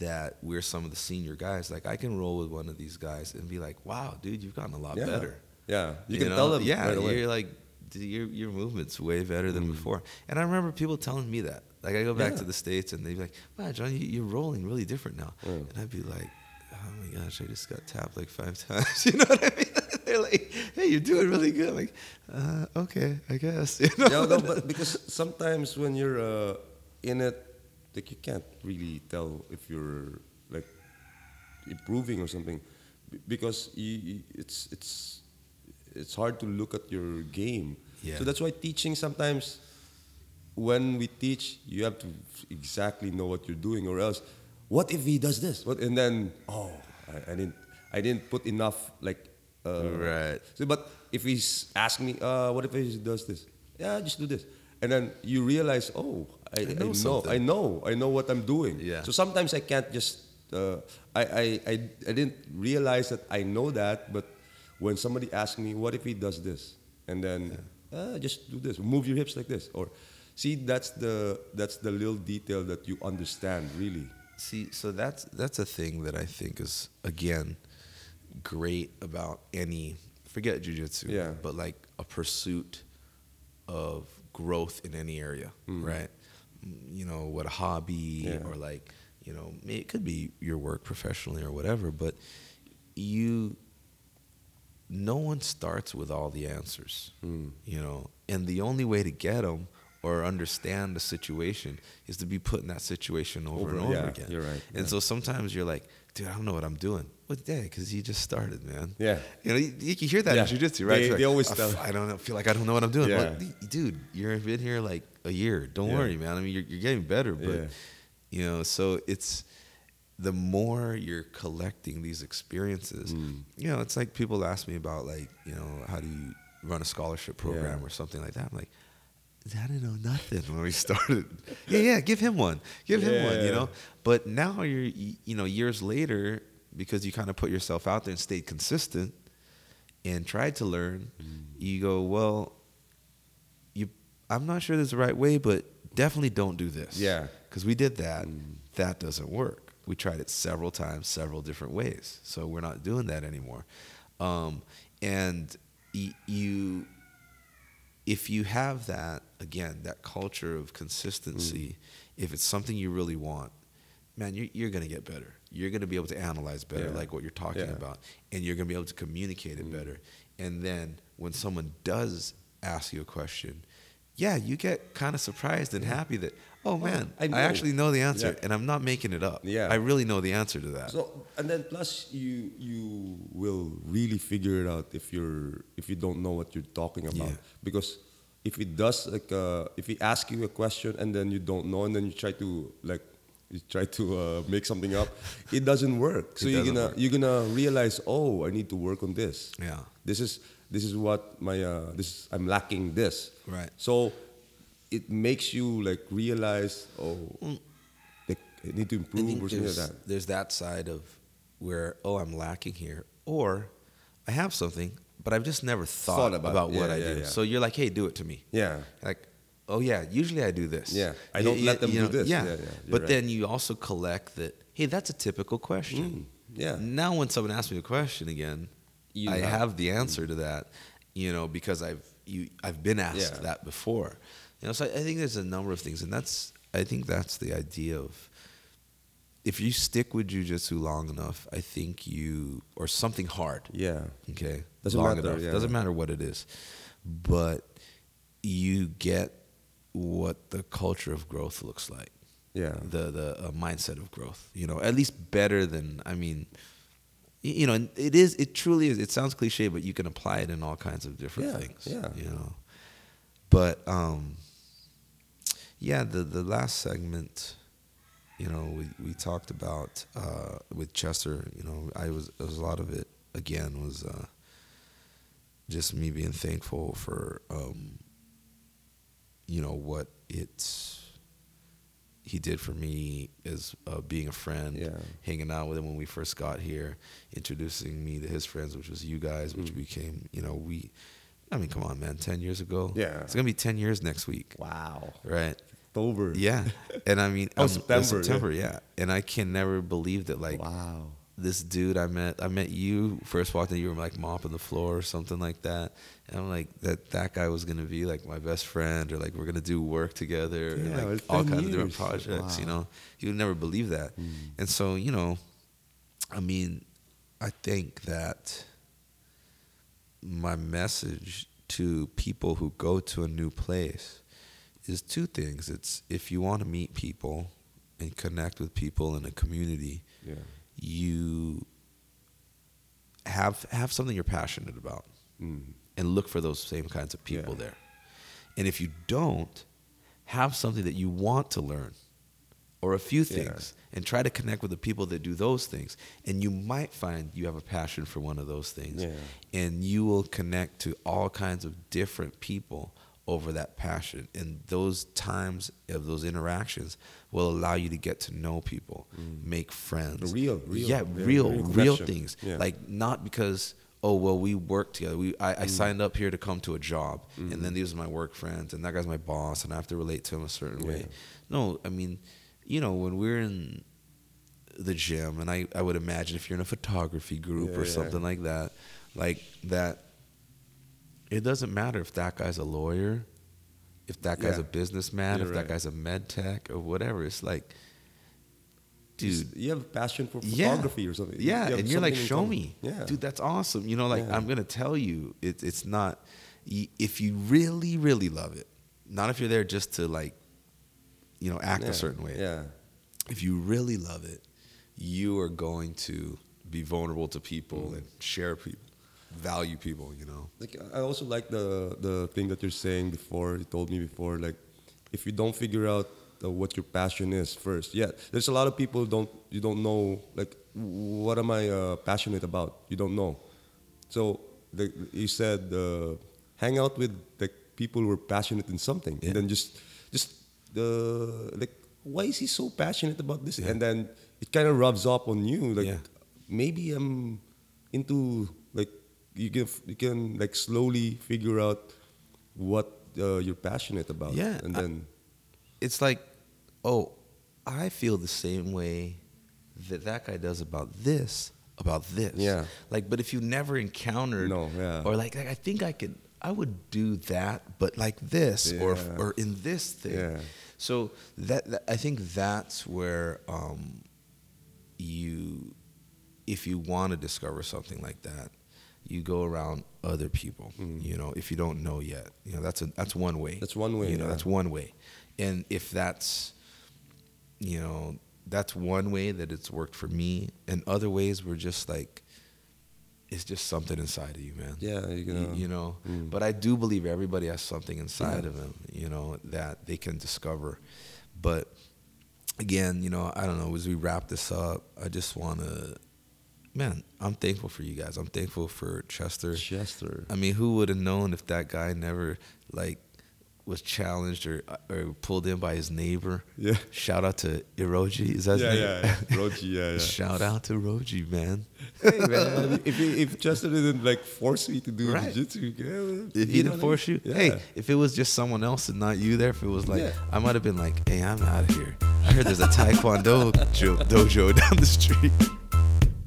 Speaker 1: that we're some of the senior guys. Like, I can roll with one of these guys and be like, "Wow, dude, you've gotten a lot
Speaker 2: yeah.
Speaker 1: better."
Speaker 2: yeah you,
Speaker 1: You
Speaker 2: can
Speaker 1: know?
Speaker 2: tell them
Speaker 1: Yeah,
Speaker 2: right away.
Speaker 1: you're like, your your movement's way better than
Speaker 2: Mm.
Speaker 1: before. And I remember people telling me that. Like I go back to the states and they'd be like, "Wow, John, you, you're rolling really different now."
Speaker 2: Mm.
Speaker 1: And I'd be like, "Oh my gosh, I just got tapped like five times." You know what I mean? They're like, "Hey, you're doing really good." I'm like, uh, "Okay, I guess." You know?
Speaker 2: yeah, no, but because sometimes when you're uh, in it, like you can't really tell if you're like improving or something, because you, it's it's it's hard to look at your game.
Speaker 1: Yeah.
Speaker 2: So that's why teaching sometimes, when we teach, you have to exactly know what you're doing, or else, what if he does this? What and then oh, I, I didn't I didn't put enough like. Uh,
Speaker 1: Right.
Speaker 2: so, but if he's asking me, uh, what if he does this? Yeah, just do this. And then you realize, oh, I, I
Speaker 1: know
Speaker 2: know, I know. I know, I know what I'm doing.
Speaker 1: Yeah.
Speaker 2: So sometimes I can't just, uh, I, I, I, I didn't realize that I know that, but when somebody asks me, what if he does this? And then, uh, just do this, move your hips like this. Or, see, that's the, that's the little detail that you understand, really.
Speaker 1: See, so that's that's a thing that I think is again great about any forget jujitsu,
Speaker 2: Yeah.
Speaker 1: but like a pursuit of growth in any area, right? Mm, You know, what a hobby
Speaker 2: Yeah.
Speaker 1: or like, you know, it could be your work professionally or whatever, but you no one starts with all the answers, you know, and the only way to get them or understand the situation is to be put in that situation over,
Speaker 2: Over-
Speaker 1: and over
Speaker 2: yeah,
Speaker 1: again.
Speaker 2: you're right,
Speaker 1: And
Speaker 2: yeah.
Speaker 1: so sometimes you're like, dude, I don't know what I'm doing. Well, yeah, because you just started, man.
Speaker 2: Yeah.
Speaker 1: You know, you, you can hear that
Speaker 2: Yeah.
Speaker 1: in jiu-jitsu, right?
Speaker 2: They-
Speaker 1: It's
Speaker 2: they always
Speaker 1: "I
Speaker 2: tell-
Speaker 1: I don't know, feel like I don't know what I'm doing.
Speaker 2: Yeah.
Speaker 1: Well, dude, you've been here like a year. Don't worry, man. I mean, you're, you're getting better, but you know, so it's the more you're collecting these experiences.
Speaker 2: Mm.
Speaker 1: You know, it's like people ask me about like, you know, how do you run a scholarship program or something like that. I'm like, I didn't know nothing when we started. yeah, yeah, give him one. Give him one, you know? But now you're, you know, years later, because you kind of put yourself out there and stayed consistent and tried to learn, you go, well, you, I'm not sure this is the right way, but definitely don't do this.
Speaker 2: Yeah. Mm.
Speaker 1: Because we did that. That doesn't work. We tried it several times, several different ways. So we're not doing that anymore. Um, and y- you, if you have that again, that culture of consistency,
Speaker 2: Mm.
Speaker 1: if it's something you really want, man, you're, you're going to get better. You're going to be able to analyze better,
Speaker 2: Yeah.
Speaker 1: like what you're talking
Speaker 2: Yeah. Mm.
Speaker 1: about, and you're going to be able to communicate it better. And then when someone does ask you a question, yeah, you get kind of surprised and happy that, oh man,
Speaker 2: I
Speaker 1: I, actually know the answer,
Speaker 2: Yeah.
Speaker 1: and I'm not making it up.
Speaker 2: Yeah.
Speaker 1: I really know the answer to that.
Speaker 2: So and then plus you you will really figure it out if you're if you don't know what you're talking about
Speaker 1: Yeah.
Speaker 2: because if it does like uh, if he asks you a question and then you don't know and then you try to like you try to uh, make something up it doesn't work so
Speaker 1: It
Speaker 2: you're gonna
Speaker 1: work.
Speaker 2: you're gonna realize oh I need to work on this
Speaker 1: Yeah.
Speaker 2: this is this is what my uh, this I'm lacking this
Speaker 1: Right.
Speaker 2: so it makes you like realize oh like I need to improve or something like
Speaker 1: there's,
Speaker 2: that
Speaker 1: there's that side of where oh I'm lacking here, or I have something, but I've just never thought,
Speaker 2: Thought about
Speaker 1: about, what
Speaker 2: Yeah,
Speaker 1: I
Speaker 2: yeah,
Speaker 1: do.
Speaker 2: yeah.
Speaker 1: So you're like, hey, do it to me.
Speaker 2: Yeah.
Speaker 1: Like, oh yeah, usually I do this.
Speaker 2: Yeah, I don't let them do
Speaker 1: know,
Speaker 2: this.
Speaker 1: Yeah, but
Speaker 2: right.
Speaker 1: then you also collect that. Hey, that's a typical question.
Speaker 2: Mm, yeah.
Speaker 1: Now, when someone asks me a question again,
Speaker 2: You
Speaker 1: I
Speaker 2: have-
Speaker 1: have the answer to that. You know, because I've you I've been asked that before. You know, so I, I think there's a number of things, and that's I think that's the idea of if you stick with jujitsu long enough, I think you or something hard.
Speaker 2: Yeah.
Speaker 1: Okay,
Speaker 2: Doesn't
Speaker 1: long
Speaker 2: matter,
Speaker 1: enough.
Speaker 2: yeah.
Speaker 1: Doesn't matter what it is, but you get what the culture of growth looks like.
Speaker 2: Yeah.
Speaker 1: The the uh, mindset of growth. You know, at least better than I mean. You know, and it is. It truly is. It sounds cliche, but you can apply it in all kinds of different
Speaker 2: Yeah,
Speaker 1: things.
Speaker 2: yeah.
Speaker 1: You know, but um, yeah. The the last segment, you know, we we talked about uh, with Chester. You know, I was it was a lot of it. Again, was uh, just me being thankful for um, you know what it's he did for me as uh, being a friend,
Speaker 2: Yeah.
Speaker 1: hanging out with him when we first got here, introducing me to his friends, which was you guys, which
Speaker 2: Mm.
Speaker 1: became, you know, we. I mean, come on, man, ten years ago.
Speaker 2: Yeah.
Speaker 1: it's gonna be ten years next week,
Speaker 2: Wow.
Speaker 1: right?
Speaker 2: October.
Speaker 1: Yeah, and I mean,
Speaker 2: Oh,
Speaker 1: um,
Speaker 2: September, yeah.
Speaker 1: September, yeah. And I can never believe that, like,
Speaker 2: Wow.
Speaker 1: this dude I met, I met you first walked in, you were like mopping the floor or something like that, and I'm like that that guy was gonna be like my best friend or like we're gonna do work together, and
Speaker 2: Yeah,
Speaker 1: like all
Speaker 2: 10
Speaker 1: kinds of different
Speaker 2: years.
Speaker 1: projects, you know. You would never believe that,
Speaker 2: Mm.
Speaker 1: and so you know, I mean, I think that my message to people who go to a new place is two things. It's if you want to meet people and connect with people in a community,
Speaker 2: Yeah.
Speaker 1: you have have something you're passionate about
Speaker 2: Mm.
Speaker 1: and look for those same kinds of people
Speaker 2: Yeah.
Speaker 1: there. And if you don't, have something that you want to learn or a few
Speaker 2: Yeah.
Speaker 1: things and try to connect with the people that do those things. And you might find you have a passion for one of those things.
Speaker 2: Yeah.
Speaker 1: and you will connect to all kinds of different people over that passion. And those times of those interactions will allow you to get to know people make friends.
Speaker 2: Real- real-
Speaker 1: yeah real
Speaker 2: very
Speaker 1: real things.
Speaker 2: Yeah.
Speaker 1: like not because oh well we work together. We I,
Speaker 2: Mm.
Speaker 1: Signed up here to come to a job and then these are my work friends and that guy's my boss and I have to relate to him a certain way. No I mean you know when we're in the gym and I, I would imagine if you're in a photography group
Speaker 2: Yeah,
Speaker 1: or
Speaker 2: yeah.
Speaker 1: something like that like that it doesn't matter if that guy's a lawyer if that guy's
Speaker 2: Yeah.
Speaker 1: a businessman
Speaker 2: You're
Speaker 1: if that guy's a med tech or whatever it's like dude
Speaker 2: you have a passion for photography or something.
Speaker 1: Yeah,
Speaker 2: have
Speaker 1: and you're like, show
Speaker 2: common.
Speaker 1: me,
Speaker 2: Yeah.
Speaker 1: dude, that's awesome. You know, like. I'm gonna tell you, it's it's not if you really really love it, not if you're there just to like, you know, act
Speaker 2: yeah.
Speaker 1: a certain way.
Speaker 2: Yeah.
Speaker 1: If you really love it, you are going to be vulnerable to people
Speaker 2: Mm.
Speaker 1: and share people, value people. You know.
Speaker 2: Like I also like the the thing that you're saying before. You told me before, like if you don't figure out uh, what your passion is first, yeah. There's a lot of people don't you don't know like what am I uh, passionate about? You don't know. So the, you said uh, hang out with like people who are passionate in something,
Speaker 1: Yeah.
Speaker 2: and then just just the like why is he so passionate about this?
Speaker 1: Yeah.
Speaker 2: And then it kind of rubs off on you, like
Speaker 1: Yeah.
Speaker 2: maybe I'm into like you can you can like slowly figure out what uh, you're passionate about.
Speaker 1: Yeah,
Speaker 2: and
Speaker 1: I-
Speaker 2: then
Speaker 1: it's like, oh, I feel the same way that that guy does about this, about this.
Speaker 2: Yeah.
Speaker 1: Like, but if you never encountered,
Speaker 2: No, yeah.
Speaker 1: or like, like I think I could, I would do that, but like this, or or in this thing.
Speaker 2: Yeah.
Speaker 1: So that, that I think that's where um, you, if you want to discover something like that, you go around other people. You know, if you don't know yet, you know that's a that's one way.
Speaker 2: That's one way,
Speaker 1: You know,
Speaker 2: yeah.
Speaker 1: that's one way. And if that's, you know, that's one way that it's worked for me, and other ways were just like, it's just something inside of you, man.
Speaker 2: yeah, you're
Speaker 1: You, you know,
Speaker 2: Mm.
Speaker 1: but I do believe everybody has something inside
Speaker 2: Yeah.
Speaker 1: of them, you know, that they can discover. But again, you know, I don't know. As we wrap this up, I just want to, man, I'm thankful for you guys. I'm thankful for Chester.
Speaker 2: Chester.
Speaker 1: I mean, who would have known if that guy never like was challenged or or pulled in by his neighbor.
Speaker 2: Yeah.
Speaker 1: Shout out to Iroji. Is that his
Speaker 2: yeah,
Speaker 1: name?
Speaker 2: yeah, yeah. Roji, yeah, yeah.
Speaker 1: Shout out to Roji, man.
Speaker 2: hey man, if if Chester didn't like force me to do
Speaker 1: Right.
Speaker 2: jiu-jitsu, yeah,
Speaker 1: If he didn't force you,
Speaker 2: mean?
Speaker 1: hey, if it was just someone else and not you there, if it was like,
Speaker 2: Yeah.
Speaker 1: I might have been like, hey, I'm out of here. I heard there's a Taekwondo jo- dojo down the street.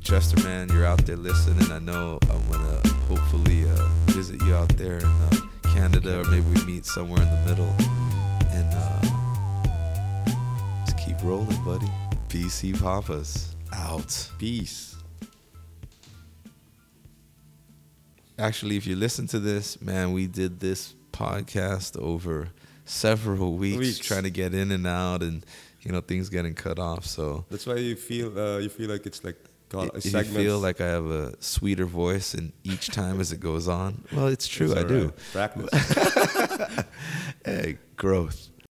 Speaker 1: Chester, man, you're out there listening. I know I'm gonna hopefully uh, visit you out there in uh, Canada, or maybe we meet somewhere in the middle. And uh, just keep rolling, buddy. BC Papas out.
Speaker 2: peace.
Speaker 1: Actually, if you listen to this, man, we did this podcast over several weeks,
Speaker 2: Weeks.
Speaker 1: trying to get in and out, and you know things getting cut off. So
Speaker 2: That's why you feel uh, you feel like it's like called
Speaker 1: if you feel like I have a sweeter voice, and each time as it goes on, well, it's true,
Speaker 2: It's
Speaker 1: I do.
Speaker 2: Practice.
Speaker 1: Hey, growth.